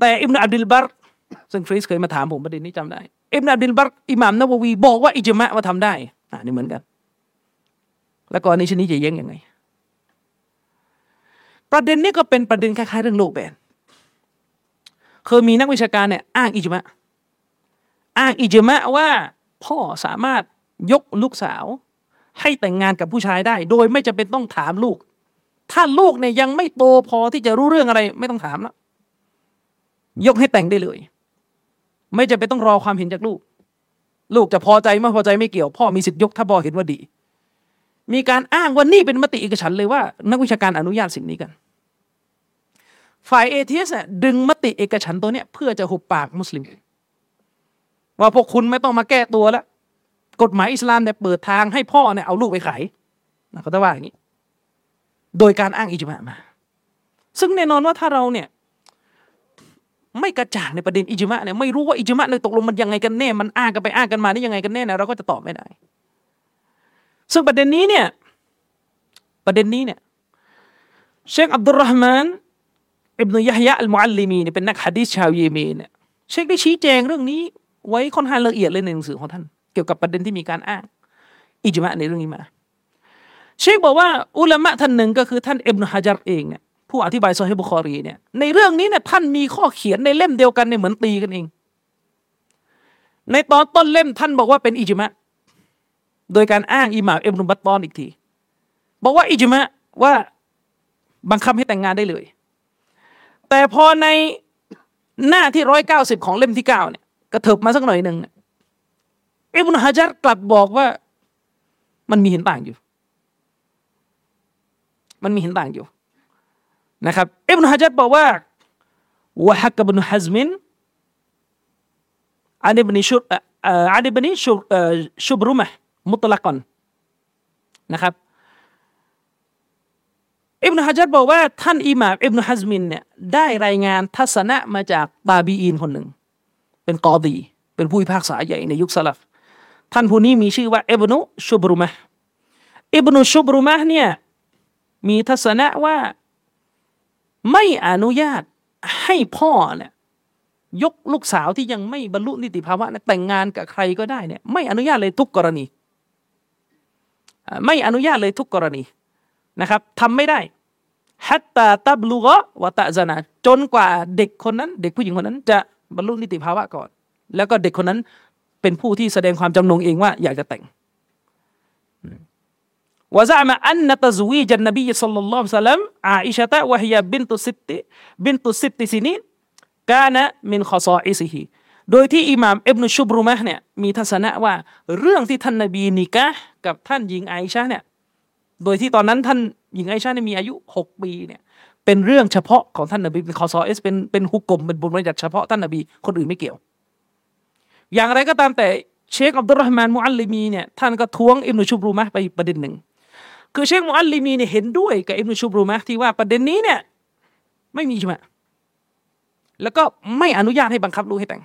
แต่อิบนุอับดุลบัรซึ่งฟรีสเคยมาถามผมประเด็นนี้จำได้ อิบนุอับดุลบัรอิหม่ามนบวี บอกว่าอิจมะว่าทำได้ อ่านี่เหมือนกัน แล้วก่อนนี้ชนี้จะย้งยังไง ประเด็นนี้ก็เป็นประเด็นคล้ายๆเรื่องโลกแบนเคยมีนักวิชาการเนี่ยอ้างอิจมะอ้างอิจมะว่าพ่อสามารถยกลูกสาว ให้แต่งงานกับผู้ชายได้ โดยไม่จำเป็นต้องถามลูก ถ้าลูกเนี่ยยังไม่โตพอที่จะรู้เรื่องอะไร ไม่ต้องถามแล้วยกให้แต่งได้เลย ไม่จำเป็นต้องรอความเห็นจากลูก ลูกจะพอใจไม่พอใจไม่เกี่ยว พ่อมีสิทธิ์ยกถ้าพ่อเห็นว่าดี มีการอ้างว่านี่เป็นมติเอกฉันเลยว่า นักวิชาการอนุญาตสิ่งนี้กัน ฝ่ายเอทีเอสดึงมติเอกฉันตัวเนี้ยเพื่อจะหุบปากมุสลิม ว่าพวกคุณไม่ต้องมาแก้ตัวแล้วกฎหมายอิสลามเนี่ยเปิดทางให้พ่อเนี่ยเอาลูกไปขายนะเขาจะว่าอย่างนี้ โดยการอ้างอิจมามา ซึ่งแน่นอนว่าถ้าเราเนี่ย ไม่กระจ่างในประเด็นอิจมาเนี่ยไม่รู้ว่าอิจมาเนี่ยตกลงมันยังไงกันแน่ มันอ้างกันไปอ้างกันมานี่ยังไงกันแน่เนี่ยเราก็จะตอบไม่ได้ ซึ่งประเด็นนี้เนี่ยประเด็นนี้เนี่ยเชคอับดุลรหมานอิบนุยะฮยะอัลมุอัลลิมีเนี่ยเป็นนักฮะดีษชาวเยเมนเนี่ยเชคได้ชี้แจงเรื่องนี้ ไว้ค่อนข้างละเอียดเลยในหนังสือของท่าน เกี่ยวกับประเด็นที่มีการอ้างอิจมะในเรื่องนี้มา เชคบอกว่าอุลามะท่านหนึ่งก็คือท่านอิบนุฮะจัรเองเนี่ย ผู้อธิบายโซฮีบุคอรีเนี่ยในเรื่องนี้เนี่ยท่านมีข้อเขียนในเล่มเดียวกันเนี่ยเหมือนตีกันเอง ในตอนต้นเล่มท่านบอกว่าเป็นอิจมะโดยการอ้างอิหม่ามอิบนุบัตตอนอีกที บอกว่าอิจมะว่าบังคับให้แต่งงานได้เลย แต่พอในหน้าที่ร้อยเก้าสิบของเล่มที่เก้าเนี่ยกระเถิบมาสักหน่อยหนึ่งอิบนุฮะจัรกลับบอกว่ามันมีเห็นต่างอยู่ มันมีเห็นต่างอยู่ นะครับอิบนุฮะจัรบอกว่าวะฮักกับนุฮัซมินอันนี้บันิชุอันนี้บันิชุชุบรุมะมุตละกอนนะครับอิบนุฮะจัดบอกว่าท่านอิหม่ามอิบนุฮัซมินเนี่ยได้รายงานทัศนะมาจากตาบีอีนคนหนึ่ง เป็นกอดี เป็นผู้พิพากษาใหญ่ในยุคสลับท่านผู้นี้มีชื่อว่าอิบนุชุบรุมะอิบนุชุบรุมะเนี่ยมีทัศนะว่า ไม่อนุญาตให้พ่อเนี่ยยกลูกสาวที่ยังไม่บรรลุนิติภาวะแต่งงานกับใครก็ได้เนี่ยไม่อนุญาตเลยทุกกรณี ไม่อนุญาตเลยทุกกรณีนะครับทำไม่ได้ฮัตตาตับลูกวะตะซานาจนกว่าเด็กคนนั้น เด็กผู้หญิงคนนั้น จะบรรลุนิติภาวะก่อน แล้วก็เด็กคนนั้นเป็นผู้ที่แสดงความจำนงเองว่าอยากจะแต่ง وزعم أن تزويج النبي صلى الله عليه وسلم عائشة وهي بنت ست بنت ست سنين كان من خصائصه โดยที่อิหม่ามอิบนุชุบรุมะเนี่ยมีทัศนะว่าเรื่องที่ท่านนบีนิกะกับท่านหญิงไอชาเนี่ยโดยที่ตอนนั้นท่านหญิงไอชาเนี่ยมีอายุหกปีเนี่ยเป็นเรื่องเฉพาะของท่านนบีเป็นคอซอเอสเป็นเป็นฮุกกลมเป็นบุญบัญญัติเฉพาะท่านนบีคนอื่นไม่เกี่ยว อย่างไรก็ตามแต่เชคอับดุลรหมานมุอัลลิมีเนี่ยท่านก็ท้วงอิบนุชุบรูมะไปประเด็นหนึ่ง คือเชคมุอัลลิมีเนี่ยเห็นด้วยกับอิบนุชุบรูมะที่ว่าประเด็นนี้เนี่ย ไม่มีใช่ไหมแล้วก็ไม่อนุญาตให้บังคับลูกให้แต่ง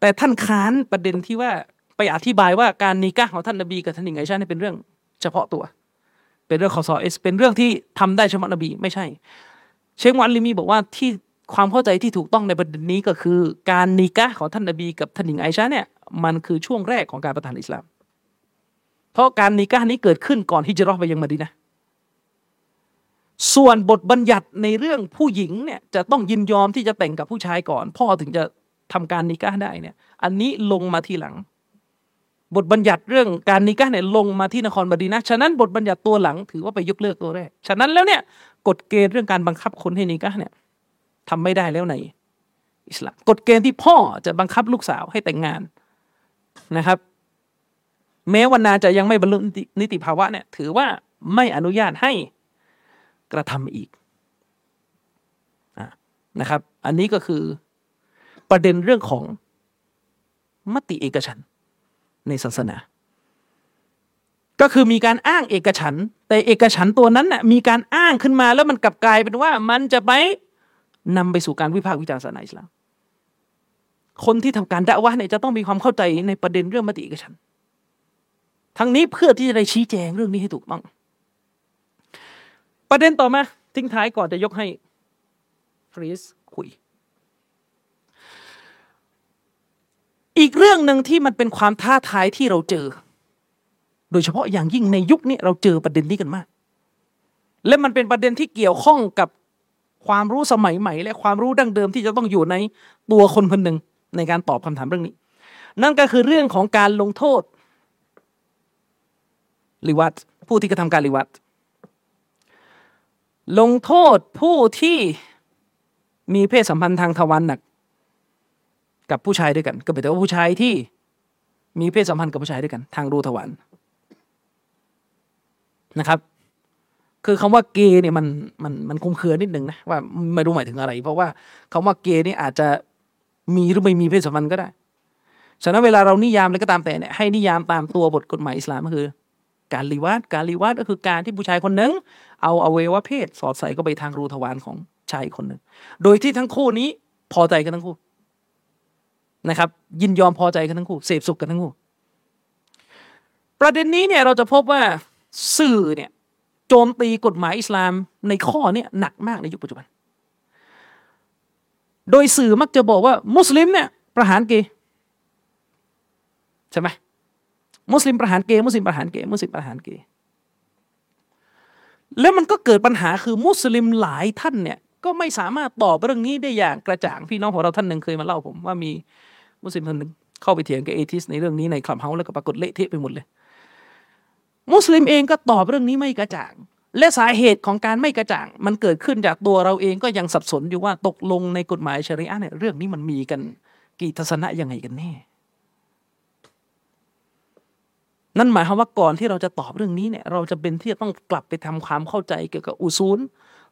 แต่ท่านค้านประเด็นที่ว่าไปอธิบายว่าการนิกะของท่านนบีกับท่านหญิงไอชาเนี่ยเป็นเรื่อง เฉพาะตัว เป็นเรื่องของซอเอสเป็นเรื่องที่ทำได้เฉพาะนบีไม่ใช่ เชควันลิมีบอกว่าที่ความเข้าใจที่ถูกต้องในประเด็นนี้ก็คือ การนิกะของท่านนบีกับท่านหญิงไอชาเนี่ยมันคือช่วงแรกของการประทานอิสลาม เพราะการนิกะนี้เกิดขึ้นก่อนที่จะรอไปยังมาดีนะส่วนบทบัญญัติในเรื่องผู้หญิงเนี่ยจะต้องยินยอมที่จะแต่งกับผู้ชายก่อน พ่อถึงจะทำการนิกะได้เนี่ย อันนี้ลงมาทีหลัง บทบัญญัติเรื่องการนิกะเนี่ยลงมาที่นครบดีนะฉะนั้นบทบัญญัติตัวหลังถือว่าไปยกเลิกตัวแรกฉะนั้นแล้วเนี่ยกฎเกณฑ์เรื่องการบังคับคนให้นิกะเนี่ยทำไม่ได้แล้วในอิสลามกฎเกณฑ์ที่พ่อจะบังคับลูกสาวให้แต่งงานนะครับ แม้วันนาจะยังไม่บรรลุนิติภาวะเนี่ย ถือว่าไม่อนุญาตให้กระทำอีกนะครับ อันนี้ก็คือประเด็นเรื่องของมติเอกฉันในศาสนา ก็คือมีการอ้างเอกฉัน แต่เอกฉันตัวนั้นน่ะมีการอ้างขึ้นมาแล้วมันกลับกลายเป็นว่ามันจะไปนำไปสู่การวิพากษ์วิจารณ์ศาสนาอิสลามคนที่ทำการดะวะเนี่ยจะต้องมีความเข้าใจในประเด็นเรื่องมติเอกฉัน ทั้งนี้เพื่อที่จะได้ชี้แจงเรื่องนี้ให้ถูกต้อง ประเด็นต่อมาทิ้งท้ายก่อนจะยกให้ฟรีสคุย อีกเรื่องหนึ่งที่มันเป็นความท้าทายที่เราเจอ โดยเฉพาะอย่างยิ่งในยุคนี้เราเจอประเด็นนี้กันมาก และมันเป็นประเด็นที่เกี่ยวข้องกับความรู้สมัยใหม่ และความรู้ดั้งเดิมที่จะต้องอยู่ในตัวคนคนหนึ่งในการตอบคำถามเรื่องนี้ นั่นก็คือเรื่องของการลงโทษ ลิวัตผู้ที่กระทำการลิวัตลงโทษผู้ที่มีเพศสัมพันธ์ทางทวารหนัก กับผู้ชายด้วยกัน ก็หมายถึงว่าผู้ชายที่มีเพศสัมพันธ์กับผู้ชายด้วยกัน ทางรูทวารนะครับ คือคำว่าเกย์เนี่ยมันมันมันคุมเครือนิดนึงนะว่าไม่รู้หมายถึงอะไร เพราะว่าคำว่าเกย์นี่อาจจะมีหรือไม่มีเพศสัมพันธ์ก็ได้ฉะนั้นเวลาเรานิยามอะไรก็ตามแต่เนี่ยให้นิยามตามตัวบทกฎหมายอิสลามก็คือ การลีวัดการลีวัดก็คือการที่ผู้ชายคนหนึ่งเอาอวัยวะเพศ สอดใส่เข้าไปทางรูทวารของชายคนหนึ่งโดยที่ทั้งคู่นี้พอใจกันทั้งคู่นะครับ ยินยอมพอใจกันทั้งคู่เสพสุขกันทั้งคู่ ประเด็นนี้เนี่ยเราจะพบว่าสื่อเนี่ยโจมตีกฎหมายอิสลามในข้อนี้หนักมากในยุคปัจจุบัน โดยสื่อมักจะบอกว่ามุสลิมเนี่ยประหารกย์ใช่ไหม มุสลิมประหารเกย์มุสลิมประหารเกย์มุสลิมประหารเกย์แล้วมันก็เกิดปัญหาคือมุสลิมหลายท่านเนี่ยก็ไม่สามารถตอบเรื่องนี้ได้อย่างกระจ่างพี่น้องของเราท่านหนึ่งเคยมาเล่าผมว่ามีมุสลิมท่านหนึ่งเข้าไปเถียงกับ atheist ในเรื่องนี้ใน Clubhouse แล้วก็ปรากฏเละเทะไปหมดเลย มุสลิมเองก็ตอบเรื่องนี้ไม่กระจ่าง และสาเหตุของการไม่กระจ่าง มันเกิดขึ้นจากตัวเราเองก็ยังสับสนอยู่ว่าตกลงในกฎหมายชริอะห์เนี่ยเรื่องนี้มันมีกันกี่ทัศนะยังไงกันแน่ นั่นหมายความว่าก่อนที่เราจะตอบเรื่องนี้เนี่ยเราจะเป็นที่จะต้องกลับไปทำความเข้าใจเกี่ยวกับอุซูล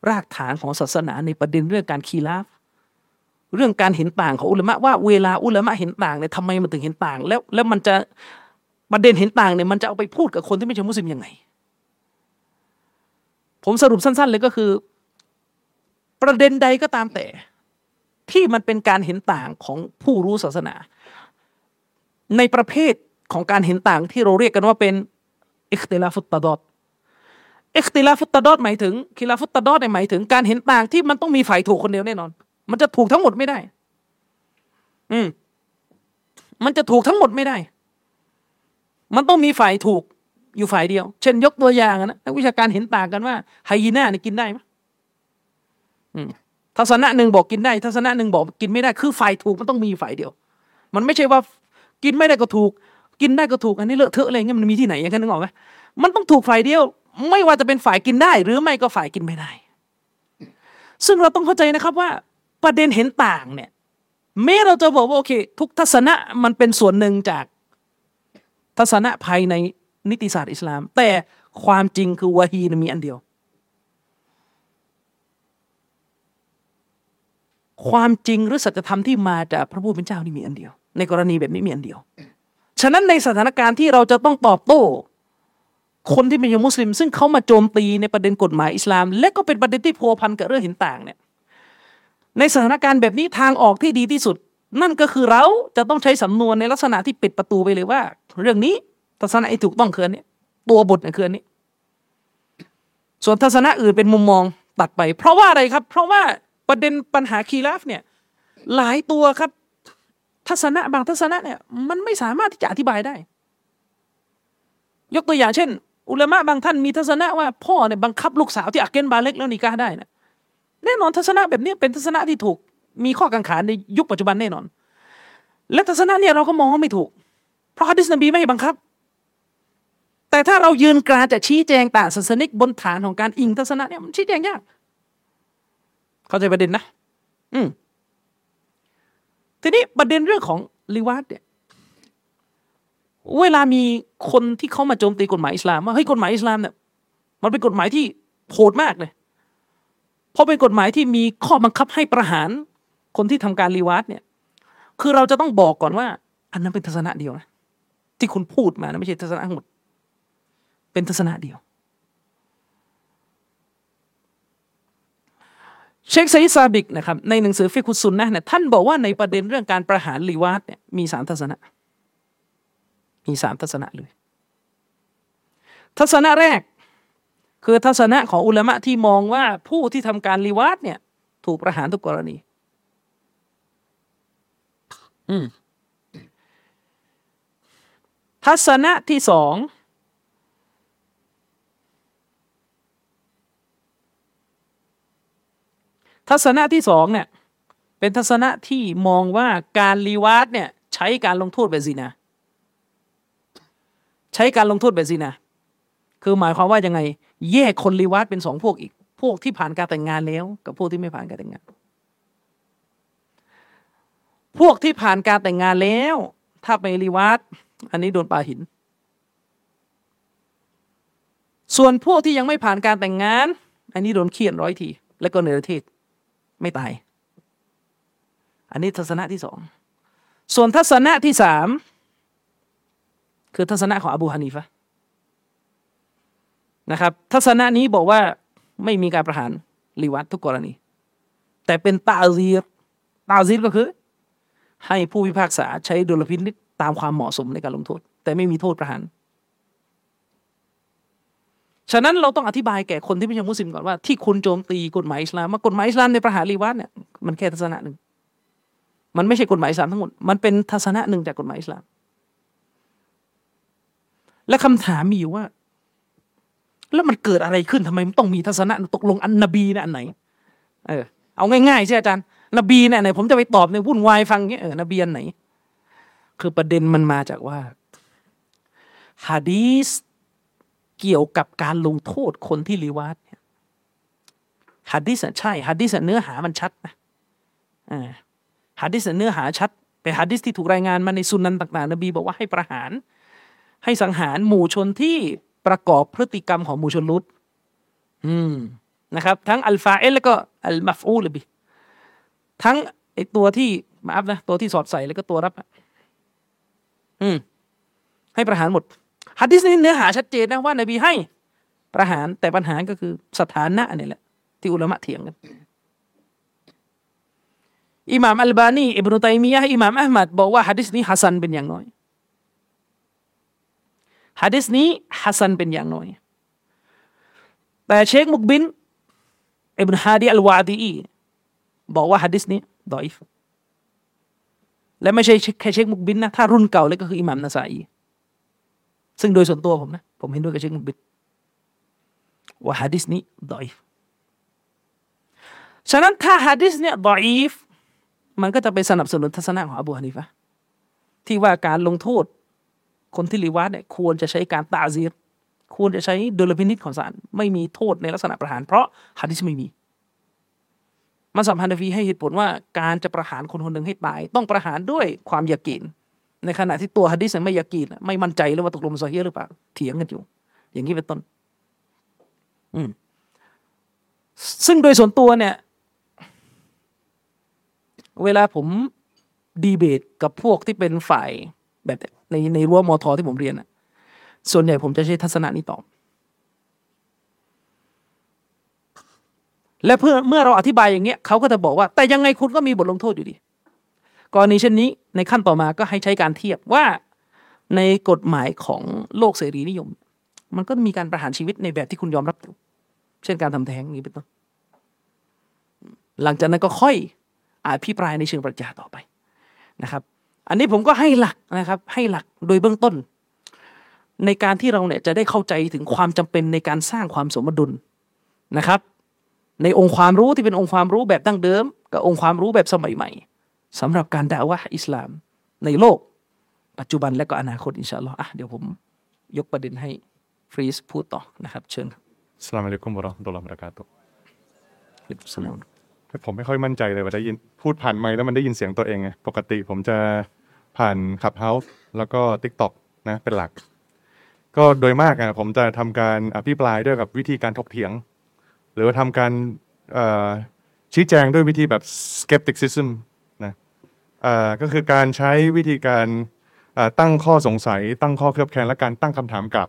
รากฐานของศาสนาในประเด็นเรื่องการคีลาฟเรื่องการเห็นต่างของอุลามะว่าเวลาอุลามะเห็นต่างเนี่ยทำไมมันถึงเห็นต่าง แล้วแล้วมันจะประเด็นเห็นต่างเนี่ยมันจะเอาไปพูดกับคนที่ไม่ใช่มุสลิมยังไง ผมสรุปสั้น ๆ เลยก็คือ ประเด็นใดก็ตามแต่ ที่มันเป็นการเห็นต่างของผู้รู้ศาสนา ในประเภท ของการเห็นต่างที่เราเรียกกันว่าเป็นอิคติลาฟุตตะดอดอิคติลาฟุตตะดอดหมายถึงคิลาฟุตตะดอดหมายถึงการเห็นต่างที่มันต้องมีฝ่ายถูกคนเดียวแน่นอน มันจะถูกทั้งหมดไม่ได้ อืม มันจะถูกทั้งหมดไม่ได้ มันต้องมีฝ่ายถูกอยู่ฝ่ายเดียว เช่น ยกตัวอย่างนะนักวิชาการเห็นต่างกันว่าไฮยีน่าเนี่ยกินได้ไหมทัศนะหนึ่งบอกกินได้ ทัศนะหนึ่งบอกกินไม่ได้ คือฝ่ายถูกมันต้องมีฝ่ายเดียว มันไม่ใช่ว่ากินไม่ได้ก็ถูก กินได้ก็ถูกอันนี้เลอะเทอะอะไรเงี้ยมันมีที่ไหนอย่างนั้นนึกออกไหมมันต้องถูกฝ่ายเดียว ไม่ว่าจะเป็นฝ่ายกินได้ หรือไม่ก็ฝ่ายกินไม่ได้ ซึ่งเราต้องเข้าใจนะครับว่าประเด็นเห็นต่างเนี่ยแม้เราจะบอกว่าโอเค ทุกทัศนะมันเป็นส่วนหนึ่งจากทัศนะภายในนิติศาสตร์อิสลาม แต่ความจริงคือวะฮีนมีอันเดียว ความจริงหรือสัจธรรมที่มาจากพระผู้เป็นเจ้านี่มีอันเดียว ในกรณีแบบนี้มีอันเดียว ฉะนั้นในสถานการณ์ที่เราจะต้องตอบโต้ คนที่เป็นมุสลิม ซึ่งเขามาโจมตีในประเด็นกฎหมายอิสลาม และก็เป็นประเด็นที่พัวพันกับเรื่องเห็นต่างเนี่ยในสถานการณ์แบบนี้ทางออกที่ดีที่สุด นั่นก็คือเราจะต้องใช้สำนวนในลักษณะที่ปิดประตูไปเลยว่า เรื่องนี้ทัศนะที่ถูกต้องคืออันนี้ตัวบทเนี่ยคืออันนี้ ส่วนทัศนะอื่นเป็นมุมมองตัดไป เพราะว่าอะไรครับ เพราะว่าประเด็นปัญหาคีราฟเนี่ยหลายตัวครับ ทัศนะบางทัศนะเนี่ยมันไม่สามารถที่จะอธิบายได้ ยกตัวอย่างเช่น อุลามะบางท่านมีทัศนะว่าพ่อเนี่ยบังคับลูกสาวที่อักเกนบาเล็กแล้วนิกาได้นะแน่นอนทัศนะแบบนี้เป็นทัศนะที่ถูก มีข้อกังขาในยุคปัจจุบันแน่นอน และทัศนะเนี่ยเราก็มองว่าไม่ถูก เพราะฮะดิษนบีไม่บังคับ แต่ถ้าเรายืนกรานจะชี้แจงต่างศาสนิกบนฐานของการอิงทัศนะเนี่ยมันชี้แจงยาก เข้าใจประเด็นนะ อืม ทีนี้ประเด็นเรื่องของลิวาดเนี่ยเวลามีคนที่เขามาโจมตีกฎหมายอิสลามว่าเฮ้ยกฎหมายอิสลามเนี่ยมันเป็นกฎหมายที่โหดมากเลยเพราะเป็นกฎหมายที่มีข้อบังคับให้ประหารคนที่ทำการรีวาดเนี่ย คือเราจะต้องบอกก่อนว่า อันนั้นเป็นทัศนะเดียวนะที่คุณพูดมานะไม่ใช่ทัศนะทั้งหมด เป็นทัศนะเดียว ชคไซซาบิกนะครับในหนังสือฟิกุสุนนะเนี่ยท่านบอกว่าในประเด็นเรื่องการประหารลีวาดเนี่ยมีสามทัศนะ มีสามทัศนะเลย ทัศนะแรก คือทัศนะของอุลามะที่มองว่าผู้ที่ทำการลีวาดเนี่ย ถูกประหารทุกกรณี อืมทัศนะที่สอง ทัศนะที่สองเนี่ยเป็นทัศนะที่มองว่าการรีวาร์ดเนี่ยใช้การลงโทษแบบซีนาใช้การลงโทษแบบซีนาคือหมายความว่ายังไง แยกคนรีวาร์ดเป็นสองพวกอีก พวกที่ผ่านการแต่งงานแล้ว กับพวกที่ไม่ผ่านการแต่งงาน พวกที่ผ่านการแต่งงานแล้ว ถ้าไปรีวาร์ดอันนี้โดนปาหิน ส่วนพวกที่ยังไม่ผ่านการแต่งงาน อันนี้โดนเฆี่ยนร้อยที แล้วก็เนรเทศ ไม่ตาย อันนี้ทัศนะที่สอง ส่วนทัศนะที่สามคือทัศนะของอบูฮานีฟะนะครับ ทัศนะนี้บอกว่าไม่มีการประหารลีวัตทุกกรณี แต่เป็นตาซีรตาซีรก็คือ ให้ผู้พิพากษาใช้ดุลพินิษตามความเหมาะสมในการลงโทษ แต่ไม่มีโทษประหาร ฉะนั้นเราต้องอธิบายแก่คนที่ไม่ใช่มุสลิมก่อนว่าที่คุณโจมตีกฎหมายอิสลามมากฎหมายอิสลามในประหารลีวัตเนี่ยมันแค่ทัศนะหนึ่งมันไม่ใช่กฎหมายอิสลามทั้งหมดมันเป็นทัศนะหนึ่งจากกฎหมายอิสลาม และคำถามมีอยู่ว่า แล้วมันเกิดอะไรขึ้นทำไมมันต้องมีทัศนะตกลงอันนบีนะอันไหน เออ เอาง่ายๆใช่อาจารย์นบีเนี่ยไหนผมจะไปตอบในวุ่นวายฟังเงี้ยเออนบีอันไหน คือประเด็นมันมาจากว่าฮะดีษ เกี่ยวกับการลงโทษคนที่ลิวาฏเนี่ยฮัดดิสใช่ฮะดีษเนื้อหามันชัดนะฮัดดิสเนื้อหาชัดเป็นฮะดีษที่ถูกรายงานมาในสุนันต่างๆนบีบอกว่าให้ประหาร ให้สังหารหมู่ชนที่ประกอบพฤติกรรมของหมู่ชนลูฏอืมนะครับ ทั้งالفاعلแล้วก็المفعول بهทั้งไอ้ตัวที่มา up นะตัวที่สอดใส่แล้วก็ตัวรับอืมให้ประหารหมด ฮะดีษนี้เนื้อหาชัดเจนนะว่านบีให้ประหารแต่ปัญหาก็คือสถานะนี่แหละ ที่อุลามะเถียงกันอิหม่ามอัลบานีอิบนุตัยมียะอิหม่ามอะหมัดบอกว่าฮัดดิสนี้ฮัสซันเป็นอย่างน้อยฮัดดิสนี้ฮัสซันเป็นอย่างน้อย แต่เชคมุกบิลอิบนุฮาดีอัลวาดิอีบอกว่าฮะดีษนี้ดอยฟและไม่ใช่แค่เชคมุกบินนะถ้ารุ่นเก่าเลยก็คืออิหม่ามนาซาอี ซึ่งโดยส่วนตัวผมนะ ผมเห็นด้วยกับเชคมุบิดว่าฮะดิษนี้ดอยฟฉะนั้นถ้าฮะดิษเนี่ยดอยฟมันก็จะไปสนับสนุนทัศนะของอบูฮานิฟะที่ว่าการลงโทษ คนที่ลิวาดเนี่ยควรจะใช้การตาซีรควรจะใช้ดุลพินิจของศาลไม่มีโทษในลักษณะประหาร เพราะฮะดิษไม่มีมาสัมพันธ์ฟีให้เหตุผลว่าการจะประหารคนคนหนึ่งให้ตาย ต้องประหารด้วยความยากีน ในขณะที่ตัวฮะดิษไม่ยากีนไม่มั่นใจเลยว่าตกลงโซเฮีหรือเปล่าเถียงกันอยู่ อย่างนี้เป็นต้น อืมซึ่งโดยส่วนตัวเนี่ย เวลาผมดีเบตกับพวกที่เป็นฝ่ายแบบในในรั้วมอทอที่ผมเรียนอะส่วนใหญ่ผมจะใช้ทัศนะนี้ตอบ และเพื่อเมื่อเราอธิบายอย่างเงี้ยเขาก็จะบอกว่า แต่ยังไงคุณก็มีบทลงโทษอยู่ดี กรณีเช่นนี้ในขั้นต่อมาก็ให้ใช้การเทียบว่าในกฎหมายของโลกเสรีนิยม มันก็มีการประหารชีวิตในแบบที่คุณยอมรับอยู่ เช่นการทำแท้งนี้เป็นต้นหลังจากนั้นก็ค่อยอภิปรายในเชิงปรัชญาต่อไปนะครับ อันนี้ผมก็ให้หลักนะครับ ให้หลักโดยเบื้องต้น ในการที่เราเนี่ยจะได้เข้าใจถึงความจำเป็นในการสร้างความสมดุลนะครับ ในองค์ความรู้ที่เป็นองค์ความรู้แบบดั้งเดิม กับองค์ความรู้แบบสมัยใหม่ สำหรับการด่าวะอิสลามในโลก ปัจจุบันและก็อนาคตอินชาอัลลอฮ์อะเดี๋ยวผมยกประเด็นให้ฟรีสพูดต่อนะครับ เชิญครับสลามอะลัยกุมวะเราะห์มะตุลลอฮ์วะบะเราะกาตุฮ์สลามผมไม่ค่อยมั่นใจเลยว่าได้ยินพูดผ่านไมค์แล้วมันได้ยินเสียงตัวเองไงปกติผมจะผ่านขับเฮาส์แล้วก็ t ิ k t o k นะเป็นหลัก ก็โดยมากอะผมจะทำการอภิปรายด้วยกับวิธีการถกเถียง หรือว่าทำการเอ่อชี้แจงด้วยวิธีแบบ skepticism นะเอ่อ ก็คือการใช้วิธีการตั้งข้อสงสัย ตั้งข้อเคลือบแคลงและการตั้งคำถามกลับ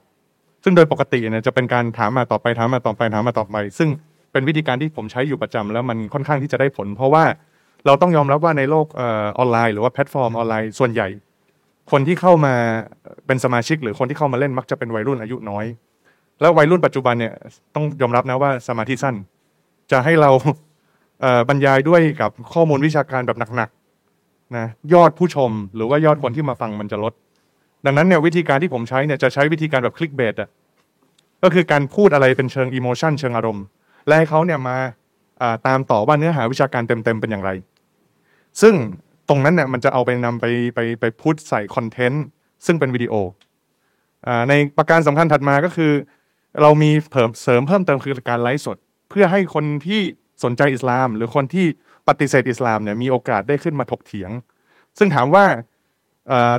ซึ่งโดยปกติเนี่ยจะเป็นการถามมาต่อไปถามมาต่อไปถามมาต่อไปซึ่งเป็นวิธีการที่ผมใช้อยู่ประจำแล้วมันค่อนข้างที่จะได้ผล เพราะว่าเราต้องยอมรับว่าในโลกออนไลน์ หรือว่าแพลตฟอร์มออนไลน์ส่วนใหญ่ คนที่เข้ามาเป็นสมาชิก หรือคนที่เข้ามาเล่นมักจะเป็นวัยรุ่นอายุน้อย แล้ววัยรุ่นปัจจุบันเนี่ยต้องยอมรับนะว่าสมาธิสั้น จะให้เราบรรยายด้วยกับข้อมูลวิชาการแบบหนัก นะยอดผู้ชมหรือว่ายอดคนที่มาฟังมันจะลด ดังนั้นเนี่ยวิธีการที่ผมใช้เนี่ยจะใช้วิธีการแบบ clickbait อะก็คือการพูดอะไรเป็นเชิง emotion เชิงอารมณ์ และให้เขาเนี่ยมาตามต่อว่าเนื้อหาวิชาการเต็มๆเป็นอย่างไร ซึ่งตรงนั้นเนี่ยมันจะเอาไปนำไปไปไปพูดใส่ content ซึ่งเป็นวิดีโอในประการสำคัญถัดมาก็คือ เรามีเพิ่มเสริมเพิ่มเติมคือการไลฟ์สด เพื่อให้คนที่สนใจอิสลาม หรือคนที่ ปฏิเสธอิสลามเนี่ยมีโอกาสได้ขึ้นมาถกเถียง ซึ่งถามว่า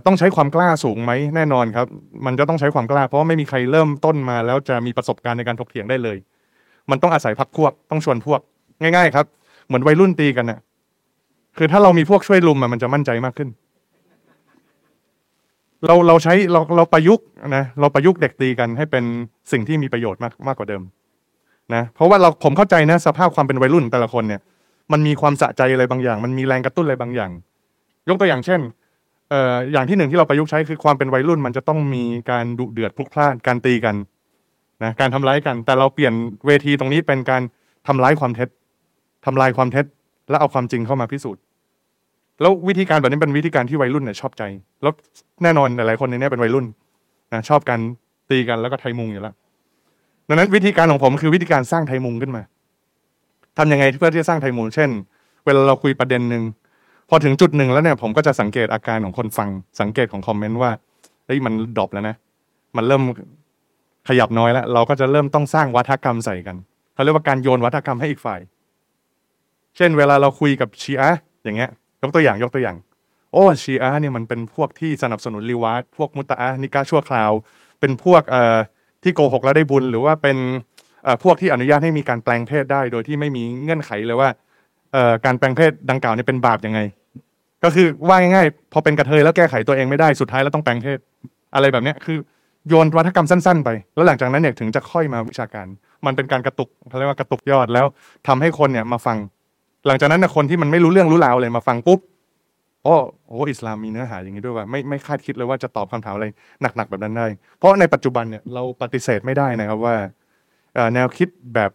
ต้องใช้ความกล้าสูงไหมแน่นอนครับ มันจะต้องใช้ความกล้า เพราะไม่มีใครเริ่มต้นมา แล้วจะมีประสบการณ์ในการถกเถียงได้เลย มันต้องอาศัยพักพวกต้องชวนพวก ง่าย ๆ ครับ เหมือนวัยรุ่นตีกันน่ะคือถ้าเรามีพวกช่วยลุมมันจะมั่นใจมากขึ้น เราเราใช้เราเราประยุกต์นะเราประยุกต์เด็กตีกันให้เป็นสิ่งที่มีประโยชน์มากมากกว่าเดิม นะ เพราะว่าเราผมเข้าใจนะ สภาพความเป็นวัยรุ่นแต่ละคนเนี่ย มันมีความสะใจอะไรบางอย่าง มันมีแรงกระตุ้นอะไรบางอย่าง ยกตัวอย่างเช่นเอ่ออย่างที่หนึ่งที่เราประยุกต์ใช้คือความเป็นวัยรุ่น มันจะต้องมีการดุเดือดพลุกพล่านการตีกันนะการทำร้ายกัน แต่เราเปลี่ยนเวทีตรงนี้เป็นการทำร้ายความเท็จทำลายความเท็จ แล้วเอาความจริงเข้ามาพิสูจน์ แล้ววิธีการแบบนี้เป็นวิธีการที่วัยรุ่นเนี่ยชอบใจ แล้วแน่นอนหลายๆคนในนี้เป็นวัยรุ่นนะชอบการตีกันแล้วก็ไทยมุงอยู่แล้วดังนั้นวิธีการของผมคือวิธีการสร้างไทยมุงขึ้นมา ทำยังไงเพื่อที่จะสร้างไทยมุงเช่น เวลาเราคุยประเด็นหนึ่งพอถึงจุดหนึ่งแล้วเนี่ยผมก็จะสังเกตอาการของคนฟัง สังเกตของ comment ว่าเฮ้ยมัน drop แล้วนะ มันเริ่มขยับน้อยแล้ว เราก็จะเริ่มต้องสร้างวาทกรรมใส่กันเขาเรียกว่าการโยนวาทกรรมให้อีกฝ่าย เช่น เวลาเราคุยกับชีอะอย่างเงี้ย ยกตัวอย่างยกตัวอย่าง โอ้ชีอะเนี่ยมันเป็นพวกที่สนับสนุนรีวาร์ดพวกมุตอะฮ์นิกะห์ชั่วคราว เป็นพวกเอ่อที่โกหกแล้วได้บุญหรือว่าเป็น พวกที่อนุญาตให้มีการแปลงเพศได้ โดยที่ไม่มีเงื่อนไขเลยว่าการแปลงเพศดังกล่าวเนี่ยเป็นบาปยังไง ก็คือว่าง่ายๆพอเป็นกระเทยแล้วแก้ไขตัวเองไม่ได้สุดท้ายแล้วต้องแปลงเพศอะไรแบบเนี้ยคือโยนวัฒกรรมสั้น ๆ ไป แล้วหลังจากนั้นเนี่ยถึงจะค่อยมาวิชาการ มันเป็นการกระตุกเขาเรียกว่ากระตุกยอดแล้วทำให้คนเนี่ยมาฟัง หลังจากนั้นนะคนที่มันไม่รู้เรื่องรู้ราวเลยมาฟังปุ๊บโอ้โอ้อิสลามมีเนื้อหาอย่างนี้ด้วยว่าไม่ไม่คาดคิดเลยว่าจะตอบคำถามอะไรหนักๆแบบนั้นได้ เพราะในปัจจุบันเนี่ยเราปฏิเสธไม่ได้นะครับว่า แนวคิดแบบ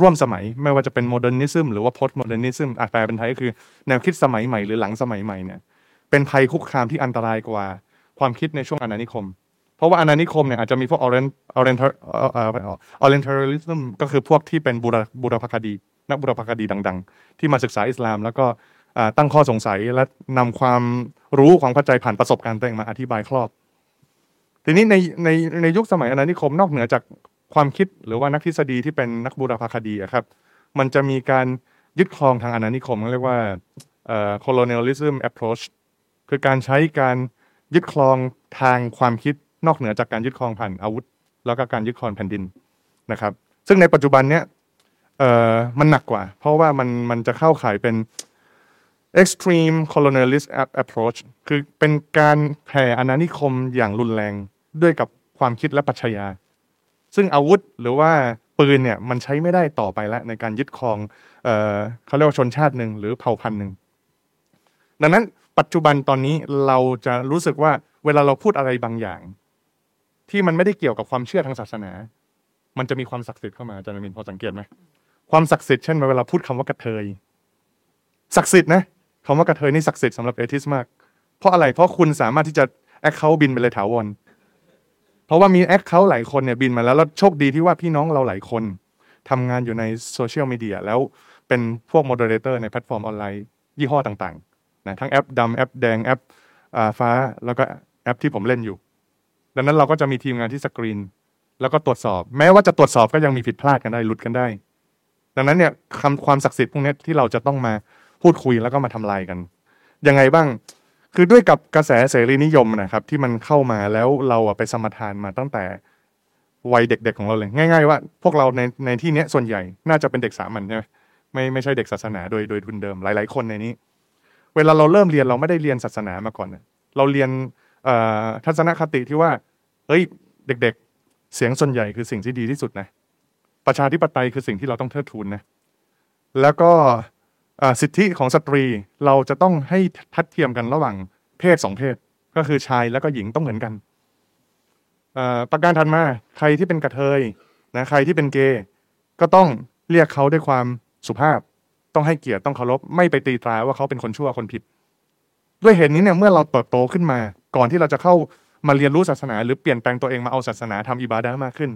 ร่วมสมัย ไม่ว่าจะเป็นโมเดิร์นิซึมหรือว่า post modernism อะแปลเป็นไทยก็คือแนวคิดสมัยใหม่หรือหลังสมัยใหม่เนี่ยเป็นภัยคุกคามที่อันตรายกว่าความคิดในช่วงอาณานิคม เพราะว่าอาณานิคมเนี่ยอาจจะมีพวก orient oriental เอ่อเอ่อ orientalism ก็คือพวกที่เป็นบูรบูรพคดีนักบูรพคดีดัง ๆ ที่มาศึกษาอิสลาม แล้วก็ตั้งข้อสงสัยและนำความรู้ความเข้าใจผ่านประสบการณ์ตัวเองมาอธิบายครอบ ทีนี้ในในในยุคสมัยอาณานิคมนอกเหนือจาก ความคิดหรือว่านักทฤษฎีที่เป็นนักบูรพคดีอะครับ มันจะมีการยึดครองทางอาณานิคมเรียกว่า colonialism approach คือการใช้การยึดครองทางความคิดนอกเหนือจากการยึดครองผ่านอาวุธ แล้วก็การยึดครองแผ่นดินนะครับ ซึ่งในปัจจุบันเนี้ยมันหนักกว่า เพราะว่ามันมันจะเข้าข่ายเป็น extreme colonialist approach คือเป็นการแผ่อาณานิคมอย่างรุนแรงด้วยกับความคิดและปรัชญา ซึ่งอาวุธหรือว่าปืนเนี่ยมันใช้ไม่ได้ต่อไปแล้วในการยึดครองเอ่อเขาเรียกว่าชนชาติหนึ่งหรือเผ่าพันธุ์หนึ่งดังนั้นปัจจุบันตอนนี้เราจะรู้สึกว่าเวลาเราพูดอะไรบางอย่าง ที่มันไม่ได้เกี่ยวกับความเชื่อทางศาสนา มันจะมีความศักดิ์สิทธิ์เข้ามาอาจารย์มินพอสังเกตไหมความศักดิ์สิทธิ์เช่นเวลาพูดคำว่ากะเทยศักดิ์สิทธิ์นะคำว่ากะเทยนี่ศักดิ์สิทธิ์สำหรับ atheist มาก เพราะอะไรเพราะคุณสามารถที่จะ account บินไปเลยถาวร เพราะว่ามี account หลายคนเนี่ยบินมาแล้วแล้วโชคดีที่ว่าพี่น้องเราหลายคนทำงานอยู่ใน social media แล้วเป็นพวก moderator ในแพลตฟอร์มออนไลน์ยี่ห้อต่างๆนะทั้งแอปดำแอปแดงแอปฟ้าแล้วก็แอปที่ผมเล่นอยู่ ดังนั้นเราก็จะมีทีมงานที่สกรีน แล้วก็ตรวจสอบ แม้ว่าจะตรวจสอบก็ยังมีผิดพลาดกันได้หลุดกันได้ ดังนั้นเนี่ยคำความศักดิ์สิทธิ์พวกนี้ที่เราจะต้องมาพูดคุยแล้วก็มาทำลายกัน ยังไงบ้าง คือด้วยกับกระแสเสรีนิยมนะครับ ที่มันเข้ามาแล้วเราอะไปสมทานมาตั้งแต่วัยเด็ก ๆ ของเราเลยง่าย ๆ ว่า พวกเราในในที่เนี้ยส่วนใหญ่น่าจะเป็นเด็กสามัญใช่ไหมไม่ไม่ใช่เด็กศาสนาโดยโดยทุนเดิมหลาย ๆ คนในนี้ เวลาเราเริ่มเรียนเราไม่ได้เรียนศาสนามาก่อนเราเรียนทัศนคติที่ว่าเฮ้ยเด็ก ๆ เสียงส่วนใหญ่คือสิ่งที่ดีที่สุดนะประชาธิปไตยคือสิ่งที่เราต้องเทิดทูนนะแล้วก็ สิทธิของสตรีเราจะต้องให้ทัดเทียมกันระหว่างเพศสองเพศ ก็คือชายแล้วก็หญิงต้องเหมือนกันอ่าประการถัดมาใครที่เป็นกระเทยนะใครที่เป็นเกย์ก็ต้องเรียกเขาด้วยความสุภาพ ต้องให้เกียรติต้องเคารพไม่ไปตีตราว่าเขาเป็นคนชั่วคนผิด ด้วยเหตุนี้เนี่ยเมื่อเราเติบโตขึ้นมา ก่อนที่เราจะเข้ามาเรียนรู้ศาสนา หรือเปลี่ยนแปลงตัวเองมาเอาศาสนาทำอิบาดะมากขึ้น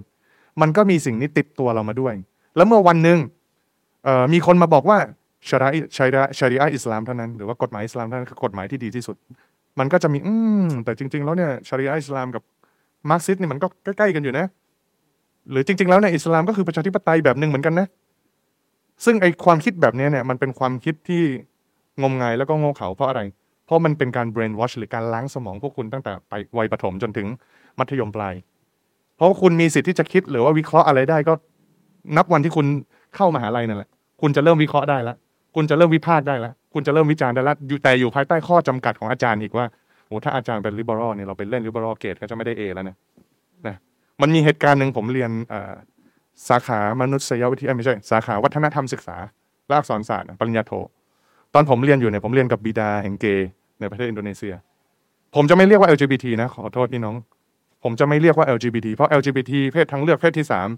มันก็มีสิ่งนี้ติดตัวเรามาด้วย แล้วเมื่อวันหนึ่งเอ่อมีคนมาบอกว่า ชารีชารีชารีอะฮ์อิสลามเท่านั้นหรือว่ากฎหมายอิสลามเท่านั้นคือกฎหมายที่ดีที่สุด มันก็จะมี อืมแต่จริง ๆ แล้วเนี่ยชารีอะฮ์อิสลามกับมาร์กซิสต์เนี่ยมันก็ใกล้ๆกันอยู่นะ หรือจริง ๆ แล้วเนี่ยอิสลามก็คือประชาธิปไตยแบบหนึ่งเหมือนกันนะ ซึ่งไอความคิดแบบเนี้ยเนี่ยมันเป็นความคิดที่งมงายแล้วก็โง่เขลาเพราะอะไร เพราะมันเป็นการ brain wash หรือการล้างสมองพวกคุณตั้งแต่ไปวัยประถมจนถึงมัธยมปลาย เพราะคุณมีสิทธิ์ที่จะคิดหรือว่าวิเคราะห์อะไรได้ก็นับวันที่คุณเข้ามหาลัยนั่นแหละ คุณจะเริ่มวิเคราะห์ได้แล้ว คุณจะเริ่มวิพากษ์ได้แล้วคุณจะเริ่มวิจารณ์ได้แล้วแต่อยู่ภายใต้ข้อจำกัดของอาจารย์อีกว่าโอ้ถ้าอาจารย์เป็น liberal เนี่ยเราไปเล่น liberal เกรดก็จะไม่ได้ A แล้วนะนะมันมีเหตุการณ์หนึ่งผมเรียนสาขามนุษยวิทยาไม่ใช่ สาขาวัฒนธรรมศึกษาละอักษรศาสตร์ปริญญาโท ตอนผมเรียนอยู่เนี่ยผมเรียนกับบิดาแห่งเกย์ในประเทศอินโดนีเซีย ผมจะไม่เรียกว่า LGBT นะขอโทษพี่น้อง ผมจะไม่เรียกว่า LGBT เพราะ LGBT เพศทางเลือกเพศที่สาม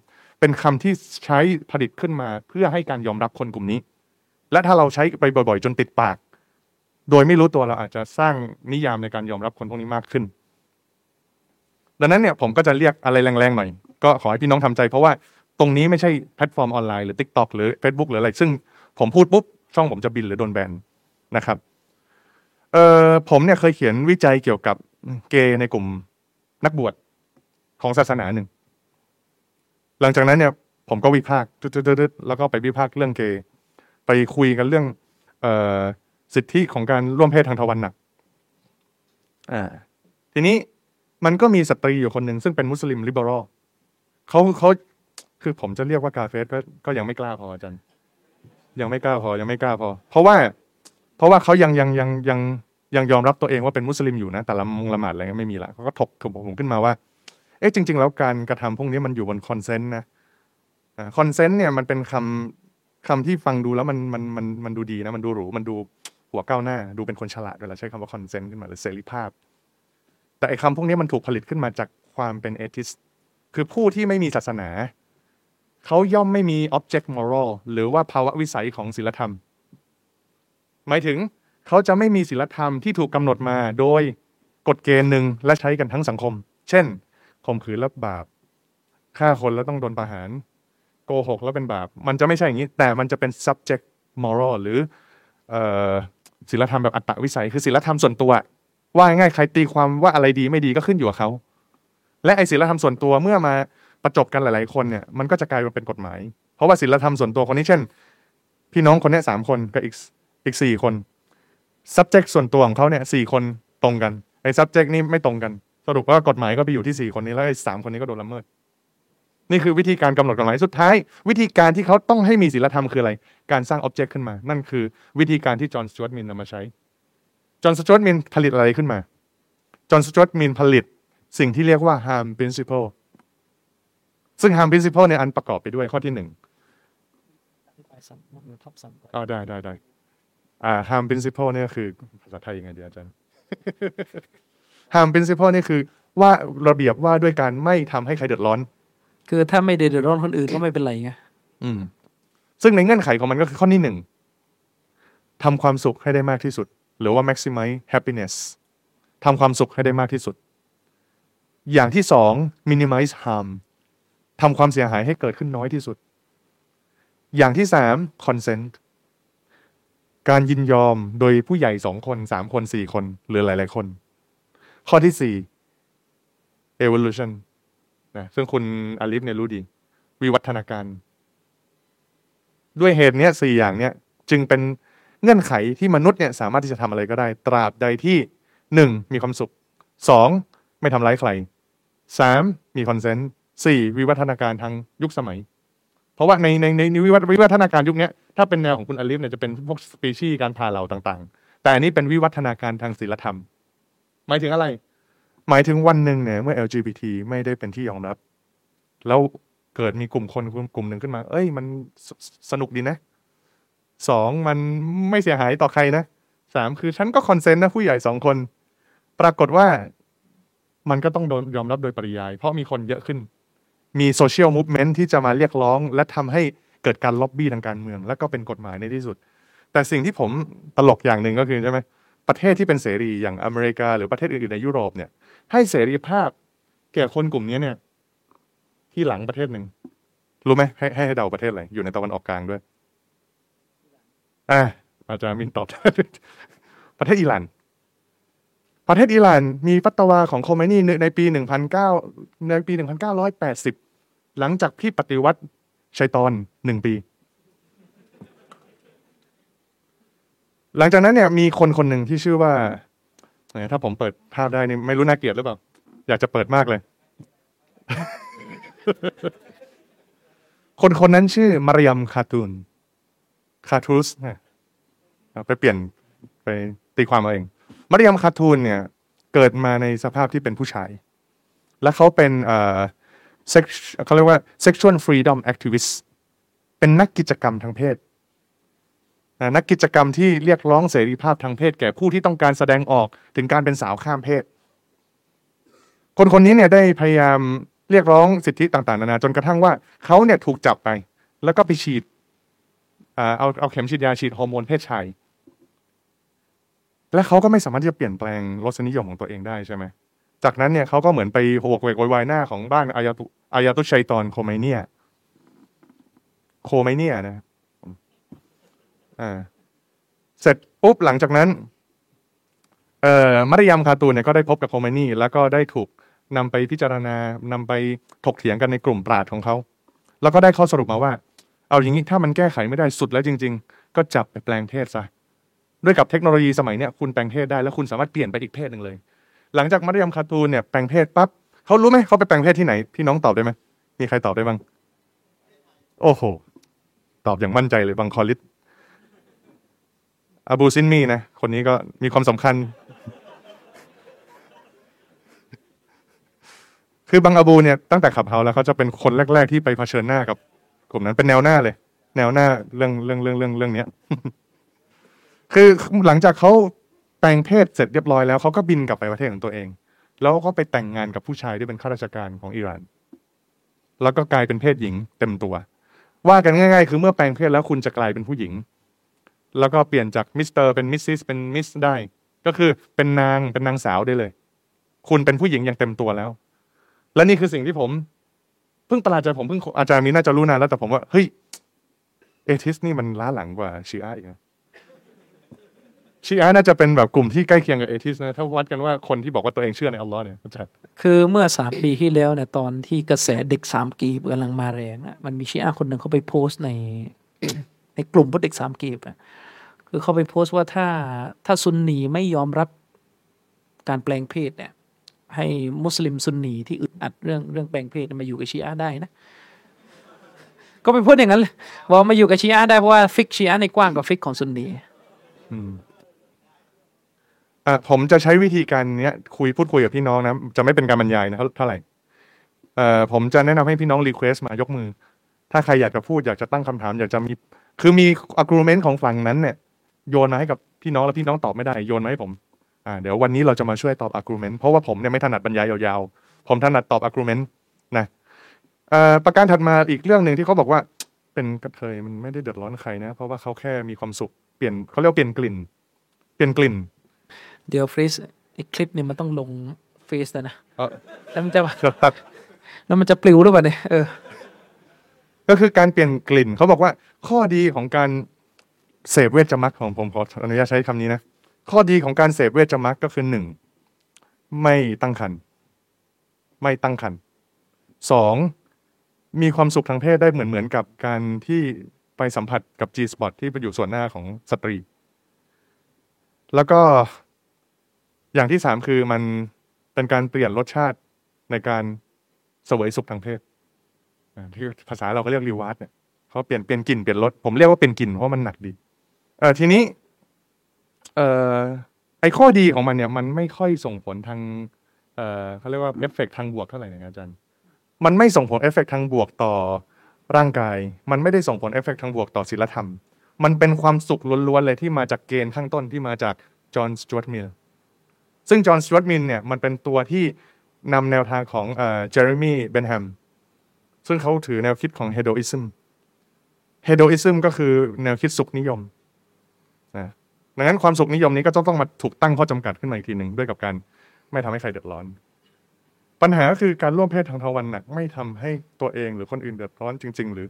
เป็นคำที่ใช้ผลิตขึ้นมาเพื่อให้การยอมรับคนกลุ่มนี้ และถ้าเราใช้ไปบ่อยๆ จนติดปาก โดยไม่รู้ตัวเราอาจจะสร้างนิยามในการยอมรับคนพวกนี้มากขึ้น ดังนั้นเนี่ยผมก็จะเรียกอะไรแรงๆหน่อย ก็ขอให้พี่น้องทำใจ เพราะว่าตรงนี้ไม่ใช่แพลตฟอร์มออนไลน์หรือ TikTok หรือ Facebook หรืออะไร ซึ่งผมพูดปุ๊บ ช่องผมจะบินหรือโดนแบนนะครับเอ่อผมเนี่ยเคยเขียนวิจัยเกี่ยวกับเกย์ในกลุ่มนักบวชของศาสนาหนึ่ง หลังจากนั้นเนี่ยผมก็วิพากษ์ตึ๊ดๆๆแล้วก็ไปวิพากษ์เรื่องเกย์ ไปคุยกันเรื่องเอ่อสิทธิของการร่วมเพศทางทวารหนักอ่าทีนี้มันก็มีสตรีอยู่คนหนึ่งซึ่งเป็นมุสลิม liberal เขาเขาคือผมจะเรียกว่ากาเฟรก็ก็ยังไม่กล้าพออาจารย์ยังไม่กล้าพอยังไม่กล้าพอ เพราะว่า เพราะว่าเขายังยังยังยังยังยอมรับตัวเองว่าเป็นมุสลิมอยู่นะ แต่ละมงละหมาดอะไรก็ไม่มีละเขาก็ถกถกผมขึ้นมาว่า เอ๊ะจริง ๆ แล้วการกระทำพวกนี้มันอยู่บน consent นะconsent เนี่ยมันเป็นคำ คำที่ฟังดูแล้วมันมันมันมันดูดีนะ มันดูหรู มันดูหัวก้าวหน้า ดูเป็นคนฉลาดเวลาใช้คำว่า consent ขึ้นมาหรือเสรีภาพ แต่ไอ้คำพวกนี้มันถูกผลิตขึ้นมาจากความเป็น atheist คือผู้ที่ไม่มีศาสนา เขาย่อมไม่มี objective moral หรือว่าภาวะวิสัยของศีลธรรม หมายถึงเขาจะไม่มีศีลธรรมที่ถูกกำหนดมาโดยกฎเกณฑ์หนึ่งและใช้กันทั้งสังคม เช่นข่มขืนแล้วบาปฆ่าคนแล้วต้องโดนประหาร โกหกแล้วเป็นบาปมันจะไม่ใช่อย่างนี้ แต่มันจะเป็น subject moral หรือศีลธรรมแบบอัตตวิสัย คือศีลธรรมส่วนตัว ว่าง่ายใครตีความว่าอะไรดีไม่ดีก็ขึ้นอยู่กับเขา และไอ้ศีลธรรมส่วนตัวเมื่อมาประจบกันหลาย ๆ คนเนี่ยมันก็จะกลายมาเป็นกฎหมาย เพราะว่าศีลธรรมส่วนตัวคนนี้เช่น พี่น้องคนนี้สามคนกับอีกอีกสี่คน subject ส่วนตัวของเขาเนี่ยสี่คนตรงกันไอ้ subject นี่ไม่ตรงกัน สรุปว่ากฎหมายก็ไปอยู่ที่สี่คนนี้แล้วไอ้สามคนนี้ก็โดนละเมิด นี่คือวิธีการกำหนดกฎหมายสุดท้าย วิธีการที่เขาต้องให้มีศีลธรรมคืออะไร การสร้าง object ขึ้นมา นั่นคือวิธีการที่จอห์นสจวตมินนำมาใช้จอห์นสจวตมินผลิตอะไรขึ้นมาจอห์นสจวตมินผลิตสิ่งที่เรียกว่า harm principle ซึ่ง harm principle เนี่ยอันประกอบไปด้วยข้อที่หนึ่งอ๋อได้ได้ได้อ่า harm principle เนี่ยก็คือภาษาไทยยังไงดีอาจารย์ harm principle เนี่ยคือว่าระเบียบว่าด้วยการไม่ทำให้ใครเดือดร้อน คือถ้าไม่เดือดร้อนคนอื่นก็ไม่เป็นไรไงอืม ซึ่งในเงื่อนไขของมันก็คือข้อที่หนึ่งทำความสุขให้ได้มากที่สุด หรือว่า maximize happiness ทำความสุขให้ได้มากที่สุด อย่างที่สอง minimize harm ทำความเสียหายให้เกิดขึ้นน้อยที่สุด อย่างที่สาม consent การยินยอมโดยผู้ใหญ่สองคนสามคนสี่คน หรือหลาย ๆ คน ข้อที่สี่ evolution นะซึ่งคุณอาลิฟเนี่ยรู้ดี วิวัฒนาการ ด้วยเหตุเนี้ยสี่อย่างเนี้ยจึงเป็นเงื่อนไขที่มนุษย์เนี่ยสามารถที่จะทำอะไรก็ได้ ตราบใดที่หนึ่งมีความสุขสองไม่ทำร้ายใครสามมี consent สี่วิวัฒนาการทางยุคสมัย เพราะว่าในในในวิวัฒวิวัฒนาการยุคนี้ถ้าเป็นแนวของคุณอาลิฟเนี่ยจะเป็นพวกสปีชีส์การพาเหล่าต่าง ๆ แต่อันนี้เป็นวิวัฒนาการทางศีลธรรม หมายถึงอะไร หมายถึงวันหนึ่งเนี่ยเมื่อ LGBT ไม่ได้เป็นที่ยอมรับ แล้วเกิดมีกลุ่มคนกลุ่มหนึ่งขึ้นมา เอ้ย มันสนุกดีนะสองมันไม่เสียหายต่อใครนะสามคือฉันก็ consent นะผู้ใหญ่สองคน ปรากฏว่ามันก็ต้องโดนยอมรับโดยปริยาย เพราะมีคนเยอะขึ้น มี social movement ที่จะมาเรียกร้อง และทำให้เกิดการล็อบบี้ทางการเมือง และก็เป็นกฎหมายในที่สุด แต่สิ่งที่ผมตลกอย่างหนึ่งก็คือใช่ไหมประเทศที่เป็นเสรีอย่างอเมริกา หรือประเทศอื่นๆในยุโรปเนี่ย ให้เสรีภาพ แก่คนกลุ่มนี้เนี่ย ที่หลังประเทศหนึ่งรู้ไหมให้ให้เดาประเทศอะไรอยู่ในตะวันออกกลางด้วยอ่าอาจารย์มินตอบประเทศอิหร่านประเทศอิหร่านมีฟัตวาของโคเมนีในปี 1,900ในปี 1,980 หลังจากที่ปฏิวัติชัยตอนหนึ่งปี หลังจากนั้นเนี่ยมีคนคนหนึ่งที่ชื่อว่า ถ้าผมเปิดภาพได้นี่ไม่รู้น่าเกลียดหรือเปล่า อยากจะเปิดมากเลย คนคนนั้นชื่อมารยมคาตูนคาทูสนะไปเปลี่ยนไปตีความเอาเอง มารยมคาทูนเนี่ย เกิดมาในสภาพที่เป็นผู้ชาย และเขาเป็นเอ่อเขาเรียกว่า sexual freedom activist เป็นนักกิจกรรมทางเพศ นักกิจกรรมที่เรียกร้องเสรีภาพทางเพศแก่ผู้ที่ต้องการแสดงออกถึงการเป็นสาวข้ามเพศ คนคนนี้เนี่ยได้พยายามเรียกร้องสิทธิต่างๆนานาจนกระทั่งว่าเขาเนี่ยถูกจับไป แล้วก็ไปฉีดอ่าเอาเอาเข็มฉีดยาฉีดฮอร์โมนเพศชายและเขาก็ไม่สามารถที่จะเปลี่ยนแปลงรสนิยมของตัวเองได้ใช่ไหมจากนั้นเนี่ยเขาก็เหมือนไปโหกเวกโวยวายหน้าของบ้านอายาตุอายาตุชัยตอนโคไมเนียโคไมเนียนะ อ่าเสร็จปุ๊บหลังจากนั้นเอ่อมารยามคาตูนเนี่ยก็ได้พบกับโคไมนีแล้วก็ได้ถูกนำไปพิจารณานำไปถกเถียงกันในกลุ่มปราชญ์ของเขา แล้วก็ได้ข้อสรุปมาว่า เอาอย่างนี้ถ้ามันแก้ไขไม่ได้สุดแล้วจริง ๆ ก็จับไปแปลงเพศซะด้วยกับเทคโนโลยีสมัยเนี้ยคุณแปลงเพศได้แล้วคุณสามารถเปลี่ยนไปอีกเพศหนึ่งเลย หลังจากมัธยมคาตูนเนี่ยแปลงเพศปั๊บเขารู้ไหมเขาไปแปลงเพศที่ไหนพี่น้องตอบได้ไหมมีใครตอบได้บ้าง โอ้โห ตอบอย่างมั่นใจเลยบังคอลิส อาบูซินมีนะ คนนี้ก็มีความสำคัญ คือบังอาบูเนี่ยตั้งแต่ขับเฮาแล้วเขาจะเป็นคนแรก ๆ ที่ไปเผชิญหน้ากับกลุ่มนั้นเป็นแนวหน้าเลย แนวหน้าเรื่องเรื่องเรื่องเรื่องเรื่องเนี้ย คือหลังจากเขาแปลงเพศเสร็จเรียบร้อยแล้วเขาก็บินกลับไปประเทศของตัวเอง แล้วก็ไปแต่งงานกับผู้ชายที่เป็นข้าราชการของอิหร่าน แล้วก็กลายเป็นเพศหญิงเต็มตัว ว่ากันง่าย ๆ คือเมื่อแปลงเพศแล้วคุณจะกลายเป็นผู้หญิง แล้วก็เปลี่ยนจากมิสเตอร์เป็น Missis เป็น Miss ได้ ก็คือเป็นนางเป็นนางสาวได้เลย คุณเป็นผู้หญิงอย่างเต็มตัวแล้ว และนี่คือสิ่งที่ผมเพิ่งประหลาดใจผมเพิ่งอาจารย์มีน่าจะรู้นานแล้วแต่ผมว่าเฮ้ย atheist นี่มันล้าหลังกว่าชีอะอีกนะชีอะน่าจะเป็นแบบกลุ่มที่ใกล้เคียงกับ atheist นะถ้าวัดกันว่าคนที่บอกว่าตัวเองเชื่อในอัลลอฮ์เนี่ยอาจารย์คือเมื่อสามปีที่แล้วเนี่ยตอนที่กระแสเด็กสามกีบกำลังมาแรงอะมันมีชีอะคนหนึ่งเขาไปโพสต์ใน ในกลุ่มพวกเด็กสามกีบอะ คือเขาไปโพสต์ว่าถ้าถ้าซุนนีไม่ยอมรับการแปลงเพศเนี่ย ให้มุสลิมซุนนีที่อึดอัดเรื่องเรื่องแปลงเพศมาอยู่กับชีอะได้นะ ก็ไปพูดอย่างนั้นเลยบอกมาอยู่กับชีอะได้เพราะว่าฟิกฮ์ชีอะเนี่ยกว้างกว่าฟิกฮ์ของซุนนีอืมอะผมจะใช้วิธีการเนี้ยคุยพูดคุยกับพี่น้องนะจะไม่เป็นการบรรยายนะเท่าไหร่เอ่อผมจะแนะนำให้พี่น้องรีเควสมายกมือ ถ้าใครอยากจะพูดอยากจะตั้งคำถาม อยากจะมี คือมี argument ของฝั่งนั้นเนี่ย โยนมาให้กับพี่น้องแล้วพี่น้องตอบไม่ได้โยนมาให้ผมอ่าเดี๋ยววันนี้เราจะมาช่วยตอบ argument เพราะว่าผมเนี่ยไม่ถนัดบรรยายยาวๆ ผมถนัดตอบ argument นะเอ่อประการถัดมาอีกเรื่องหนึ่งที่เขาบอกว่าเป็นกระเทยมันไม่ได้เดือดร้อนใครนะ เพราะว่าเขาแค่มีความสุขเปลี่ยนเขาเรียกว่าเปลี่ยนกลิ่น เปลี่ยนกลิ่น เดี๋ยวฟรีสไอคลิปเนี่ยมันต้องลงเฟซแล้วนะเอ่อแล้วมันจะจะตัดแล้วมันจะปลิวหรือเปล่าเนี่ยเออ ก็คือการเปลี่ยนกลิ่นเขาบอกว่าข้อดีของการ เสพเวชมักของผมขออนุญาตใช้คำนี้นะ ข้อดีของการเสพเวชมักก็คือหนึ่งไม่ตั้งครรภ์ไม่ตั้งครรภ์สองมีความสุขทางเพศได้เหมือนเหมือนกับการที่ไปสัมผัสกับ G spot ที่ไปอยู่ส่วนหน้าของสตรี แล้วก็อย่างที่สามคือมันเป็นการเปลี่ยนรสชาติในการเสวยสุขทางเพศอ่าที่ภาษาเราก็เรียก reward เนี่ยเขาเปลี่ยนเปลี่ยนกลิ่นเปลี่ยนรสผมเรียกว่าเป็นกลิ่นเพราะมันหนักดี เออทีนี้ เออไอข้อดีของมันเนี่ย มันไม่ค่อยส่งผลทาง เออเขาเรียกว่าเอฟเฟกทางบวกเท่าไหร่นะอาจารย์มันไม่ส่งผลเอฟเฟกต์ทางบวกต่อร่างกาย มันไม่ได้ส่งผลเอฟเฟกต์ทางบวกต่อศีลธรรม มันเป็นความสุขล้วนๆเลยที่มาจากเกณฑ์ข้างต้นที่มาจากจอห์นสจวตมิลซึ่งจอห์นสจวตมิลเนี่ยมันเป็นตัวที่นำแนวทางของเจเรมี่เบนแธมซึ่งเขาถือแนวคิดของ hedonism hedonism ก็คือแนวคิดสุขนิยม ดังนั้นความสุขนิยมนี้ก็ต้องต้องมาถูกตั้งข้อจำกัดขึ้นมาอีกทีหนึ่งด้วยกับการไม่ทำให้ใครเดือดร้อน ปัญหาก็คือการร่วมเพศทางทวารหนักไม่ทำให้ตัวเองหรือคนอื่นเดือดร้อนจริง ๆ หรือ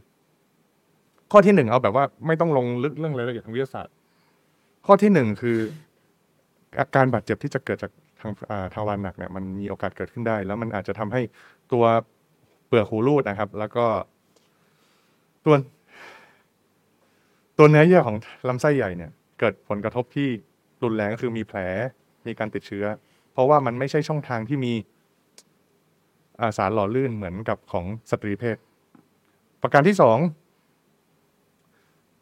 ข้อที่หนึ่งเอาแบบว่า ไม่ต้องลงลึกเรื่องรายละเอียดทางวิทยาศาสตร์ ข้อที่หนึ่งคืออาการบาดเจ็บที่จะเกิดจากทางอ่าทวารหนักเนี่ยมันมีโอกาสเกิดขึ้นได้ แล้วมันอาจจะทำให้ตัวเปลือกหูรูดนะครับ แล้วก็ตัวตัวเนื้อเยื่อของลำไส้ใหญ่เนี่ย เกิดผลกระทบที่รุนแรงก็คือมีแผลมีการติดเชื้อ เพราะว่ามันไม่ใช่ช่องทางที่มีาสารหล่อลื่นเหมือนกับของสตรีเพศ ประการที่สอง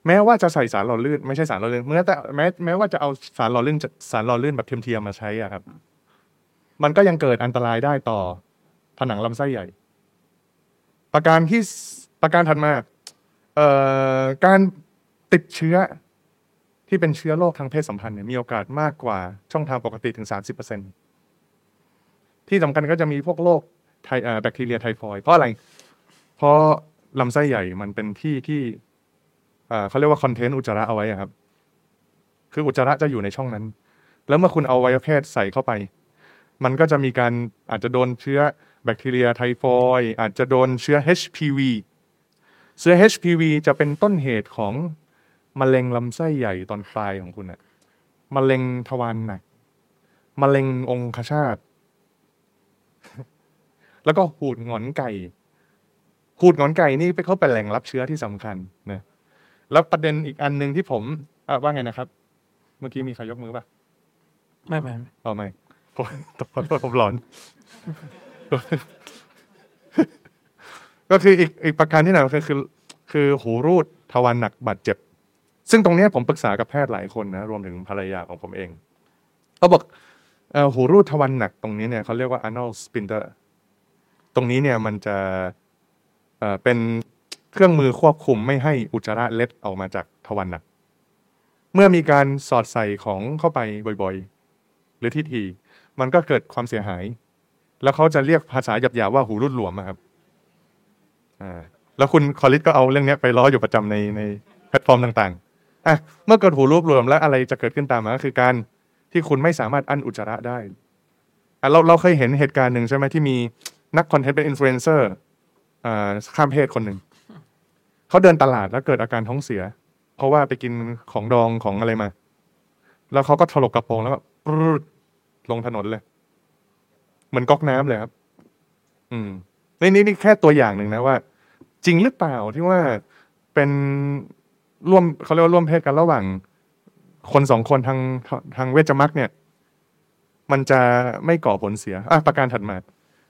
แม้ว่าจะใส่สารหล่อลื่นไม่ใช่สารหล่อลื่นเมื่อแต่แม้แม้ว่าจะเอาสารหล่อลื่นสารหล่อลื่นแบบเทียมๆมาใช้อะครับ มันก็ยังเกิดอันตรายได้ต่อผนังลำไส้ใหญ่ ประการที่ประการถัดมาเอ่อการติดเชื้อ ที่เป็นเชื้อโรคทางเพศสัมพันธ์เนี่ยมีโอกาสมากกว่าช่องทางปกติถึง 30%ที่สำคัญก็จะมีพวกโรคไทแบคทีเรียไทฟอยเพราะอะไร เพราะลำไส้ใหญ่มันเป็นที่ที่เขาเรียกว่าคอนเทนต์อุจจาระเอาไว้อะครับ คืออุจจาระจะอยู่ในช่องนั้น แล้วเมื่อคุณเอาไวรัสเพศใส่เข้าไป มันก็จะมีการอาจจะโดนเชื้อแบคทีเรียไทฟอยอาจจะโดนเชื้อ HPV เชื้อ HPV จะเป็นต้นเหตุของ มะเร็งลำไส้ใหญ่ตอนปลายของคุณอะมะเร็งทวารหนักมะเร็งองคชาต แล้วก็หูดหงอนไก่หูดหงอนไก่นี่ไปเขาเป็นแหล่งรับเชื้อที่สำคัญนะแล้วประเด็นอีกอันหนึ่งที่ผมอะว่าไงนะครับ เมื่อกี้มีใครยกมือป่ะไม่ไม่ไม่เอาไม่ผมขอโทษผมหลอน ก็คืออีกอีกประการที่หนึ่งก็คือคือ คือหูรูดทวารหนักบาดเจ็บ ซึ่งตรงนี้ผมปรึกษากับแพทย์หลายคนนะรวมถึงภรรยาของผมเองเขาบอกอหูรูดทวารหนักตรงนี้เนี่ยเขาเรียกว่า anal sphincter ตรงนี้เนี่ยมันจะเป็นเครื่องมือควบคุมไม่ให้อุจจาระเล็ดออกมาจากทวารหนัก เมื่อมีการสอดใส่ของเข้าไปบ่อยๆ หรือที่ทีมันก็เกิดความเสียหาย แล้วเขาจะเรียกภาษาหยาบๆว่าหูรูดหลวมอะครับอ่าแล้วคุณคอลิสก็เอาเรื่องนี้ไปล้ออยู่ประจำในในแพลตฟอร์มต่างๆ อะเมื่อเกิดหูรูดหลวมแล้วอะไรจะเกิดขึ้นตามมาก็คือการที่คุณไม่สามารถอั้นอุจจาระได้อะเราเราเคยเห็นเหตุการณ์หนึ่งใช่ไหมที่มีนักคอนเทนต์เป็นอินฟลูเอนเซอร์อ่าข้ามเพศคนหนึ่งเขาเดินตลาดแล้วเกิดอาการท้องเสีย เพราะว่าไปกินของดองของอะไรมา แล้วเขาก็ถลกกระโปรงแล้วก็ปรึ๊ดลงถนนเลย เหมือนก๊อกน้ำเลยครับ อืมนี่นี่นี่แค่ตัวอย่างหนึ่งนะว่า จริงหรือเปล่าที่ว่าเป็น ร่วมเขาเรียกว่าร่วมเพศกันระหว่าง คนสองคนทางทางเวชมักเนี่ย มันจะไม่ก่อผลเสียอะประการถัดมา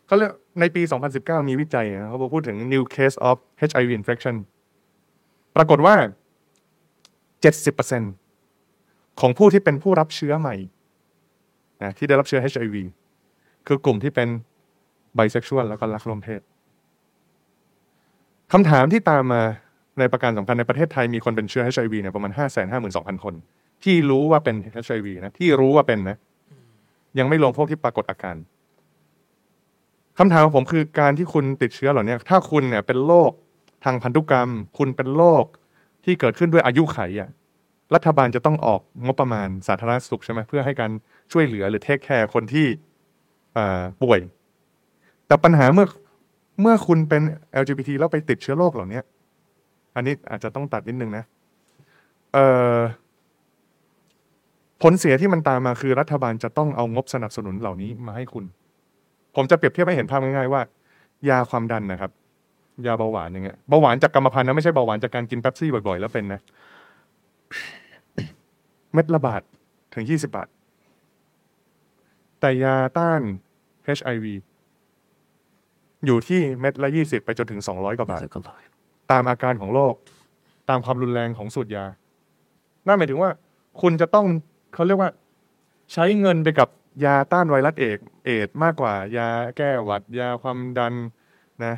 เขาเรียกในปี 2019 มีวิจัยเขาพูดถึง new case of HIV infection ปรากฏว่า 70%ของผู้ที่เป็นผู้รับเชื้อใหม่นะที่ได้รับเชื้อ HIV คือกลุ่มที่เป็นไบเซ็กชวลแล้วก็รักร่วมเพศคำถามที่ตามมา ในประการสำคัญในประเทศไทยมีคนเป็นเชื้อ HIV เนี่ยประมาณ5 5 2 0 0 0 คน ที่รู้ว่าเป็น HIV นะที่รู้ว่าเป็นนะยังไม่รวมพวกที่ปรากฏอาการคำถามของผมคือการที่คุณติดเชื้อเหล่านี้ถ้าคุณเนี่ยเป็นโรคทางพันธุกรรม คุณเป็นโรคที่เกิดขึ้นด้วยอายุไขอะรัฐบาลจะต้องออกงบประมาณสาธารณสุขใช่ไหมเพื่อให้การช่วยเหลือหรือเทคแคร์คนที่อ่าป่วย แต่ปัญหาเมื่อเมื่อคุณเป็น LGBT แล้วไปติดเชื้อโรคเหล่านี้ อันนี้อาจจะต้องตัดนิดนึงนะเอ่อผลเสียที่มันตามมาคือรัฐบาลจะต้องเอางบสนับสนุนเหล่านี้มาให้คุณ ผมจะเปรียบเทียบให้เห็นภาพง่ายๆว่า ยาความดันนะครับ ยาเบาหวานอย่างเงี้ยเบาหวานจากกรรมพันธุ์นะไม่ใช่เบาหวานจากการกินเป๊ปซี่บ่อยๆแล้วเป็นนะ เม็ดละบาทถึงยี่สิบาท แต่ยาต้าน HIV อยู่ที่เม็ดละยี่สิบไปจนถึงสองร้อยกว่าบาท ตามอาการของโรคตามความรุนแรงของสูตรยานั่นหมายถึงว่า คุณจะต้องเขาเรียกว่า ใช้เงินไปกับยาต้านไวรัสเอกเอดมากกว่า ยาแก้หวัด ยาความดันนะ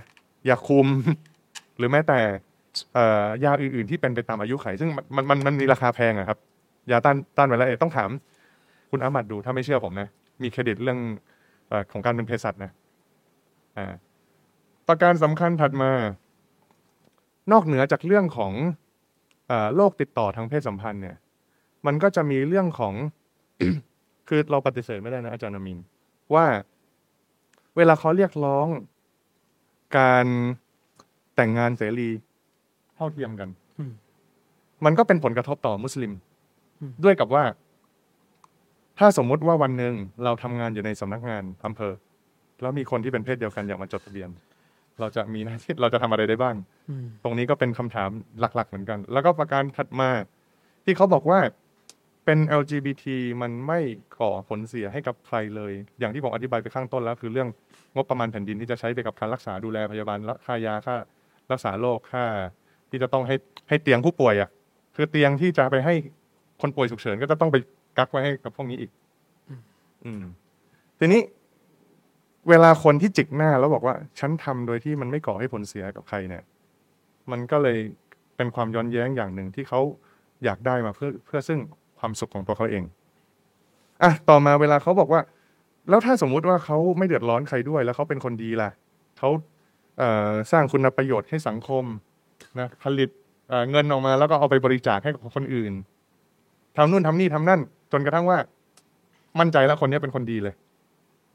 ยาคุม หรือแม้แต่ยาอื่น ๆ ที่เป็นไปตามอายุไข ซึ่งมันมันมันมีราคาแพงอะครับ ยาต้านต้านไวรัสเอดส์ต้องถาม คุณอามัดดูถ้าไม่เชื่อผมนะ มีเครดิตเรื่องอของการเป็นเภสัชนะอ่าประการสำคัญถัดมา นอกเหนือจากเรื่องของอโรคติดต่อทางเพศสัมพันธ์เนี่ย มันก็จะมีเรื่องของ คือเราปฏิเสธไม่ได้นะอาจารย์นามิน ว่าเวลาเขาเรียกร้อง การแต่งงานเสรีเท่าเทียมกัน มันก็เป็นผลกระทบต่อมุสลิม ด้วยกับว่า ถ้าสมมุติว่าวันหนึ่งเราทำงานอยู่ในสำนักงานอำเภอ แล้วมีคนที่เป็นเพศเดียวกันอยากมาจดทะเบียน เราจะมีหน้าที่เราจะทำอะไรได้บ้างอืมตรงนี้ก็เป็นคำถามหลัก ๆ เหมือนกัน แล้วก็ประการถัดมา ที่เขาบอกว่าเป็น LGBT มันไม่ก่อผลเสียให้กับใครเลย อย่างที่ผมอธิบายไปข้างต้นแล้ว คือเรื่องงบประมาณแผ่นดินที่จะใช้ไปกับการรักษาดูแลพยาบาลและค่ายาค่ารักษาโรคค่า ที่จะต้องให้ให้เตียงผู้ป่วยอะคือเตียงที่จะไปให้คนป่วยฉุกเฉินก็จะต้องไปกักไว้ให้กับพวกนี้อีก อืมทีนี้ เวลาคนที่จิกหน้าแล้วบอกว่า ฉันทำโดยที่มันไม่ก่อให้ผลเสียกับใครเนี่ย มันก็เลยเป็นความย้อนแย้งอย่างหนึ่งที่เขาอยากได้มาเพื่อเพื่อซึ่งความสุขของตัวเขาเองอะต่อมาเวลาเขาบอกว่า แล้วถ้าสมมุติว่าเขาไม่เดือดร้อนใครด้วย แล้วเขาเป็นคนดีล่ะเขาเสร้างคุณประโยชน์ให้สังคมนะผลิตเเงินออกมาแล้วก็เอาไปบริจาคให้กับคนอื่นทำนู่นทำนี่ทำนั่น จนกระทั่งว่า มั่นใจแล้วคนนี้เป็นคนดีเลย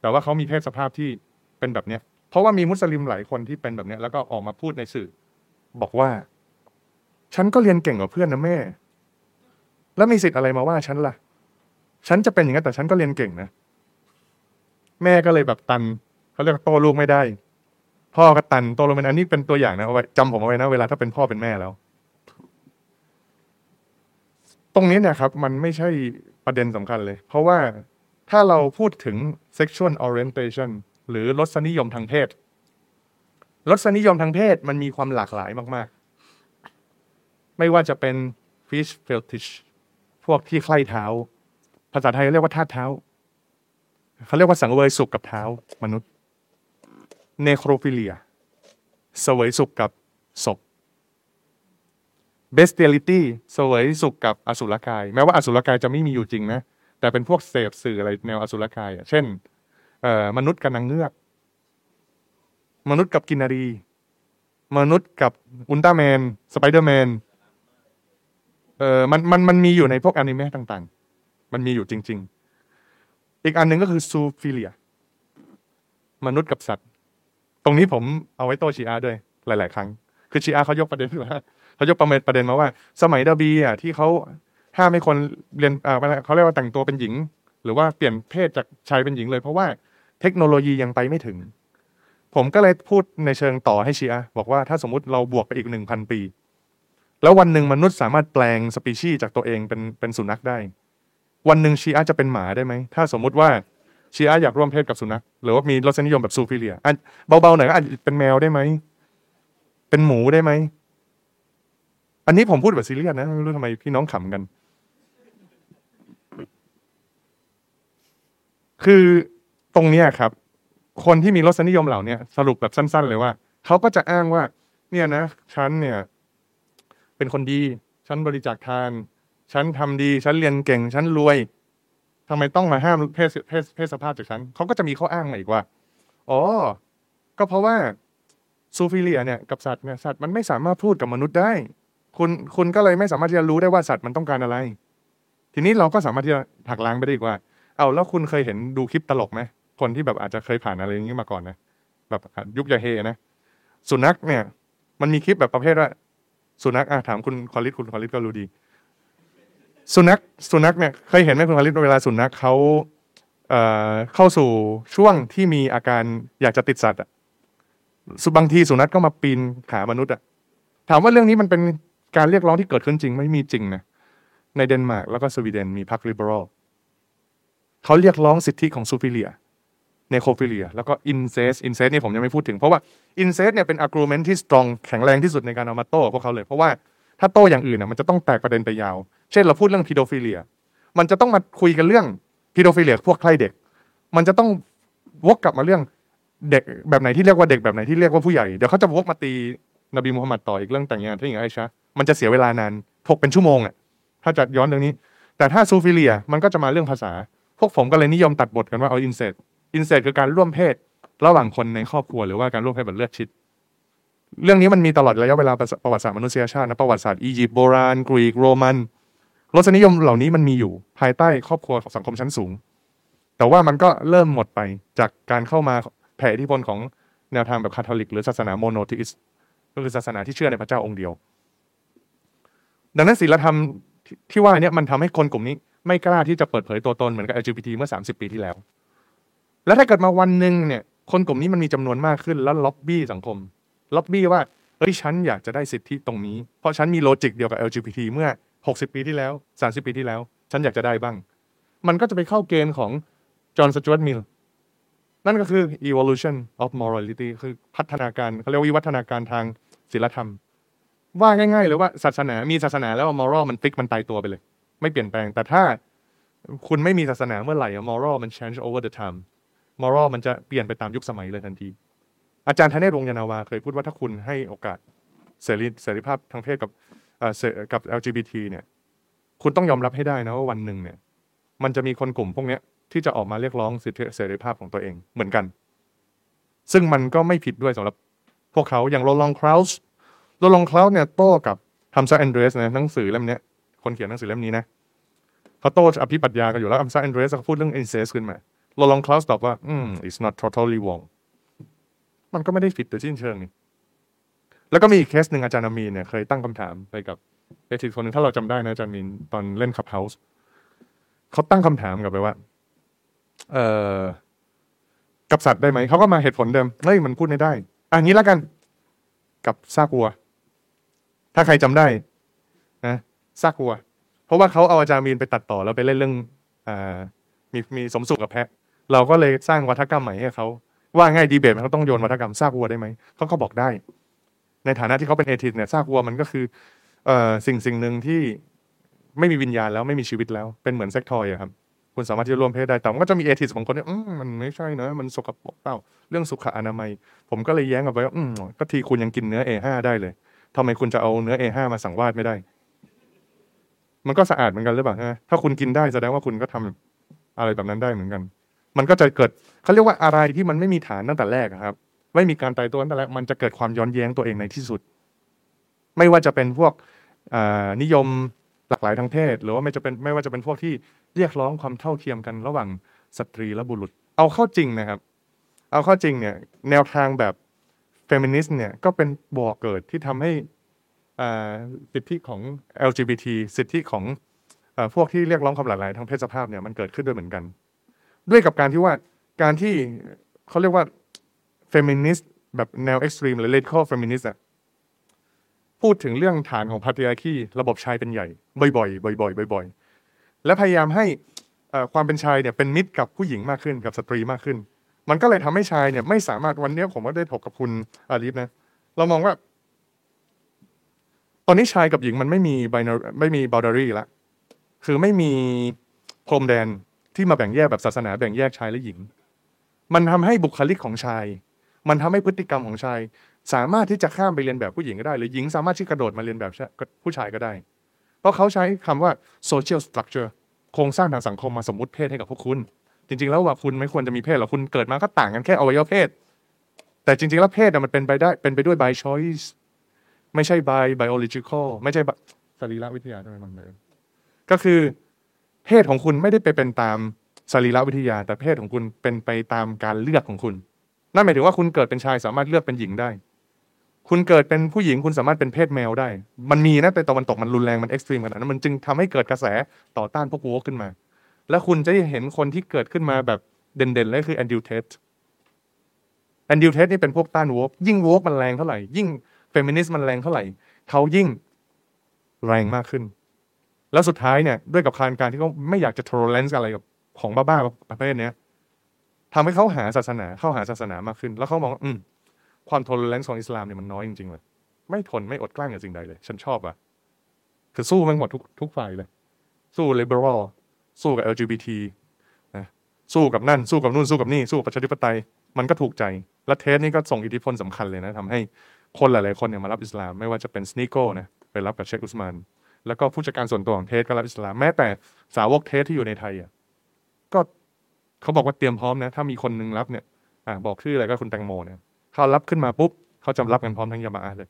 แต่ว่าเขามีเพศสภาพที่เป็นแบบเนี้ย เพราะว่ามีมุสลิมหลายคนที่เป็นแบบเนี้ย แล้วก็ออกมาพูดในสื่อ บอกว่า ฉันก็เรียนเก่งกว่าเพื่อนนะแม่ แล้วมีสิทธิ์อะไรมาว่าฉันล่ะ ฉันจะเป็นอย่างนั้นแต่ฉันก็เรียนเก่งนะแม่ก็เลยแบบตันเขาเรียกว่าโตลูกไม่ได้ พ่อก็ตันโตลงเป็นอันนี้เป็นตัวอย่างนะเอาไว้จำผมเอาไว้นะเวลาถ้าเป็นพ่อเป็นแม่แล้ว ตรงนี้เนี่ยครับ มันไม่ใช่ประเด็นสำคัญเลย เพราะว่า ถ้าเราพูดถึง sexual orientation หรือรสนิยมทางเพศรสนิยมทางเพศมันมีความหลากหลายมาก ๆ ไม่ว่าจะเป็น fish fetish พวกที่ใคร่เท้า ภาษาไทยเรียกว่าทาเท้า เขาเรียกว่าสังเวยสุขกับเท้ามนุษย์ เนโครฟิเลียเสวยสุขกับศพ bestiality เสวยสุขกับอสุรกาย แม้ว่าอสุรกายจะไม่มีอยู่จริงนะ แต่เป็นพวกเสพสื่ออะไรแนวอสุรกายอะเช่น เอ่อมนุษย์กับนางเงือก มนุษย์กับกินารี มนุษย์กับอุลตร้าแมน สไปเดอร์แมน เออมันมันมันมีอยู่ในพวกอนิเมะต่างๆ มันมีอยู่จริง ๆ อีกอันหนึ่งก็คือซูฟิเลีย มนุษย์กับสัตว์ ตรงนี้ผมเอาไว้โต้ชีอาด้วย หลาย ๆ ครั้ง คือชีอาเขายกประเด็นว่าเขายกประเด็นประเด็นมาว่า สมัยดาบีอะที่เขา ห้ามให้คนเรียนเขาเรียกว่าแต่งตัวเป็นหญิง หรือว่าเปลี่ยนเพศจากชายเป็นหญิงเลย เพราะว่าเทคโนโลยียังไปไม่ถึง ผมก็เลยพูดในเชิงต่อให้ชีอาบอกว่าถ้าสมมติเราบวกไปอีกหนึ่งพันปี แล้ววันหนึ่งมนุษย์สามารถแปลงสปีชีส์จากตัวเองเป็นเป็นสุนัขได้ วันหนึ่งชีอาจะเป็นหมาได้ไหมถ้าสมมุติว่าชีอาอยากร่วมเพศกับสุนัขหรือว่ามีรสนิยมแบบซูฟิเลียเบาๆหน่อยก็อาจจะเป็นแมวได้ไหมเป็นหมูได้ไหมอันนี้ผมพูดแบบซีเรียสนะไม่รู้ทำไมพี่น้องขำกัน คือตรงเนี้ยครับ คนที่มีรสนิยมเหล่าเนี้ยสรุปแบบสั้น ๆ เลยว่าเขาก็จะอ้างว่า เนี่ยนะฉันเนี่ย เป็นคนดีฉันบริจาคทาน ฉันทำดี ฉันเรียนเก่ง ฉันรวยทำไมต้องมาห้ามเพศเพศเพศสภาพจากฉันเขาก็จะมีข้ออ้างมาอีกว่า อ๋อ ก็เพราะว่าซูฟิเลียเนี่ยกับสัตว์เนี่ยสัตว์มันไม่สามารถพูดกับมนุษย์ได้ คุณคุณก็เลยไม่สามารถที่จะรู้ได้ว่าสัตว์มันต้องการอะไร ทีนี้เราก็สามารถที่จะหักล้างไปได้อีกว่า เอาแล้วคุณเคยเห็นดูคลิปตลกไหมคนที่แบบอาจจะเคยผ่านอะไรอย่างนี้มาก่อนนะแบบยุคญาเฮลนะสุนัขเนี่ย มันมีคลิปแบบประเภทว่า สุนัขอะถามคุณคอลิสคุณคอลิสก็รู้ดี สุนัขสุนัขเนี่ยเคยเห็นไหมคุณคอลิสเวลาสุนัขเขาเอ่อเข้าสู่ช่วงที่มีอาการอยากจะติดสัตว์อะสุบางทีสุนัขก็มาปีนขามนุษย์อะถามว่าเรื่องนี้มันเป็นการเรียกร้องที่เกิดขึ้นจริงไม่มีจริงนะในเดนมาร์กแล้วก็สวีเดนมีพรรค liberal เขาเรียกร้องสิทธิของ zoophilia necrophilia แล้วก็ incest incest นี่ผมยังไม่พูดถึง เพราะว่า incest เนี่ยเป็น argument ที่ strong แข็งแรงที่สุดในการเอามาโต้พวกเขาเลย เพราะว่าถ้าโต้อย่างอื่นน่ะมันจะต้องแตกประเด็นไปยาว เช่นเราพูดเรื่อง pedophilia มันจะต้องมาคุยกันเรื่อง pedophilia พวกใคร่เด็ก มันจะต้องวกกลับมาเรื่องเด็กแบบไหนที่เรียกว่าเด็กแบบไหนที่เรียกว่าผู้ใหญ่ เดี๋ยวเขาจะวกมาตีนบีมูฮัมมัดต่ออีกเรื่องแต่งงานที่อย่างไอชะมันจะเสียเวลานานถกเป็นชั่วโมงอะถ้าจะย้อนเรื่องนี้ แต่ถ้า zoophilia มันก็จะมาเรื่องภาษา วกผมก็เลยนิยมตัดบทกันว่าเอา incest incest คือการร่วมเพศ ระหว่างคนในครอบครัวหรือว่าการร่วมเพศแบบเลือดชิด เรื่องนี้มันมีตลอดระยะเวลาประวัติศาสตร์มนุษยชาตินะประวัติศาสตร์อียิปต์โบราณกรีกโรมันรสนิยมเหล่านี้มันมีอยู่ภายใต้ครอบครัวของสังคมชั้นสูง แต่ว่ามันก็เริ่มหมดไปจากการเข้ามาแผ่อิทธิพลของแนวทางแบบคาทอลิก หรือศาสนา monotheist ก็คือศาสนาที่เชื่อในพระเจ้าองค์เดียว ดังนั้นศีลธรรมที่ว่าเนี่ยมันทำให้คนกลุ่มนี้ ไม่กล้าที่จะเปิดเผยตัวตนเหมือนกับ LGBT เมื่อ 30 ปีที่แล้ว แล้วถ้าเกิดมาวันหนึ่งเนี่ยคนกลุ่มนี้มันมีจำนวนมากขึ้นแล้วล็อบบี้สังคม ล็อบบี้ว่าเฮ้ยฉันอยากจะได้สิทธิตรงนี้ เพราะฉันมี logic เดียวกับ LGBT เมื่อ 60 ปีที่แล้ว 30 ปีที่แล้ว ฉันอยากจะได้บ้าง มันก็จะไปเข้าเกณฑ์ของจอห์นสจวตมิลนั่นก็คือ evolution of morality คือพัฒนาการเขาเรียกวิวัฒนาการทางศีลธรรม ว่าง่ายๆเลยว่าศาสนามีศาสนาแล้ว moral มันฟิกมันตายตัวไปเลย ไม่เปลี่ยนแปลง แต่ถ้าคุณไม่มีศาสนาเมื่อไหร่ moral มัน change over the time moral มันจะเปลี่ยนไปตามยุคสมัยเลยทันที อาจารย์ธเนศวงยานาวาเคยพูดว่าถ้าคุณให้โอกาสเสรีเสรีภาพทางเพศกับกับ LGBT เนี่ย คุณต้องยอมรับให้ได้นะว่าวันหนึ่งเนี่ย มันจะมีคนกลุ่มพวกนี้ที่จะออกมาเรียกร้องสิทธิเสรีภาพของตัวเองเหมือนกัน ซึ่งมันก็ไม่ผิดด้วยสำหรับพวกเขาอย่าง Lawrence Krauss Lawrence Krauss เนี่ยโต้กับ Hamza Andreas นะหนังสือเล่มนี้ คนเขียนหนังสือเล่มนี้นะเขาโต้อภิปรัชญากันอยู่แล้ว Hamza Andreas เขาพูดเรื่อง incest ขึ้นมา Lawrence Krauss ตอบว่า อืม it's not totally wrong มันก็ไม่ได้ผิดโดยสิ้นเชิงนี่แล้วก็มีอีกเคสหนึ่งอาจารย์อามีนเนี่ยเคยตั้งคำถามไปกับเอทิคนหนึ่งถ้าเราจำได้นะอาจารย์มีนตอนเล่นคับเฮาส์เขาตั้งคำถามกับไปว่า เอ่อกับสัตว์ได้ไหมเขาก็มาเหตุผลเดิมเฮ้ยมันพูดไม่ได้อันนี้แล้วกัน กับซากวัว ถ้าใครจำได้ นะ ซากวัว เพราะว่าเขาเอาอาจารย์มีนไปตัดต่อแล้วไปเล่นเรื่องอมีมีสมสุขกับแพะ เราก็เลยสร้างวัฒกรรมใหม่ให้เขาว่าง่ายดีเบตเขาต้องโยนวัฒกรรมซากวัวได้ไหมเขาก็บอกได้ ในฐานะที่เขาเป็นเอทิสเนี่ยซากวัวมันก็คือเอสิ่งสิ่งหนึ่งที่ไม่มีวิญญาณแล้วไม่มีชีวิตแล้วเป็นเหมือนเซ็กทอยอะครับคุณสามารถที่จะร่วมเพศได้แต่มันก็จะมีเอทิสของคนที่มันไม่ใช่นะมันสกปรกเปล่าเรื่องสุขอนามัย ผมก็เลยแย้งกับไปว่าก็ทีคุณยังกินเนื้อ A5 ได้เลยทำไมคุณจะเอาเนื้อ A5 มาสั่งวาดไม่ได้ มันก็สะอาดเหมือนกันหรือเปล่าฮะถ้าคุณกินได้แสดงว่าคุณก็ทำอะไรแบบนั้นได้เหมือนกัน มันก็จะเกิดเขาเรียกว่าอะไรที่มันไม่มีฐานตั้งแต่แรกครับ ไม่มีการไตร่ตรองตั้งแต่แรกมันจะเกิดความย้อนแย้งตัวเองในที่สุด ไม่ว่าจะเป็นพวกนิยมหลากหลายทางเพศหรือว่าไม่จะเป็นไม่ว่าจะเป็นพวกที่เรียกร้องความเท่าเทียมกันระหว่างสตรีและบุรุษ เอาเข้าจริงนะครับ เอาเข้าจริงเนี่ยแนวทางแบบเฟมินิสต์เนี่ยก็เป็นบ่อเกิดที่ทำให้ สิทธิของ LGBT สิทธิของอพวกที่เรียกร้องความหลากหลายทางเพศสภาพเนี่ยมันเกิดขึ้นด้วยเหมือนกัน ด้วยกับการที่ว่าการที่เขาเรียกว่าเฟมินิสต์แบบแนว extreme หรือ radical feminist อะพูดถึงเรื่องฐานของพาร์ติอาคีระบบชายเป็นใหญ่ บ่อยๆ บ่อยๆ บ่อย ๆ และพยายามให้ความเป็นชายเนี่ยเป็นมิตรกับผู้หญิงมากขึ้นกับสตรีมากขึ้น มันก็เลยทำให้ชายเนี่ยไม่สามารถวันนี้ผมก็ได้ถกกับคุณอาลีฟนะเรามองว่า ตอนนี้ชายกับหญิงมันไม่มีไบไม่มี boundary ละคือไม่มีพรมแดนที่มาแบ่งแยกแบบศาสนาแบ่งแยกชายและหญิง มันทำให้บุคลิกของชาย มันทำให้พฤติกรรมของชาย สามารถที่จะข้ามไปเลียนแบบผู้หญิงก็ได้ หรือหญิงสามารถที่กระโดดมาเลียนแบบผู้ชายก็ได้ เพราะเขาใช้คำว่า social structure โครงสร้างทางสังคมมาสมมติเพศให้กับพวกคุณ จริง ๆ แล้วว่าคุณไม่ควรจะมีเพศหรอกคุณเกิดมาก็ต่างกันแค่อวัยวะเพศ แต่จริง ๆ แล้วเพศมันเป็นไปได้เป็นไปด้วย by choice ไม่ใช่ by biological ไม่ใช่สรีรวิทยาใช่ไหมมันเลยก็คือเพศของคุณไม่ได้ไปเป็นตามสรีรวิทยา แต่เพศของคุณเป็นไปตามการเลือกของคุณ นั่นหมายถึงว่าคุณเกิดเป็นชายสามารถเลือกเป็นหญิงได้ คุณเกิดเป็นผู้หญิงคุณสามารถเป็นเพศแมวได้ มันมีนะแต่ตะวันตกมันรุนแรงมัน extreme ขนาดนั้นมันจึงทำให้เกิดกระแสต่อต้านพวก woke ขึ้นมา แล้วคุณจะเห็นคนที่เกิดขึ้นมาแบบเด่นๆเลยคือ Andrew Tate Andrew Tate นี่เป็นพวกต้าน woke ยิ่ง woke มันแรงเท่าไหร่ยิ่ง เฟมินิสต์มันแรงเท่าไหร่เขายิ่งแรงมากขึ้น แล้วสุดท้ายเนี่ย ด้วยกับการการที่เขาไม่อยากจะท o l e r a n c e อะไรกับของบ้าๆประเภทเนี้ยทำให้เขาหาศาสนาเข้าหาศาสนามากขึ้น แล้วเขามองอืมความ tolerance ของอิสลามเนี่ยมันน้อยจริงๆเลย ไม่ทนไม่อดกลั้นกับสิ่งใดเลย ฉันชอบอะคือสู้มันหมดทุกทุกฝ่ายเลย สู้ liberal สู้กับ LGBT นะสู้กับนั่น สู้กับนู่นสู้กับนี่ สู้กับประชาธิปไตย มันก็ถูกใจ และ Tate นี่ก็ส่งอิทธิพลสำคัญเลยนะทำให้ คนหลายๆคนเนี่ยมารับอิสลามไม่ว่าจะเป็น Sneako นะไปรับกับเชคอุสมานแล้วก็ผู้จัดการส่วนตัวของ Tate ก็รับอิสลามแม้แต่สาวก Tate ที่อยู่ในไทยอะก็เขาบอกว่าเตรียมพร้อมนะ ถ้ามีคนหนึงรับเนี่ยอ่าบอกชื่ออะไรก็คุณแตงโมเนี่ยเขารับขึ้นมาปุ๊บเขาจะรับกันพร้อมทั้งยามาอะห์เลย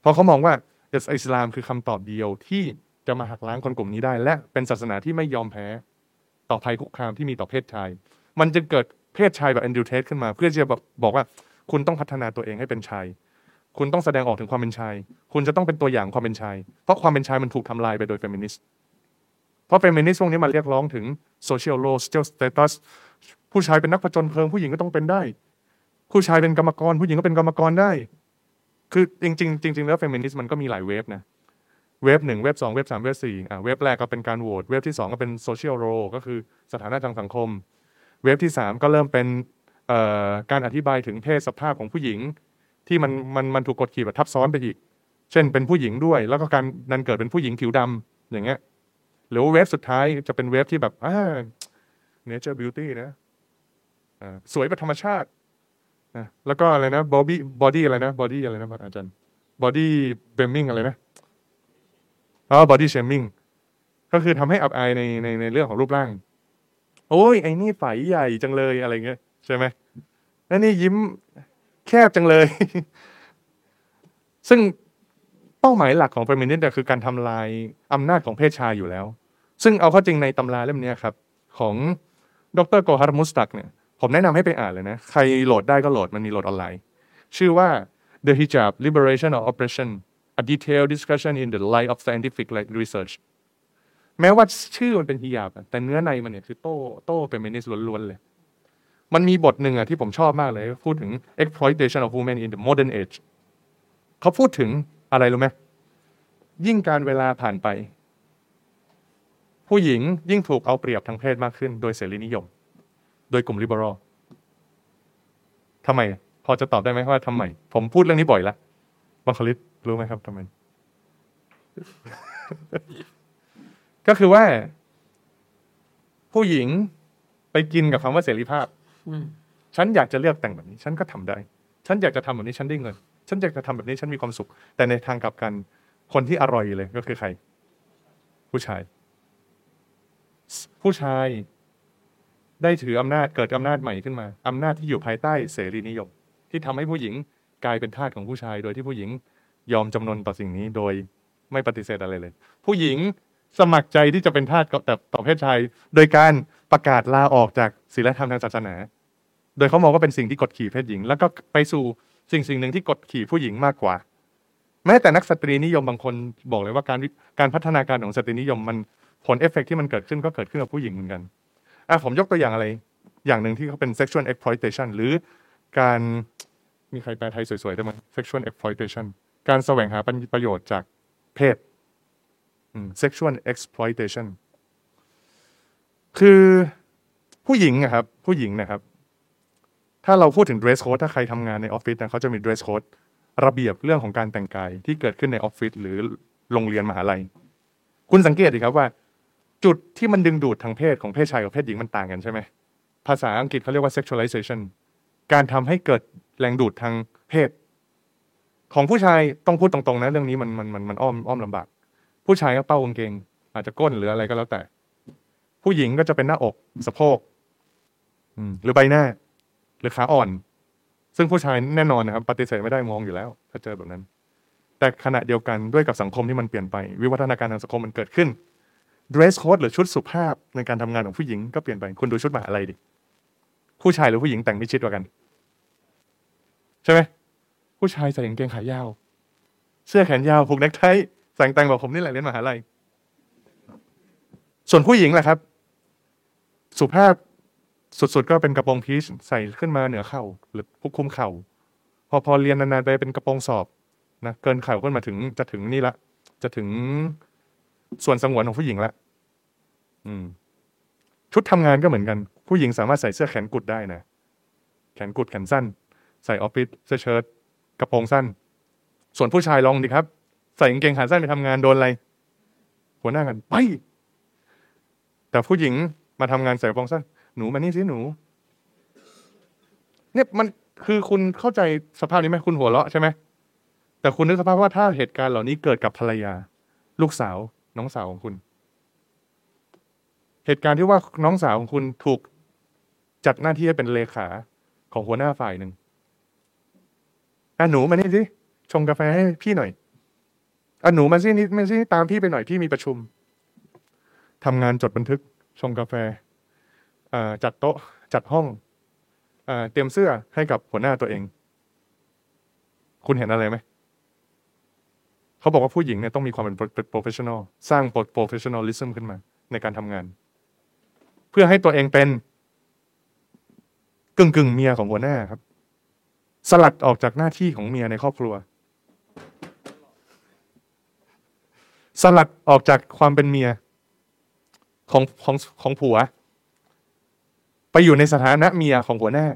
เพราะเขามองว่าอิสลามคือคำตอบเดียวที่จะมาหักล้างคนกลุ่มนี้ได้ และเป็นศาสนาที่ไม่ยอมแพ้ ต่อภัยคุกคามที่มีต่อเพศชาย มันจะเกิดเพศชายแบบแอนดรูเทสขึ้นมา เพื่อจะแบบบอกว่า คุณต้องพัฒนาตัวเองให้เป็นชายคุณต้องแสดงออกถึงความเป็นชาย คุณจะต้องเป็นตัวอย่างความเป็นชาย เพราะความเป็นชายมันถูกทำลายไปโดยเฟมินิสต์ เพราะเฟมินิสต์พวกนี้มาเรียกร้องถึงโซเชียลโลสเ a ลสเตตัส ผู้ชายเป็นนักผจญเพลิงผู้หญิงก็ต้องเป็นได้ ผู้ชายเป็นกรรมกร ผู้หญิงก็เป็นกรรมกรได้ คือจริงๆจริงๆแล้วเฟมินิสต์มันก็มีหลาย wave นะ wave หนึ่ง wave สอง wave สาม wave สี่อ่า wave แรกก็เป็นการโหวต wave ที่สองก็เป็น social role ก็คือสถานะทางสังคม wave ที่สามก็เริ่มเป็น การอธิบายถึงเพศสภาพของผู้หญิง ที่มันมันมันถูกกดขี่แบบทับซ้อนไปอีก เช่นเป็นผู้หญิงด้วย แล้วก็การนันเกิดเป็นผู้หญิงผิวดำอย่างเงี้ยหรือว่าเว็บสุดท้ายจะเป็นเว็บที่แบบอ่า nature beauty นะสวยแบบธรรมชาตินะแล้วก็อะไรนะ body body อะไรนะ body อะไรนะอาจารย์ body blaming อะไรนะอ๋อ body shaming ก็คือทำให้อับอายในในในเรื่องของรูปร่าง โอ้ยไอ้นี่ไฝใหญ่จังเลยอะไรเงี้ย ใช่ไหมแล้วนี่ยิ้มแคบจังเลย ซึ่งเป้าหมายหลักของเฟมินิสต์เนี่ยคือการทำลายอำนาจของเพศชายอยู่แล้ว ซึ่งเอาเข้าจริงในตำราเล่มนี้ครับ ของดรโกฮาร์มุสตักเนี่ยผมแนะนำให้ไปอ่านเลยนะ ใครโหลดได้ก็โหลดมันมีโหลดออนไลน์ ชื่อว่า The Hijab Liberation or Oppression a detailed discussion in the light of scientific research แม้ว่าชื่อมันเป็นฮิญาบแต่เนื้อในมันเนี่ยคือโต้โต้เป็นเมนิสล้วนๆเลย มันมีบทหนึ่งอะที่ผมชอบมากเลย พูดถึง exploitation of women in the modern age เขาพูดถึงอะไรรู้ไหมยิ่งการเวลาผ่านไป ผู้หญิงยิ่งถูกเอาเปรียบทางเพศมากขึ้น โดยเสรีนิยม โดยกลุ่ม liberal ทำไม พอจะตอบได้ไหมว่าทำไม ผมพูดเรื่องนี้บ่อยแล้วบังคลิตรู้ไหมครับทำไม ก็คือว่า ผู้หญิงไปกินกับคำว่าเสรีภาพ ฉันอยากจะเลือกแต่งแบบนี้ ฉันก็ทำได้ ฉันอยากจะทำแบบนี้ฉันได้เงิน ฉันอยากจะทำแบบนี้ฉันมีความสุข แต่ในทางกลับกันคนที่อร่อยเลยก็คือใคร ผู้ชาย ผู้ชายได้ถืออำนาจเกิดอำนาจใหม่ขึ้นมาอำนาจที่อยู่ภายใต้เสรีนิยม ที่ทำให้ผู้หญิงกลายเป็นทาสของผู้ชาย โดยที่ผู้หญิงยอมจำนนต่อสิ่งนี้โดยไม่ปฏิเสธอะไรเลย ผู้หญิงสมัครใจที่จะเป็นทาสแต่ต่อเพศชาย โดยการประกาศลาออกจากศีลธรรมทางศาสนา โดยเขามองว่าเป็นสิ่งที่กดขี่เพศหญิง แล้วก็ไปสู่สิ่งสิ่งหนึ่งที่กดขี่ผู้หญิงมากกว่า แม้แต่นักสตรีนิยมบางคนบอกเลยว่าการการพัฒนาการของสตรีนิยมมันผลเอฟเฟกต์ที่มันเกิดขึ้นก็เกิดขึ้นกับผู้หญิงเหมือนกันอะผมยกตัวอย่างอะไร อย่างหนึ่งที่เขาเป็น sexual exploitation หรือการมีใครแปลไทยสวยๆได้ไหม sexual exploitation การแสวงหาประโยชน์จากเพศ sexual exploitation คือผู้หญิงอะครับ ผู้หญิงนะครับ ถ้าเราพูดถึง dress code ถ้าใครทำงานในออฟฟิศนะเขาจะมี dress code ระเบียบเรื่องของการแต่งกายที่เกิดขึ้นในออฟฟิศหรือโรงเรียนมหาลัย คุณสังเกตดิครับว่า จุดที่มันดึงดูดทางเพศของเพศชายกับเพศหญิงมันต่างกันใช่ไหมภาษาอังกฤษเขาเรียกว่า sexualization การทำให้เกิดแรงดูดทางเพศ ของผู้ชายต้องพูดตรงๆนะเรื่องนี้มันมันมันมันอ้อมอ้อมลำบาก ผู้ชายก็เป้ากางเกง อาจจะก้นหรืออะไรก็แล้วแต่ ผู้หญิงก็จะเป็นหน้าอกสะโพกหรือใบหน้า หรือขาอ่อน ซึ่งผู้ชายแน่นอนนะครับปฏิเสธไม่ได้มองอยู่แล้ว ถ้าเจอแบบนั้น แต่ขณะเดียวกันด้วยกับสังคมที่มันเปลี่ยนไป วิวัฒนาการทางสังคมมันเกิดขึ้น dress code หรือชุดสุภาพในการทำงานของผู้หญิงก็เปลี่ยนไปคุณดูชุดมหาลัยดิผู้ชายหรือผู้หญิงแต่งมิดชิดกว่ากัน ใช่ไหมผู้ชายใส่กางเกงขายาว เสื้อแขนยาวผูกเนคไทใส่แต่งแบบผมนี่แหละเรียนมหาลัยส่วนผู้หญิงแหละครับ สุภาพ สุดๆก็เป็นกระโปรงพีชใส่ขึ้นมาเหนือเข่าหรือพุกคุมเข่า พอพอเรียนนานๆไปเป็นกระโปรงสอบนะเกินเข่าขึ้นมาถึงจะถึงนี่ละ จะถึงส่วนสงวนของผู้หญิงละอืม ชุดทำงานก็เหมือนกัน ผู้หญิงสามารถใส่เสื้อแขนกุดได้นะแขนกุดแขนสั้น ใส่ออฟฟิศเสื้อเชิ้ตกระโปรงสั้น ส่วนผู้ชายลองดีครับ ใส่กางเกงขาสั้นไปทำงานโดนอะไรหัวหน้ากันไปแต่ผู้หญิงมาทำงานใส่กระโปรงสั้น หนูมานี่สิหนู เนี่ยมันคือคุณเข้าใจสภาพนี้ไหมคุณหัวเราะใช่ไหมแต่คุณนึกสภาพว่าถ้าเหตุการณ์เหล่านี้เกิดกับภรรยา ลูกสาวน้องสาวของคุณ เหตุการณ์ที่ว่าน้องสาวของคุณถูกจัดหน้าที่ให้เป็นเลขาของหัวหน้าฝ่ายหนึ่งอะหนูมานี่สิชงกาแฟให้พี่หน่อยอะหนูมาสินี่มาสิตามพี่ไปหน่อยพี่มีประชุมทำงานจดบันทึกชงกาแฟ จัดโต๊ะจัดห้องเตรียมเสื้อให้กับหัวหน้าตัวเอง คุณเห็นอะไรไหมเขาบอกว่าผู้หญิงเนี่ยต้องมีความเป็น professional สร้าง professionalism ขึ้นมา ในการทำงาน เพื่อให้ตัวเองเป็นกึ่งกึ่งเมียของหัวหน้าครับ สลัดออกจากหน้าที่ของเมียในครอบครัว สลัดออกจากความเป็นเมียของของของผัว ไปอยู่ในสถานะเมียของหัวหน้า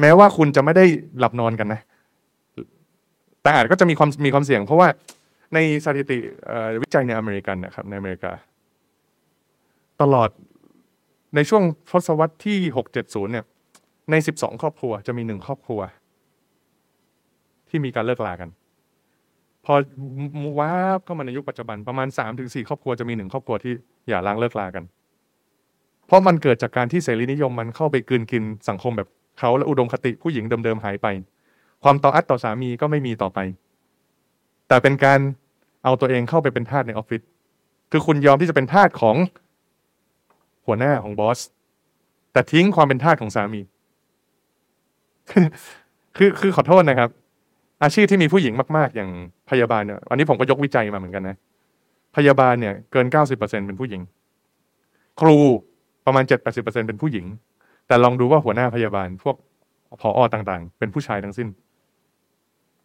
แม้ว่าคุณจะไม่ได้หลับนอนกันนะ แต่อาจก็จะมีความมีความเสี่ยง เพราะว่าในสถิติวิจัยในอเมริกันนะครับ ในอเมริกา ตลอดในช่วงทศวรรษที่หกเจ็ดศูนย์เนี่ย ในสิบสองครอบครัวจะมีหนึ่งครอบครัว ที่มีการเลิกลากัน พอ warp เข้ามาในยุคปัจจุบันประมาณสามถึงสี่ครอบครัวจะมีหนึ่งครอบครัวที่หย่าร้างเลิกลากัน เพราะมันเกิดจากการที่เสรีนิยมมันเข้าไปกลืนกินสังคมแบบเขาและอุดมคติผู้หญิงเดิมๆหายไป ความตออัตต่อสามีก็ไม่มีต่อไป แต่เป็นการเอาตัวเองเข้าไปเป็นทาสในออฟฟิศคือคุณยอมที่จะเป็นทาสของหัวหน้าของบอสแต่ทิ้งความเป็นทาสของสามี คือคือขอโทษนะครับ อาชีพที่มีผู้หญิงมาก ๆ อย่างพยาบาลเนี่ยอันนี้ผมก็ยกวิจัยมาเหมือนกันนะ พยาบาลเนี่ย เกินเก้าสิบเปอร์เซ็นเป็นผู้หญิง ครู ประมาณเจ็ดแปดสิบเปอร์เซ็นเป็นผู้หญิง แต่ลองดูว่าหัวหน้าพยาบาล พวกผออต่างๆ เป็นผู้ชายทั้งสิ้น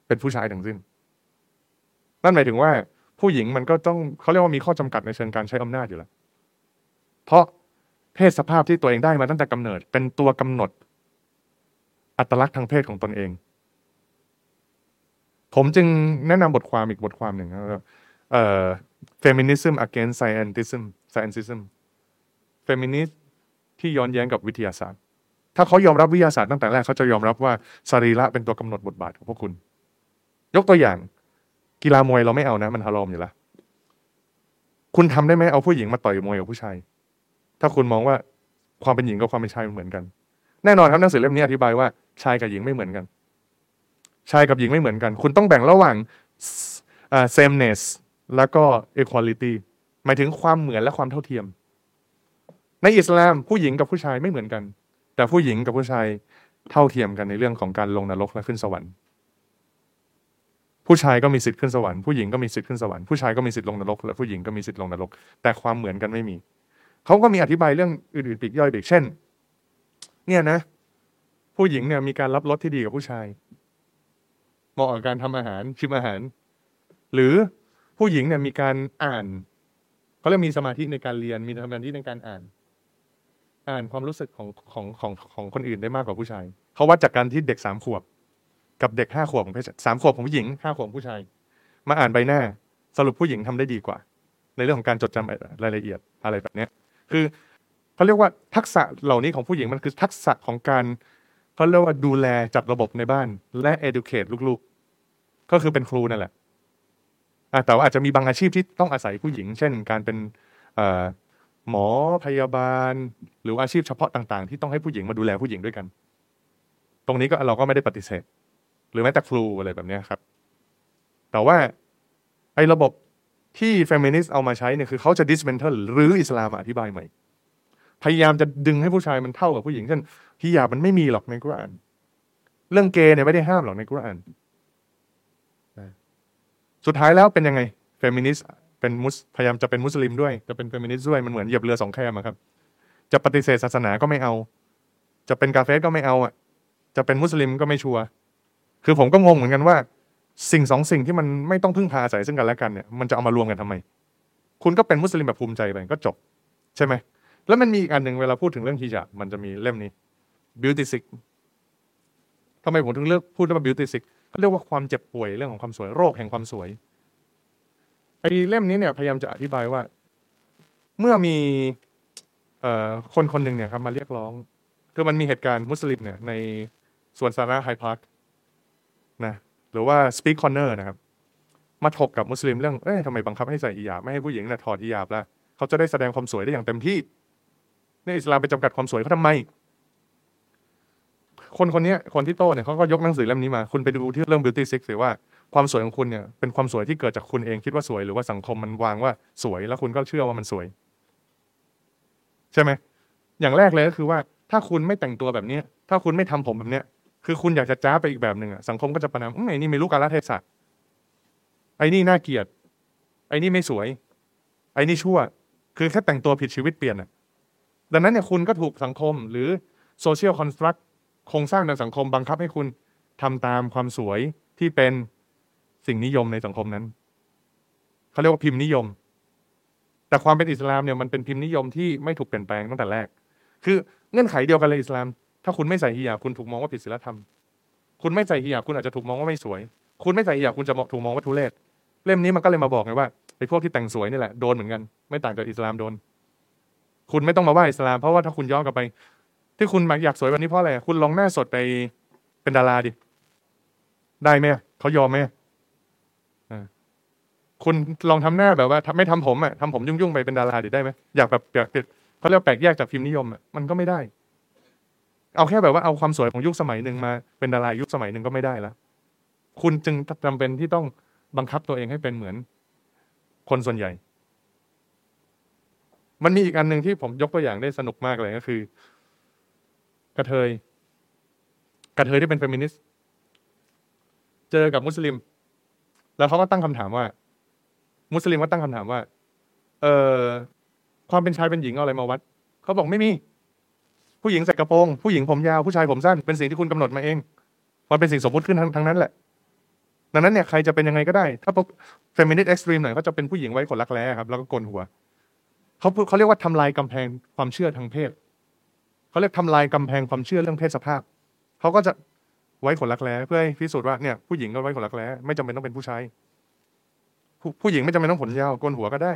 เป็นผู้ชายทั้งสิ้น นั่นหมายถึงว่าผู้หญิงมันก็ต้องเขาเรียกว่ามีข้อจำกัดในเชิงการใช้อำนาจอยู่แล้ว เพราะเพศสภาพที่ตัวเองได้มาตั้งแต่กำเนิด เป็นตัวกำหนด อัตลักษณ์ทางเพศของตนเอง ผมจึงแนะนำบทความอีกบทความหนึ่งครับเอ่อ feminism against scientism scientism feminist ที่ย้อนแย้งกับวิทยาศาสตร์ ถ้าเขายอมรับวิทยาศาสตร์ตั้งแต่แรกเขาจะยอมรับว่าสรีระเป็นตัวกำหนดบทบาทของพวกคุณ ยกตัวอย่าง กีฬามวยเราไม่เอานะ มันฮารอมอยู่แล้วคุณทำได้ไหมเอาผู้หญิงมาต่อยมวยกับผู้ชาย ถ้าคุณมองว่าความเป็นหญิงกับความเป็นชายมันเหมือนกัน แน่นอนครับหนังสือเล่มนี้อธิบายว่าชายกับหญิงไม่เหมือนกัน ชายกับหญิงไม่เหมือนกัน คุณต้องแบ่งระหว่างอ่า sameness แล้วก็ equality หมายถึงความเหมือนและความเท่าเทียม ในอิสลามผู้หญิงกับผู้ชายไม่เหมือนกัน แต่ผู้หญิงกับผู้ชายเท่าเทียมกันในเรื่องของการลงนรกและขึ้นสวรรค์ ผู้ชายก็มีสิทธิ์ขึ้นสวรรค์ผู้หญิงก็มีสิทธิ์ขึ้นสวรรค์ผู้ชายก็มีสิทธิ์ลงนรกและผู้หญิงก็มีสิทธิ์ลงนรก แต่ความเหมือนกันไม่มีเขาก็มีอธิบายเรื่องอื่นๆปีกย่อยอีกเช่น เนี่ยนะ ผู้หญิงเนี่ยมีการรับรสที่ดีกับผู้ชายเหมาะกับการทำอาหารชิมอาหาร หรือผู้หญิงเนี่ยมีการอ่านเขาเรียกมีสมาธิในการเรียนมีสมาธิในการอ่าน อ่านความรู้สึกของของของของคนอื่นได้มากกว่าผู้ชายเขาวัดจากการที่เด็กสามขวบ กับเด็กห้าขวบของเพศสามขวบของผู้หญิงห้าขวบผู้ชาย มาอ่านใบหน้า สรุปผู้หญิงทำได้ดีกว่า ในเรื่องของการจดจำรายละเอียดอะไรแบบเนี้ยคือเขาเรียกว่าทักษะเหล่านี้ของผู้หญิงมันคือทักษะของการเขาเรียกว่าดูแลจัดระบบในบ้าน และ educate ลูกๆ ก็คือเป็นครูนั่นแหละอะแต่ว่าอาจจะมีบางอาชีพที่ต้องอาศัยผู้หญิง เช่น การเป็นเอ่อ หมอพยาบาล หรืออาชีพเฉพาะต่างๆ ที่ต้องให้ผู้หญิงมาดูแลผู้หญิงด้วยกัน ตรงนี้ก็เราก็ไม่ได้ปฏิเสธ หรือแม้แต่ครูอะไรแบบนี้ครับ แต่ว่าไอ้ระบบที่เฟมินิสต์เอามาใช้เนี่ยคือเขาจะ dismantle หรืออิสลามอธิบายใหม่พยายามจะดึงให้ผู้ชายมันเท่ากับผู้หญิงเช่นฮิญาบมันไม่มีหรอกในกุรอาน เรื่องเกย์เนี่ยไม่ได้ห้ามหรอกในกุรอาน สุดท้ายแล้วเป็นยังไงเฟมินิสต์ เป็นมุสพยายามจะเป็นมุสลิมด้วยจะเป็นเฟมินิสต์ด้วยมันเหมือนเหยียบเรือสองแคมครับ จะปฏิเสธศาสนาก็ไม่เอา จะเป็นกาเฟสก็ไม่เอาอะ จะเป็นมุสลิมก็ไม่ชัวร์คือผมก็งงเหมือนกันว่า สิ่งสองสิ่งที่มันไม่ต้องพึ่งพาอาศัยซึ่งกันและกันเนี่ยมันจะเอามารวมกันทำไม คุณก็เป็นมุสลิมแบบภูมิใจไปก็จบ ใช่ไหมแล้วมันมีอีกอันหนึ่งเวลาพูดถึงเรื่องฮิญาบมันจะมีเล่มนี้ beauty sick ทำไมผมถึงเลือกพูดว่า beauty sick เขาเรียกว่าความเจ็บป่วยเรื่องของความสวยโรคแห่งความสวย ไอ้เล่มนี้เนี่ยพยายามจะอธิบายว่า เมื่อมีเอ่อคนคนหนึ่งเนี่ยครับมาเรียกร้อง คือมันมีเหตุการณ์มุสลิมเนี่ยในส่วนสาธารณะไฮพาร์คนะหรือว่า Speak Corner นะครับ มาถกกับมุสลิมเรื่องเอ้ยทำไมบังคับให้ใส่อิยาบไม่ให้ผู้หญิงนะถอดอิยาบละเขาจะได้แสดงความสวยได้อย่างเต็มที่เนี่อิสลามไปจำกัดความสวยเขาทำไม คนคนนี้คนที่โต้เนี่ยเขาก็ยกหนังสือเล่มนี้มา คุณไปดูที่เรื่อง Beauty Six หรือว่า ความสวยของคุณเนี่ยเป็นความสวยที่เกิดจากคุณเองคิดว่าสวยหรือว่าสังคมมันวางว่าสวยแล้วคุณก็เชื่อว่ามันสวย ใช่ไหมอย่างแรกเลยก็คือว่า ถ้าคุณไม่แต่งตัวแบบเนี้ยถ้าคุณไม่ทำผมแบบเนี้ย คือคุณอยากจะจ้าไปอีกแบบหนึ่งอะสังคมก็จะประนามอื้อไอ้นี่ไม่รู้กาลเทศะไอ้นี่น่าเกลียด ไอ้นี่ไม่สวย ไอ้นี่ชั่ว คือแค่แต่งตัวผิดชีวิตเปลี่ยนอะดังนั้นเนี่ยคุณก็ถูกสังคมหรือโซเชียลคอนสตรักโครงสร้างในสังคมบังคับให้คุณทำตามความสวยที่เป็น สิ่งนิยมในสังคมนั้นเขาเรียกว่าพิมพ์นิยม แต่ความเป็นอิสลามเนี่ยมันเป็นพิมพ์นิยมที่ไม่ถูกเปลี่ยนแปลงตั้งแต่แรก คือเงื่อนไขเดียวกันเลยอิสลาม ถ้าคุณไม่ใส่ฮิญาบคุณถูกมองว่าผิดศีลธรรม คุณไม่ใส่ฮิญาบคุณอาจจะถูกมองว่าไม่สวย คุณไม่ใส่ฮิญาบคุณจะถูกมองว่าทุเรศเล่มนี้มันก็เลยมาบอกไงว่าไอ้พวกที่แต่งสวยนี่แหละโดนเหมือนกัน ไม่ต่างจากอิสลามโดน คุณไม่ต้องมาว่าอิสลาม เพราะว่าถ้าคุณย้อนกลับไป ที่คุณอยากสวยแบบนี้เพราะอะไรคุณลองหน้าสดไปเป็นดาราดิได้ไหมเขายอมไหม คุณลองทำหน้าแบบว่าทำไม่ทำผมอะทำผมยุ่งๆไปเป็นดาราดิได้ไหมอยากแบบอยากเป็นเขาเรียกแปลกแยกจากพิมพ์นิยมอะมันก็ไม่ได้ เอาแค่แบบว่าเอาความสวยของยุคสมัยหนึ่งมาเป็นดารายุคสมัยหนึ่งก็ไม่ได้แล้วคุณจึงจำเป็นที่ต้องบังคับตัวเองให้เป็นเหมือน คนส่วนใหญ่ มันมีอีกอันหนึ่งที่ผมยกตัวอย่างได้สนุกมากเลยก็คือ กระเทย กระเทยที่เป็นเฟมินิสต์เจอกับมุสลิม แล้วเขาก็ตั้งคำถามว่า มุสลิมก็ตั้งคำถามว่า เออความเป็นชายเป็นหญิงเอาอะไรมาวัดเขาบอกไม่มี ผู้หญิงใส่กระโปรงผู้หญิงผมยาวผู้ชายผมสั้นเป็นสิ่งที่คุณกำหนดมาเองมันเป็นสิ่งสมมติขึ้นทั้งทั้งนั้นแหละ ดังนั้นเนี่ยใครจะเป็นยังไงก็ได้ ถ้าพวกเฟมินิสต์ extreme หน่อยก็จะเป็นผู้หญิงไว้ขนรักแร้ครับ แล้วก็โกนหัวเขาเขาเรียกว่าทำลายกำแพงความเชื่อทางเพศเขาเรียกทำลายกำแพงความเชื่อเรื่องเพศสภาพเขาก็จะไว้ขนรักแร้เพื่อให้พิสูจน์ว่าเนี่ยผู้หญิงก็ไว้ขนรักแร้ไม่จำเป็นต้องเป็นผู้ชาย ผู้ผู้หญิงไม่จำเป็นต้องขนยาวโกนหัวก็ได้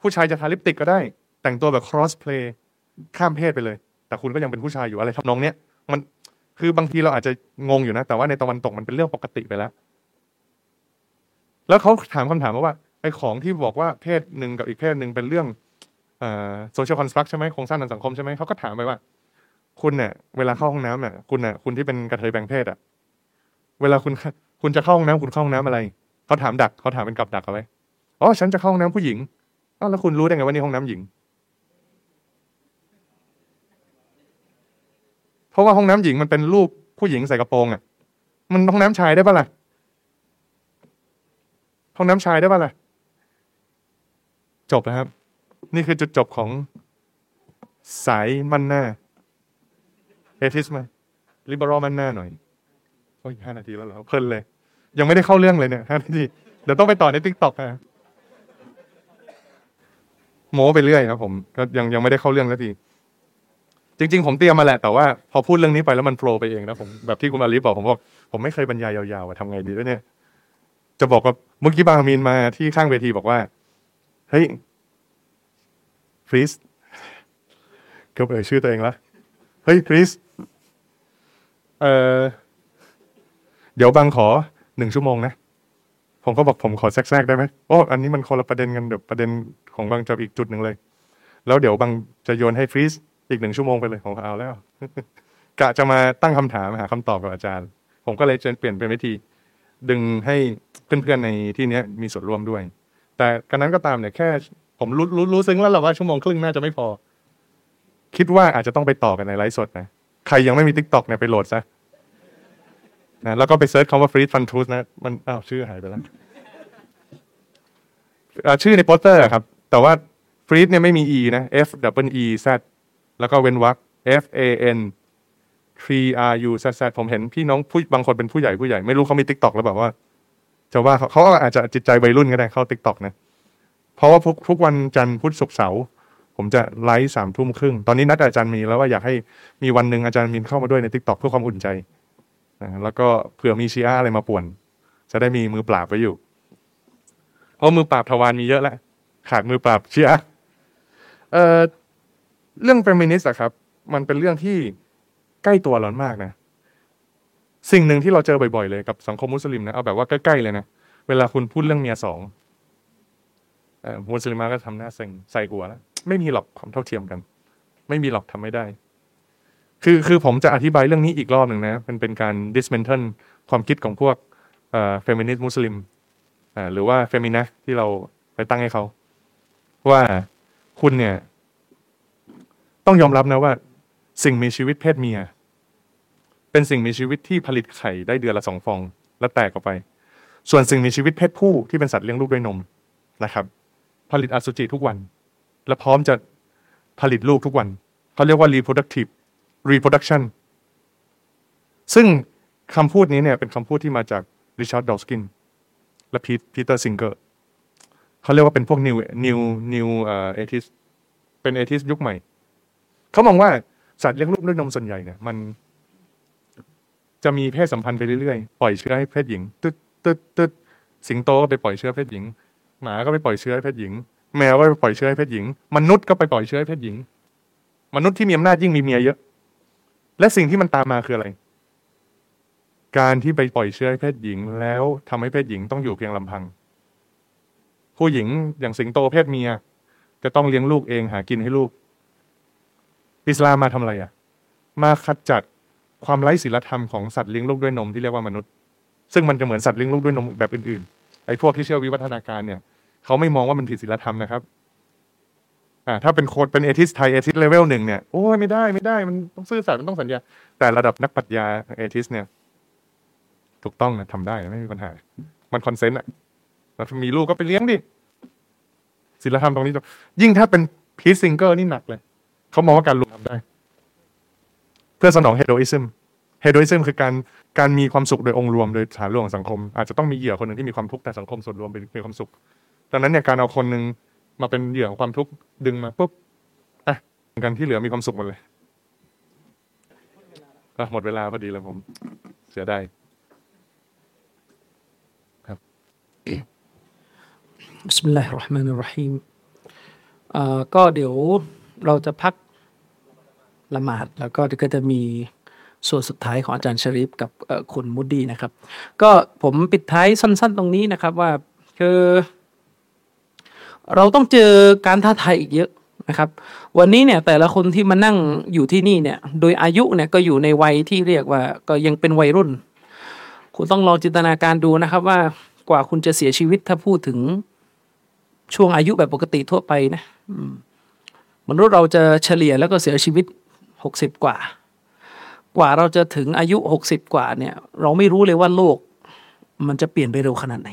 ผู้ชายจะทาลิปสติกก็ได้ แต่งตัวแบบ cross play ข้ามเพศไปเลย แต่คุณก็ยังเป็นผู้ชายอยู่อะไรทำนองเนี้ยมันคือบางทีเราอาจจะงงอยู่นะ แต่ว่าในตะวันตกมันเป็นเรื่องปกติไปแล้ว แล้วเขาถามคำถามมาว่าไอ้ของที่บอกว่าเพศหนึ่งกับอีกเพศหนึ่งเป็นเรื่องโซเชียลคอนสตรักใช่ไหมโครงสร้างทางสังคมใช่ไหมเขาก็ถามไปว่า คุณเนี่ยเวลาเข้าห้องน้ำเนี่ยคุณเนี่ยคุณที่เป็นกระเทยแบ่งเพศอะ เวลาคุณคุณจะเข้าห้องน้ำคุณเข้าห้องน้ำอะไร เขาถามดักเขาถามเป็นกับดักเอาไว้อ๋อฉันจะเข้าห้องน้ำผู้หญิงอ้าวแล้วคุณรู้ได้ไงว่านี่ห้องน้ำหญิง เพราะว่าห้องน้ำหญิงมันเป็นรูปผู้หญิงใส่กระโปรงอะ มันห้องน้ำชายได้ปะล่ะห้องน้ำชายได้ปะล่ะ จบแล้วครับ นี่คือจุดจบของสายมันหน้าเอทิสมาลิเบอรัลมันหน้าหน่อยโอ้ยห้านาทีแล้วเหรอเพลินเลย ยังไม่ได้เข้าเรื่องเลยเนี่ยห้านาทีเดี๋ยวต้องไปต่อในทิกตอกนะโม้ไปเรื่อยครับผมก็ยังยังไม่ได้เข้าเรื่องสักทีจริง ๆ ผมเตรียมมาแหละแต่ว่าพอพูดเรื่องนี้ไปแล้วมันโฟล์ไปเองนะผมแบบที่คุณอาลีบอกผมบอกผมไม่เคยบรรยายยาวๆว่าทำไงดีวยเนี่ย จะบอกว่าเมื่อกี้บางมีนมาที่ข้างเวทีบอกว่าเฮ้ยฟรีสเกือบเอ่ยชื่อตัวเองละเฮ้ยฟรีสเออเดี๋ยวบางขอ หนึ่งชั่วโมงนะผมก็บอกผมขอแทรกได้ไหมโอ้อันนี้มันคนละประเด็นกันเดี๋ยวประเด็นของบางจะอีกจุดหนึ่งเลย แล้วเดี๋ยวบางจะโยนให้ฟรีสอีกหนึ่งชั่วโมงไปเลยของเอาแล้วกะจะมาตั้งคำถามหาคำตอบกับอาจารย์ ผมก็เลยจะเปลี่ยนเป็นวิธี ดึงให้เพื่อนๆในที่เนี้ยมีส่วนร่วมด้วย แต่กันนั้นก็ตามเนี่ยแค่ ผมรู้รู้รู้ซึ้งแล้วแหละว่าชั่วโมงครึ่งน่าจะไม่พอ คิดว่าอาจจะต้องไปต่อกันในไลฟ์สดนะใครยังไม่มี TikTok เนี่ยไปโหลดซะ นะแล้วก็ไป search คำว่า Free Fun Truth นะมันอ้าวชื่อหายไปแล้วชื่อในโปสเตอร์ครับ แต่ว่า Free เนี่ยไม่มี e นะ f w e z แล้วก็เว้นวรรค f a n 3 r u z z ผมเห็นพี่น้องผู้บางคนเป็นผู้ใหญ่ผู้ใหญ่ ไม่รู้เขามี TikTok แล้วแบบว่า จะว่าเขาอาจจะจิตใจวัยรุ่นก็ได้เข้า TikTok นะ เพราะว่าทุกทุกวันจันทร์พุธศุกร์เสาร์ผมจะไลฟ์สามทุ่มครึ่ง ตอนนี้นัดอาจารย์มีแล้วว่าอยากให้มีวันหนึ่งอาจารย์มีเข้ามาด้วยใน TikTok เพื่อความอุ่นใจ แล้วก็เผื่อมีชีอาอะไรมาป่วน จะได้มีมือปราบไว้อยู่ เพราะมือปราบทวารมีเยอะแหล้วขาดมือปราบชีอาเอ่อเรื่องเฟมินิสต์อะครับ มันเป็นเรื่องที่ใกล้ตัวเรามากนะ สิ่งหนึ่งที่เราเจอบ่อยๆเลยกับสังคมมุสลิมนะเอาแบบว่าใกล้ๆเลยนะเวลาคุณพูดเรื่องเมียสองมุสลิมาก็ทำหน้าเซ็งส่ายหัวแล้วไม่มีหรอกความเท่าเทียมกัน ไม่มีหรอกทำไม่ได้ คือคือผมจะอธิบายเรื่องนี้อีกรอบหนึ่งนะเป็นเป็นการ dismantle ความคิดของพวกเอ่อ feminist มุสลิมอ่าหรือว่า feminist ที่เราไปตั้งให้เขาว่าคุณเนี่ย ต้องยอมรับนะว่า สิ่งมีชีวิตเพศเมีย เป็นสิ่งมีชีวิตที่ผลิตไข่ได้เดือนละสองฟอง แล้วแตกออกไป ส่วนสิ่งมีชีวิตเพศผู้ที่เป็นสัตว์เลี้ยงลูกด้วยนมนะครับ ผลิตอสุจิทุกวัน และพร้อมจะผลิตลูกทุกวันเขาเรียกว่า reproductive reproduction ซึ่งคำพูดนี้เนี่ยเป็นคำพูดที่มาจากริชาร์ดดอว์กินส์และพีทพีเตอร์ซิงเกอร์เขาเรียกว่าเป็นพวก new new new เอ่อ atheist เป็น atheist ยุคใหม่ เขามองว่าสัตว์เลี้ยงลูกด้วยนมส่วนใหญ่เนี่ยมัน จะมีเพศสัมพันธ์ไปเรื่อยๆ ปล่อยเชื้อให้เพศหญิง ตึ๊ดตึ๊ดตึ๊ดสิงโตก็ไปปล่อยเชื้อเพศหญิง หมาก็ไปปล่อยเชื้อให้เพศหญิง แมวก็ไปปล่อยเชื้อให้เพศหญิง มนุษย์ก็ไปปล่อยเชื้อให้เพศหญิง มนุษย์ที่มีอำนาจยิ่งมีเมียเยอะ และสิ่งที่มันตามมาคืออะไร การที่ไปปล่อยเชื้อให้เพศหญิง แล้วทำให้เพศหญิงต้องอยู่เพียงลำพัง ผู้หญิงอย่างสิงโตเพศเมีย จะต้องเลี้ยงลูกเองหากินให้ลูก อิสลามมาทำอะไรอะ มาขจัดความไร้ศีลธรรมของสัตว์เลี้ยงลูกด้วยนมที่เรียกว่ามนุษย์ ซึ่งมันจะเหมือนสัตว์เลี้ยงลูกด้วยนมแบบอื่นๆไอ้พวกที่เชื่อวิวัฒนาการเนี่ย เขาไม่มองว่ามันผิดศีลธรรมนะครับ อ่าถ้าเป็นโค้ดเป็น atheist ไทย atheist level หนึ่งเนี่ยโอ้ยไม่ได้ไม่ได้มันต้องซื่อสัตย์มันต้องสัญญา แต่ระดับนักปรัชญา atheist เนี่ย ถูกต้องนะทำได้นะไม่มีปัญหา มัน consent อะแล้วถ้ามีลูกก็ไปเลี้ยงดิศีลธรรมตรงนี้ ยิ่งถ้าเป็นพีทซิงเกอร์นี่หนักเลย เขามองว่าการรวมทำได้ เพื่อสนองเฮโดอิซึมเฮโดอิซึมคือการการมีความสุขโดยองค์รวมโดยฐานรวมของสังคม อาจจะต้องมีเหยื่อคนหนึ่งที่มีความทุกข์แต่สังคมส่วนรวมเป็นมีความสุข ดังนั้นเนี่ยการเอาคนหนึ่ง มาเป็นเหยื่อของความทุกข์ดึงมาปุ๊บอะกันที่เหลือมีความสุขหมดเลยก็หมดเวลาพอดีแล้วผม เสียดายبسم الله الرحمن الرحيمอ่าก็เดี๋ยวเราจะพักละหมาดแล้วก็ก็จะมีส่วนสุดท้ายของอาจารย์ชริฟกับคุณมุดดีนะครับ ก็ผมปิดท้ายสั้น ๆ ตรงนี้นะครับว่าคือ เราต้องเจอการท้าทายอีกเยอะนะครับ วันนี้เนี่ยแต่ละคนที่มานั่งอยู่ที่นี่เนี่ย โดยอายุเนี่ยก็อยู่ในวัยที่เรียกว่าก็ยังเป็นวัยรุ่น คุณต้องลองจินตนาการดูนะครับว่ากว่าคุณจะเสียชีวิตถ้าพูดถึงช่วงอายุแบบปกติทั่วไปนะอืมมนุษย์เราจะเฉลี่ยแล้วก็เสียชีวิตหกสิบกว่า กว่าเราจะถึงอายุหกสิบกว่าเนี่ย เราไม่รู้เลยว่าโลก มันจะเปลี่ยนไปเร็วขนาดไหน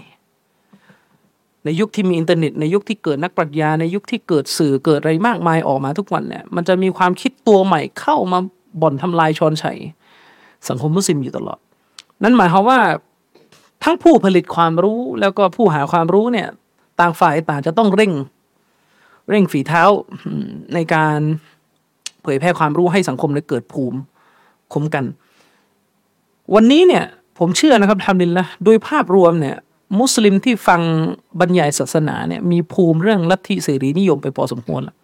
ในยุคที่มีอินเทอร์เน็ตในยุคที่เกิดนักปรัชญาในยุคที่เกิดสื่อเกิดอะไรมากมายออกมาทุกวันเนี่ยมันจะมีความคิดตัวใหม่เข้ามาบ่อนทำลายชอนชัยสังคมมุสลิมอยู่ตลอด นั่นหมายความว่าทั้งผู้ผลิตความรู้แล้วก็ผู้หาความรู้เนี่ย ต่างฝ่ายต่างจะต้องเร่ง เร่งฝีเท้าในการเผยแพร่ความรู้ให้สังคมได้เกิดภูมิคุ้มกัน วันนี้เนี่ย ผมเชื่อนะครับทำดินละโดยภาพรวมเนี่ย มุสลิมที่ฟังบรรยายศาสนาเนี่ยมีภูมิเรื่องลัทธิเสรีนิยมไปพอสมควรแล้ว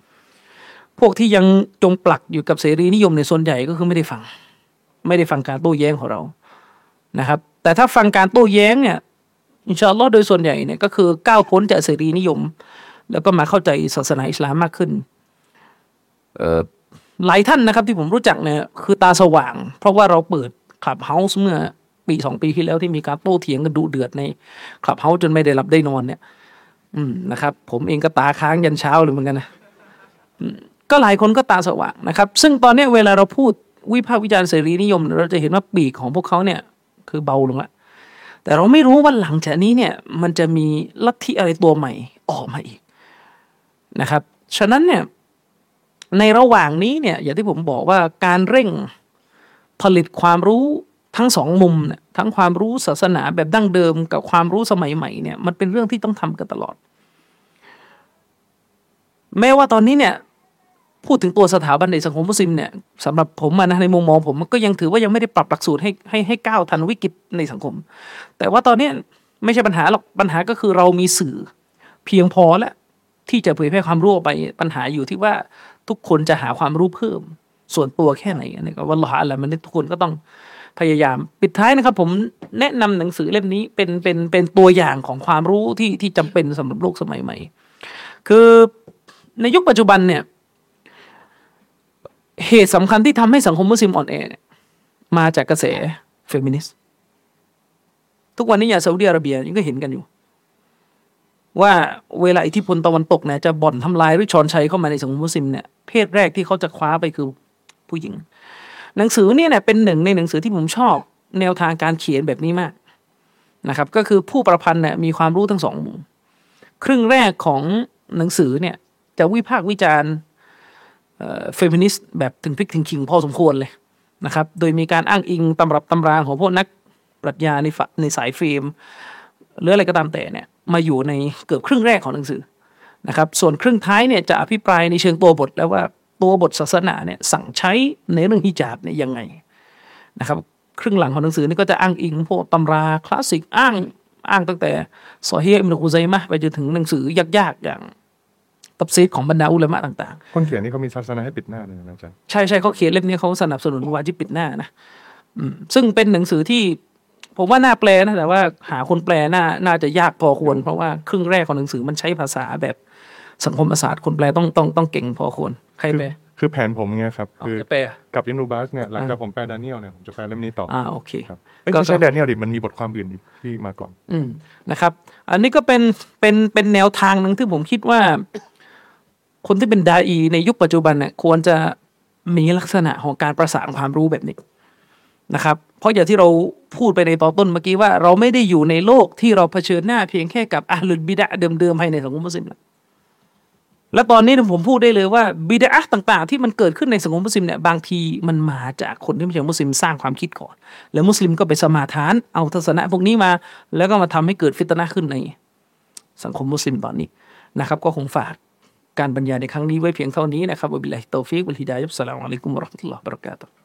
พวกที่ยังจงปลักอยู่กับเสรีนิยมในยส่วนใหญ่ก็คือไม่ได้ฟัง ไม่ได้ฟังการโต้แย้งของเรานะครับ แต่ถ้าฟังการโต้แย้งเนี่ยอินชาอัลลอฮ์โดยส่วนใหญ่เนี่ยก็คือก้าวพ้นจากเสรีนิยม แล้วก็มาเข้าใจศาสนาอิสลามมากขึ้นเอ่อหลายท่านนะครับที่ผมรู้จักเนี่ยคือตาสว่าง เพราะว่าเราเปิดคลับเฮาส์เมื่อ ปีสองปีที่แล้วที่มีการโต้เถียงกันดุเดือดในคลับเฮาจนไม่ได้หลับได้นอนเนี่ย อืมนะครับ ผมเองก็ตาค้างยันเช้าเลยเหมือนกันนะก็หลายคนก็ตาสว่างนะครับ ซึ่งตอนนี้เวลาเราพูดวิพากษ์วิจารณ์เสรีนิยม เราจะเห็นว่าปีกของพวกเขาเนี่ย คือเบาลงละแต่เราไม่รู้ว่าหลังจากนี้เนี่ย มันจะมีลัทธิอะไรตัวใหม่ออกมาอีกนะครับ ฉะนั้นเนี่ยในระหว่างนี้เนี่ย อย่างที่ผมบอกว่าการเร่งผลิตความรู้ ทั้งสองมุมเนี่ยทั้งความรู้ศาสนาแบบดั้งเดิมกับความรู้สมัยใหม่เนี่ยมันเป็นเรื่องที่ต้องทำกันตลอด แม้ว่าตอนนี้เนี่ยพูดถึงตัวสถาบันในสังคมมุสลิมเนี่ยสำหรับผมนะในมุมมองผมก็ยังถือว่ายังไม่ได้ปรับหลักสูตรให้ให้ให้ก้าวทันวิกฤตในสังคม แต่ว่าตอนนี้ไม่ใช่ปัญหาหรอกปัญหาก็คือเรามีสื่อเพียงพอแล้วที่จะเผยแพร่ความรู้ออกไปปัญหาอยู่ที่ว่าทุกคนจะหาความรู้เพิ่ม ส่วนตัวแค่ไหนนนี้ก็ว่าละอะไรมันทุกคนก็ต้อง พยายาม ปิดท้ายนะครับ ผมแนะนำหนังสือเล่มนี้เป็นเป็นเป็นตัวอย่างของความรู้ที่ที่จำเป็นสำหรับโลกสมัยใหม่ คือในยุคปัจจุบันเนี่ย เหตุสำคัญที่ทำให้สังคมมุสลิมอ่อนแอมาจากกระแสเฟมินิสต์ทุกวันนี้อย่างซาอุดิอาระเบียยังก็เห็นกันอยู่ ว่าเวลาอิทธิพลตะวันตกเนี่ยจะบ่อนทำลายหรือชอนไชเข้ามาในสังคมมุสลิมเนี่ยเพศแรกที่เขาจะคว้าไปคือผู้หญิง หนังสือเนี่ยเป็นหนึ่งในหนังสือที่ผมชอบ แนวทางการเขียนแบบนี้มากนะครับ ก็คือผู้ประพันธ์เนี่ยมีความรู้ทั้งสองมุมครึ่งแรกของหนังสือเนี่ยจะวิพากษ์วิจารณ์เฟมินิสต์แบบถึงพริกถึงขิงพอสมควรเลยนะครับ โดยมีการอ้างอิงตำรับตำราของพวกนักปรัชญาในฝในสายฟิล์มหรืออะไรก็ตามแต่เนี่ยมาอยู่ในเกือบครึ่งแรกของหนังสือนะครับ ส่วนครึ่งท้ายเนี่ยจะอภิปรายในเชิงตัวบทแล้วว่า ตัวบทศาสนาเนี่ยสั่งใช้ในเรื่องฮิญาบเนี่ยยังไงนะครับ ครึ่งหลังของหนังสือนี่ก็จะอ้างอิงพวกตำราคลาสสิกอ้างอ้างตั้งแต่ซอฮีอิมนุกุซัยมะห์ไปจนถึงหนังสือยากๆอย่างตับซีดของบรรดาอุลามะต่างคนเขียนนี่เขามีทัศนะให้ปิดหน้าเลยนะอาจารย์ๆใช่ใช่เขาเขียนเล่มนี้เขาสนับสนุนวาจิบปิดหน้านะอืมซึ่งเป็นหนังสือที่ผมว่าน่าแปลนะแต่ว่าหาคนแปลน่าน่าจะยากพอควร เพราะว่าครึ่งแรกของหนังสือมันใช้ภาษาแบบ สังคมศาสตร์คนแปลต้องต้องต้องเก่งพอควรใครแปลคือแผนผมเงี้ยครับเอาคือจะแปลกับอินรูบัสเนี่ยหลังจากผมแปลดาเนียลเนี่ยผมจะแปลเล่มนี้ต่ออ่าโอเคครับเอ้ยก็ไม่ใช่ดาเนียลดิมันมีบทความอื่นอีกที่มาก่อนอืมนะครับ อันนี้ก็เป็นเป็นเป็นแนวทางหนึ่งที่ผมคิดว่า คนที่เป็นดาอีในยุคปัจจุบันเนี่ยควรจะมีลักษณะของการประสานความรู้แบบนี้นะครับ เพราะอย่างที่เราพูดไปในตอนต้นเมื่อกี้ว่า เราไม่ได้อยู่ในโลกที่เราเผชิญหน้าเพียงแค่กับอาลุนบิดะห์เดิมๆภายในสังคมมุสลิมนะ และตอนนี้ผมพูดได้เลยว่าบิดอะฮ์ต่างๆ ที่มันเกิดขึ้นในสังคมมุสลิมเนี่ยบางทีมันมาจากคนที่ไม่ใช่มุสลิมสร้างความคิดก่อน แล้วมุสลิมก็ไปสมาทานเอาทัศนะพวกนี้มา แล้วก็มาทำให้เกิดฟิตนะขึ้นในสังคมมุสลิมตอนนี้นะครับ ก็คงฝากการบรรยายในครั้งนี้ไว้เพียงเท่านี้นะครับوبالله التوفيق والهداية والسلام عليكم ورحمة الله وبركاته